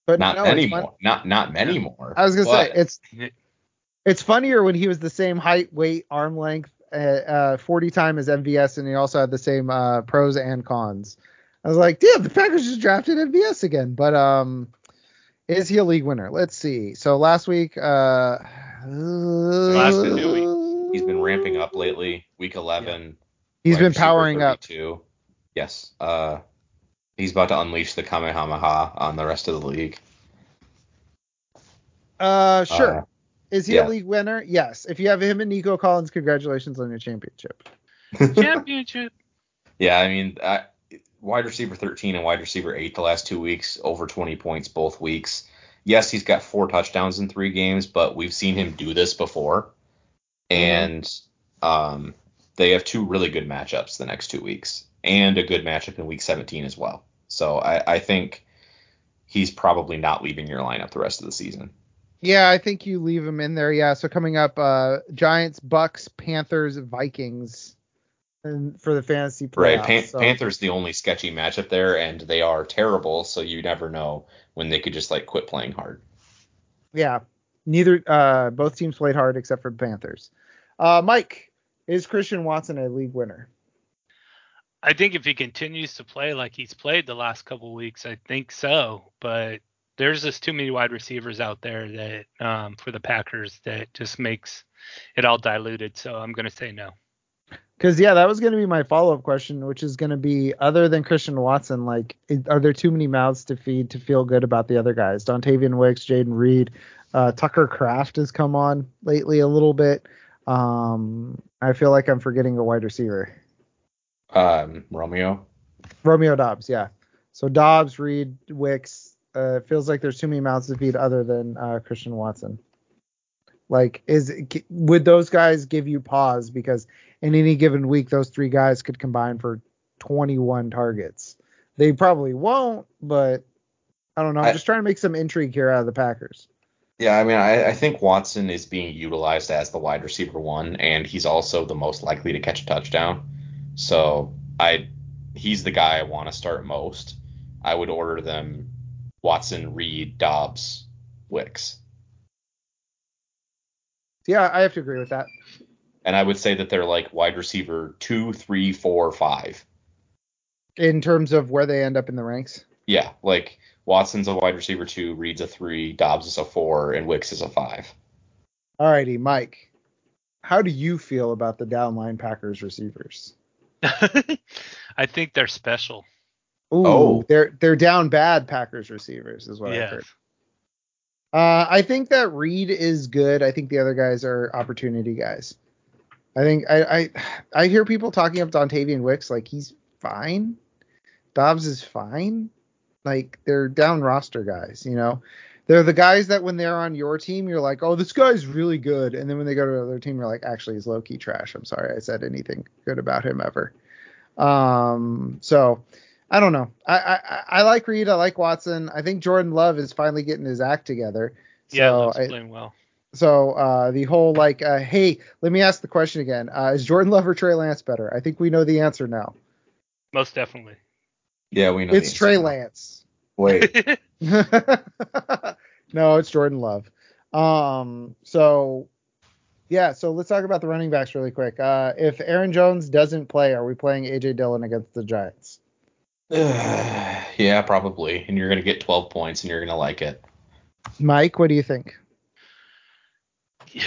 but Not no, it's many more. Not not many more. I was gonna say it's [laughs] it's funnier when he was the same height, weight, arm length, uh, uh, 40 time as MVS, and he also had the same uh, pros and cons. I was like, damn, the Packers just drafted MVS again. But um, is he a league winner? Let's see. So last week, uh, Last two he's been ramping up lately. Week 11. he's been powering up. 32. Yes. Uh, he's about to unleash the Kamehameha on the rest of the league. Uh, sure. Uh, is he yeah. a league winner? Yes. If you have him and Nico Collins, congratulations on your championship. [laughs] Championship. Yeah, I mean, I, wide receiver 13 and wide receiver 8 the last two weeks, over 20 points both weeks. Yes, he's got four touchdowns in three games, but we've seen him do this before. And um, they have two really good matchups the next two weeks, and a good matchup in week 17 as well. So I, I think he's probably not leaving your lineup the rest of the season. Yeah, I think you leave him in there. Yeah. So coming up, uh, Giants, Bucks, Panthers, Vikings, and for the fantasy playoffs. Right. Pan- so- Panthers the only sketchy matchup there, and they are terrible, so you never know when they could just like quit playing hard. Yeah. Neither uh both teams played hard except for Panthers. Uh Mike, is Christian Watson a league winner? I think if he continues to play like he's played the last couple weeks, I think so. But there's just too many wide receivers out there that um, for the Packers that just makes it all diluted. So I'm gonna say no. Because yeah, that was going to be my follow-up question, which is going to be other than Christian Watson, like, are there too many mouths to feed to feel good about the other guys? Dontayvion Wicks, Jayden Reed, uh, Tucker Kraft has come on lately a little bit. Um, I feel like I'm forgetting a wide receiver, Um, Romeo. Romeo Doubs. Yeah, so Doubs, Reed, Wicks. Uh, it feels like there's too many mouths to feed other than uh, Christian Watson. Like, is would those guys give you pause because in any given week those three guys could combine for 21 targets? They probably won't, but I don't know. I'm I- just trying to make some intrigue here out of the Packers. Yeah, I mean, I, I think Watson is being utilized as the wide receiver one, and he's also the most likely to catch a touchdown. So I, he's the guy I want to start most. I would order them Watson, Reed, Doubs, Wicks, Yeah, I have to agree with that. and I would say that they're like wide receiver two, three, four, five. In terms of where they end up in the ranks. Yeah, like Watson's a wide receiver two, Reed's a three, Doubs is a four, and Wicks is a five. Alrighty, Mike. How do you feel about the downline Packers receivers? [laughs] I think they're special. Ooh, Oh. they're they're down bad Packers receivers is what Yeah. heard. Uh, I think that Reed is good. I think the other guys are opportunity guys. I think I I, I hear people talking up Dontayvion Wicks like he's fine. Doubs is fine. Like they're down roster guys, you know. They're the guys that when they're on your team, you're like, oh, this guy's really good, and then when they go to another team, you're like, actually, he's low key trash. I'm sorry I said anything good about him ever. Um, so I don't know. I, I I like Reed. I like Watson. I think Jordan Love is finally getting his act together. So yeah, Love's I, playing well. so uh, the whole like, uh, hey, let me ask the question again. Uh, is Jordan Love or Trey Lance better? I think we know the answer now. Most definitely. Yeah, we know. It's the Trey answer. Lance. Wait, [laughs] [laughs] no, it's Jordan Love. Um, so yeah, so let's talk about the running backs really quick. Uh, if Aaron Jones doesn't play, are we playing AJ Dillon against the Giants? [sighs] yeah, probably, and you're gonna get 12 points, and you're gonna like it. Mike, what do you think? yeah.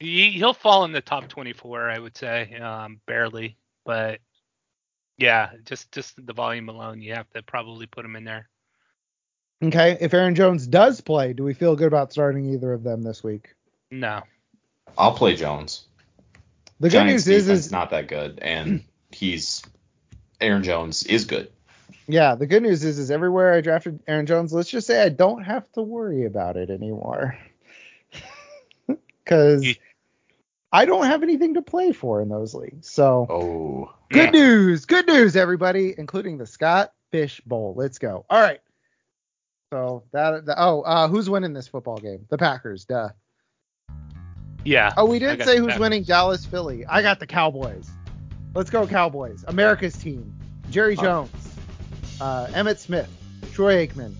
He, he'll fall in the top 24, I would say, um, barely. But yeah, just just the volume alone, you have to probably put him in there. Okay, if Aaron Jones does play, do we feel good about starting either of them this week? No. I'll play Jones. The good Giants news is, is not that good, and he's Aaron Jones is good. yeah, the good news is, is everywhere I drafted Aaron Jones, let's just say I don't have to worry about it anymore, [laughs] because I don't have anything to play for in those leagues. So Oh, good news, good news, everybody, including the Scott Fish Bowl. Let's go. All right. So that, that oh, uh, who's winning this football game? The Packers, duh. Yeah. Oh, we didn't say who's Packers. winning Dallas, Philly. I got the Cowboys. Let's go Cowboys. America's team. Jerry. Jones, uh, Emmitt Smith, Troy Aikman,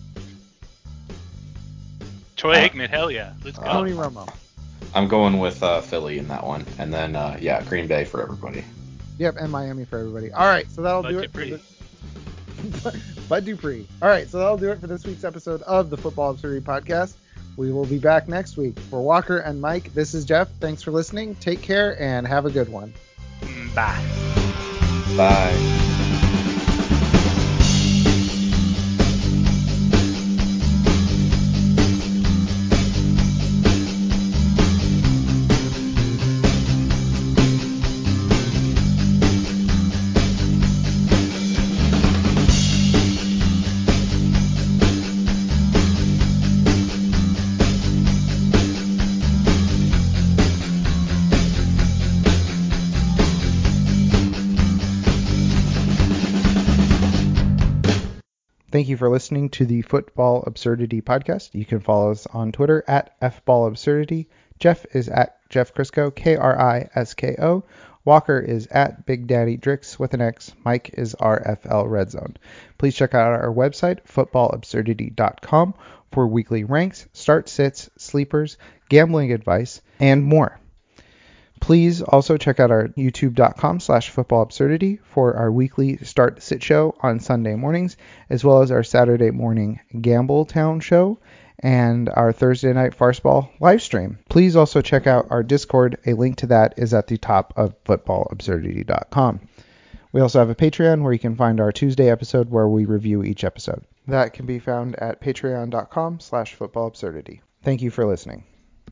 Troy Uh, Aikman, hell yeah. Let's go. Tony Romo. I'm going with uh, Philly in that one, and then uh, yeah, Green Bay for everybody. Yep, and Miami for everybody. All right, so that'll Bud do it. Dupree. For the... [laughs] Bud Dupree. All right, so that'll do it for this week's episode of the Football Absurdity Podcast. We will be back next week. For Walker and Mike, this is Jeff. Thanks for listening. Take care and have a good one. Bye. Bye. For listening to the Football Absurdity Podcast. You can follow us on Twitter at FBallAbsurdity. Jeff is at Jeff Krisko, K R I S K O. Walker is at Big Daddy Drix with an X. Mike is RFL Red Zone. Please check out our website, footballabsurdity.com, for weekly ranks, start sits, sleepers, gambling advice, and more. Please also check out our youtube.com slash football absurdity for our weekly start sit show on Sunday mornings, as well as our Saturday morning Gamble Town show and our Thursday night farceball live stream. Please also check out our Discord. A link to that is at the top of footballabsurdity.com. We also have a Patreon where you can find our Tuesday episode where we review each episode. That can be found at patreon.com slash footballabsurdity. Thank you for listening.